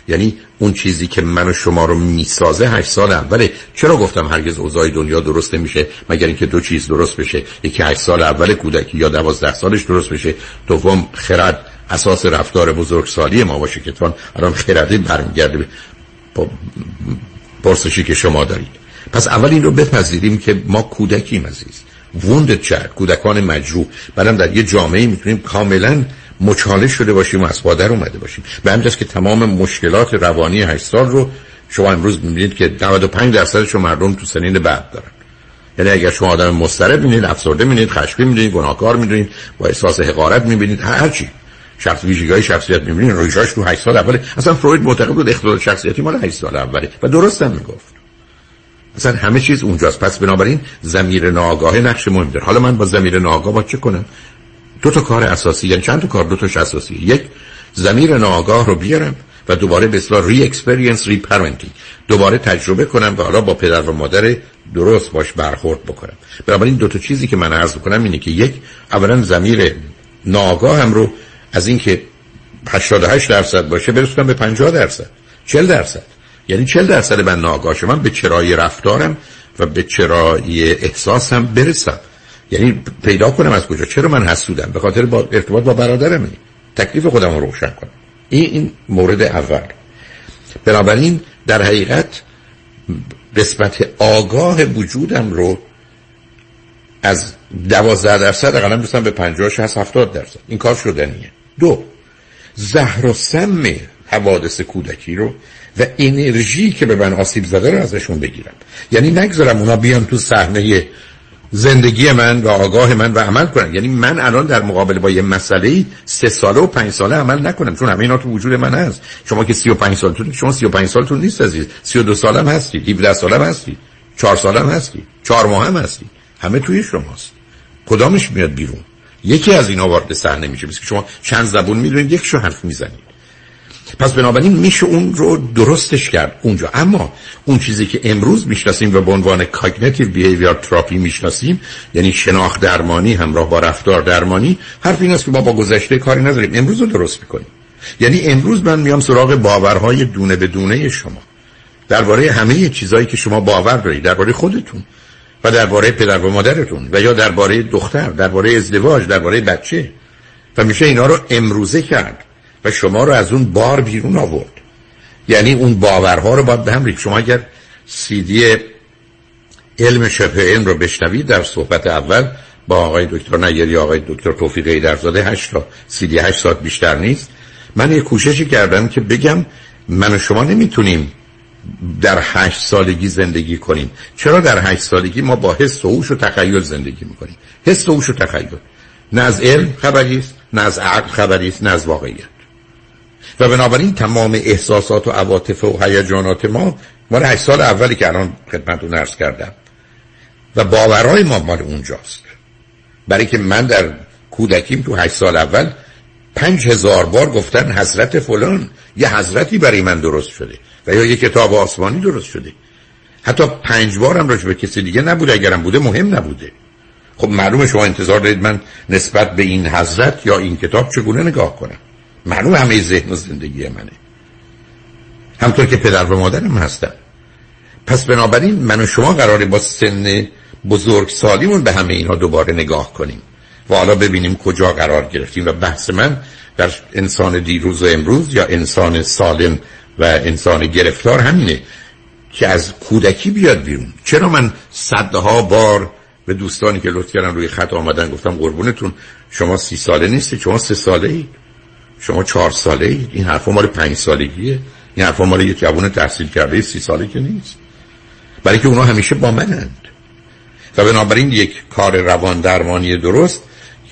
یعنی اون چیزی که من و شما رو می‌سازه هشت سال اوله. چرا گفتم هرگز اوضاع دنیا درست نمیشه مگر اینکه دو چیز درست بشه؟ یکی هشت سال اول کودکی یا دوازده سالش درست بشه. دوم خرد اساس رفتار بزرگسالی ما باشه که تون الان خرده برمیگرده پرسشی که شما دارید. پس اول این رو بپذیریم که ما کودکیم عزیز. ووندد چرد کودکان مجروح. بعدم در یه جامعه می‌تونیم کاملا مچاله شده باشیم و از پادر اومده باشیم. به همجاست که تمام مشکلات روانی 8 سال رو شما امروز می‌بینید که 95 درصدش مردم تو سنین بعد دارن. یعنی اگر شما آدم مضطرب می‌بینید افسرده می‌بینید خشمگین می‌بینید گناهکار می‌بینید با احساس حقارت می‌بینید هر چی. شخص ویژگی شخصیت می‌بینید رویشاش تو 8 سال اوله. اصلا فروید معتقد بود اختلال شخصیتی مال 8 سال اوله. و هم می‌گفت. اصلا همه چیز اونجاست. پس بنابراین زمیر ناآگاه نقش مهم داره. حالا من با زمیر ناآگاه با چه کنم؟ دو تا کار اساسی یعنی چند تا کار؟ دو تاش اساسی؟ یک ضمیر ناآگاه رو بیارم و دوباره به اصطلاح re-experience reparenting دوباره تجربه کنم و حالا با پدر و مادر درست باش برخورد بکنم. بنابراین دو تا چیزی که من عرض کنم اینه که یک اولا ضمیر ناآگاهم رو از اینکه 88 درصد باشه برسونم به 50 درصد 40 درصد. یعنی 40 درصد من ناآگاه من به چرای رفتارم و به چرای احساسم برسم. یعنی پیدا کنم از کجا؟ چرا من حسودم؟ به خاطر با ارتباط با برادرمه تکلیف خودم رو روشن کنم. این این مورد اول. بنابراین در حقیقت قسمت آگاه وجودم رو از دوازده درصد اقلا برسم به پنجاه هست هفتاد درصد. این کار شدنیه. دو زهر و سم حوادث کودکی رو و انرژی که به من آسیب زده رو ازشون بگیرم. یعنی نگذارم اونا بیان تو صحنه زندگی من و آگاه من و عمل کنن. یعنی من الان در مقابل با یه مسئله سه ساله و پنج ساله عمل نکنم چون همه اینا تو وجود من هست. شما که سی و پنج سالتون شما سی و پنج سالتون نیست عزیز. سی و دو سالم هستی 17 سالم هستی چهار سالم هستی چهار ماه هم هستی. همه توی شماست. کدامش میاد بیرون؟ یکی از اینا وارد صحنه میشه. که شما چند زبون می‌دونید یکشو حرف می‌زنید. پس بنابراین میشه اون رو درستش کرد اونجا. اما اون چیزی که امروز می‌شناسیم و به عنوان cognitive behavior therapy می‌شناسیم یعنی شناخت درمانی همراه با رفتار درمانی حرف این است که ما با گذشته کاری نداریم. امروز رو درست می‌کنیم. یعنی امروز من میام سراغ باورهای دونه به دونه شما. درباره همه چیزهایی که شما باور دارید درباره خودتون و درباره پدر و مادرتون و یا درباره دختر درباره ازدواج درباره بچه. و میشه اینا رو امروزه کرد. و شما رو از اون بار بیرون آورد. یعنی اون باورها رو باید به هم شما اگر سیدی علم شبه علم رو بشنوید در صحبت اول با آقای دکتر نیری آقای دکتر توفیق ایدرزاده هشت تا سیدی هشت ساعت بیشتر نیست. من یه کوششی کردم که بگم من و شما نمی‌تونیم در هشت سالگی زندگی کنیم. چرا در هشت سالگی؟ ما با حس و هوش و تخیل زندگی می‌کنیم. حس و هوش و تخیل. نه از علم خبری است نه از عقل خبری است نه از واقعیت. و بنابراین تمام احساسات و عواطف و هیجانات ما مال هشت سال اولی که الان خدمتتون عرض کردم. و باورهای ما مال اونجاست. برای که من در کودکیم تو هشت سال اول پنج هزار بار گفتن حضرت فلان یه حضرتی برای من درست شده و یا یه کتاب آسمانی درست شده. حتی پنج بارم راجع به کسی دیگه نبوده اگرم بوده مهم نبوده. خب معلومه شما انتظار دارید من نسبت به این حضرت یا این کتاب چگونه نگاه کنم؟ معلوم همه ذهن و زندگی منه. همطور که پدر و مادرم هستن. پس بنابراین من و شما قراره با سن بزرگ سالیمون به همه اینها دوباره نگاه کنیم و حالا ببینیم کجا قرار گرفتیم و بحث من در انسان دیروز و امروز یا انسان سالم و انسان گرفتار همینه که از کودکی بیاد بیرون. چرا من صدها بار به دوستانی که لطف کردن روی خط آمدن گفتم قربونتون شما سی ساله نیستی شما سه ساله اید شما چهار ساله اید این حرف مال پنج سالگیه. این حرف مال یک جوان تحصیل کرده سی ساله که نیست. برای که اونا همیشه با منند. و بنابراین یک کار روان درمانی درست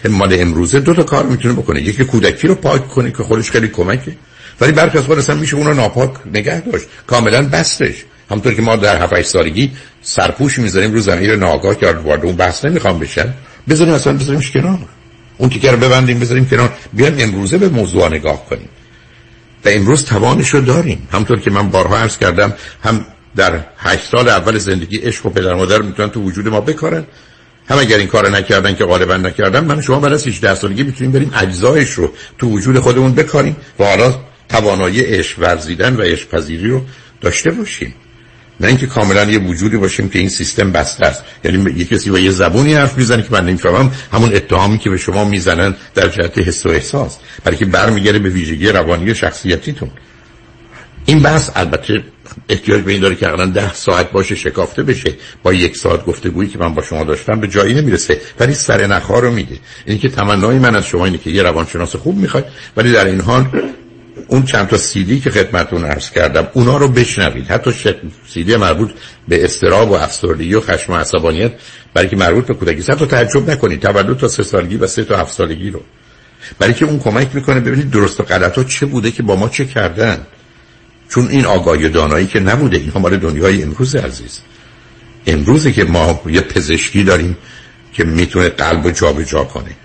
که مال امروزه دو تا کار می‌تونه بکنه. یکی کودکی رو پاک کنه که خودش خیلی کمکه. ولی برخی از اصلا میشه اون ناپاک نگه داشت. کاملا بستش. همطور که ما در 7 سالگی سرپوش می‌ذاریم رو زمین ناگاه که وارد اون بحث نمی‌خوام بشن. بذاریم اصلا بذاریمش کنار. اون تیکه رو ببندیم بذاریم کنار. بیان امروزه به موضوع نگاه کنیم. و امروز توانش رو داریم. همطور که من بارها عرض کردم هم در هشت سال اول زندگی عشق و پدر مادر می‌تونن تو وجود ما بکارن. هم اگر این کار نکردن که غالبا نکردن من شما بعد از 18 سالگی می‌تونیم بریم اجزایش رو تو وجود خودمون بکاریم و حالا توانایی عشق ورزیدن و عشق پذیری رو داشته باشیم. نه اینکه کاملا یه وجودی باشیم که این سیستم بسته است. یعنی یه کسی با یه زبونی حرف می‌زنه که من نمی‌فهمم همون اتهامی که به شما می‌زنن در جهت حس و احساس. برای که برمیگره به ویژگی روانی شخصیتیتون. این بحث البته احتیاج به این داره که الان ده ساعت باشه شکافته بشه. با یک ساعت گفتگویی که من با شما داشتم به جایی نمی‌رسه. ولی سر نخار رو میده. اینی که تمنای من از شما اینه که یه روانشناس خوب می‌خواد ولی در این حال اون چند تا سیدی که خدمتتون عرض کردم اونا رو بشنوید. حتی سیدی مربوط به استراب و افسردگی و خشم و عصبانیت برای که مربوط به کودکی. حتی تعجب نکنید. تولد تا سه سالگی و سه تا هفت سالگی رو. برای که اون کمک می‌کنه ببینید درست و غلط ها چه بوده که با ما چه کردن. چون این آگاهی دانایی که نبوده این مال دنیای امروز عزیز. امروزه که ما یه پزشکی داریم که می‌تونه قلب جابجا کنه.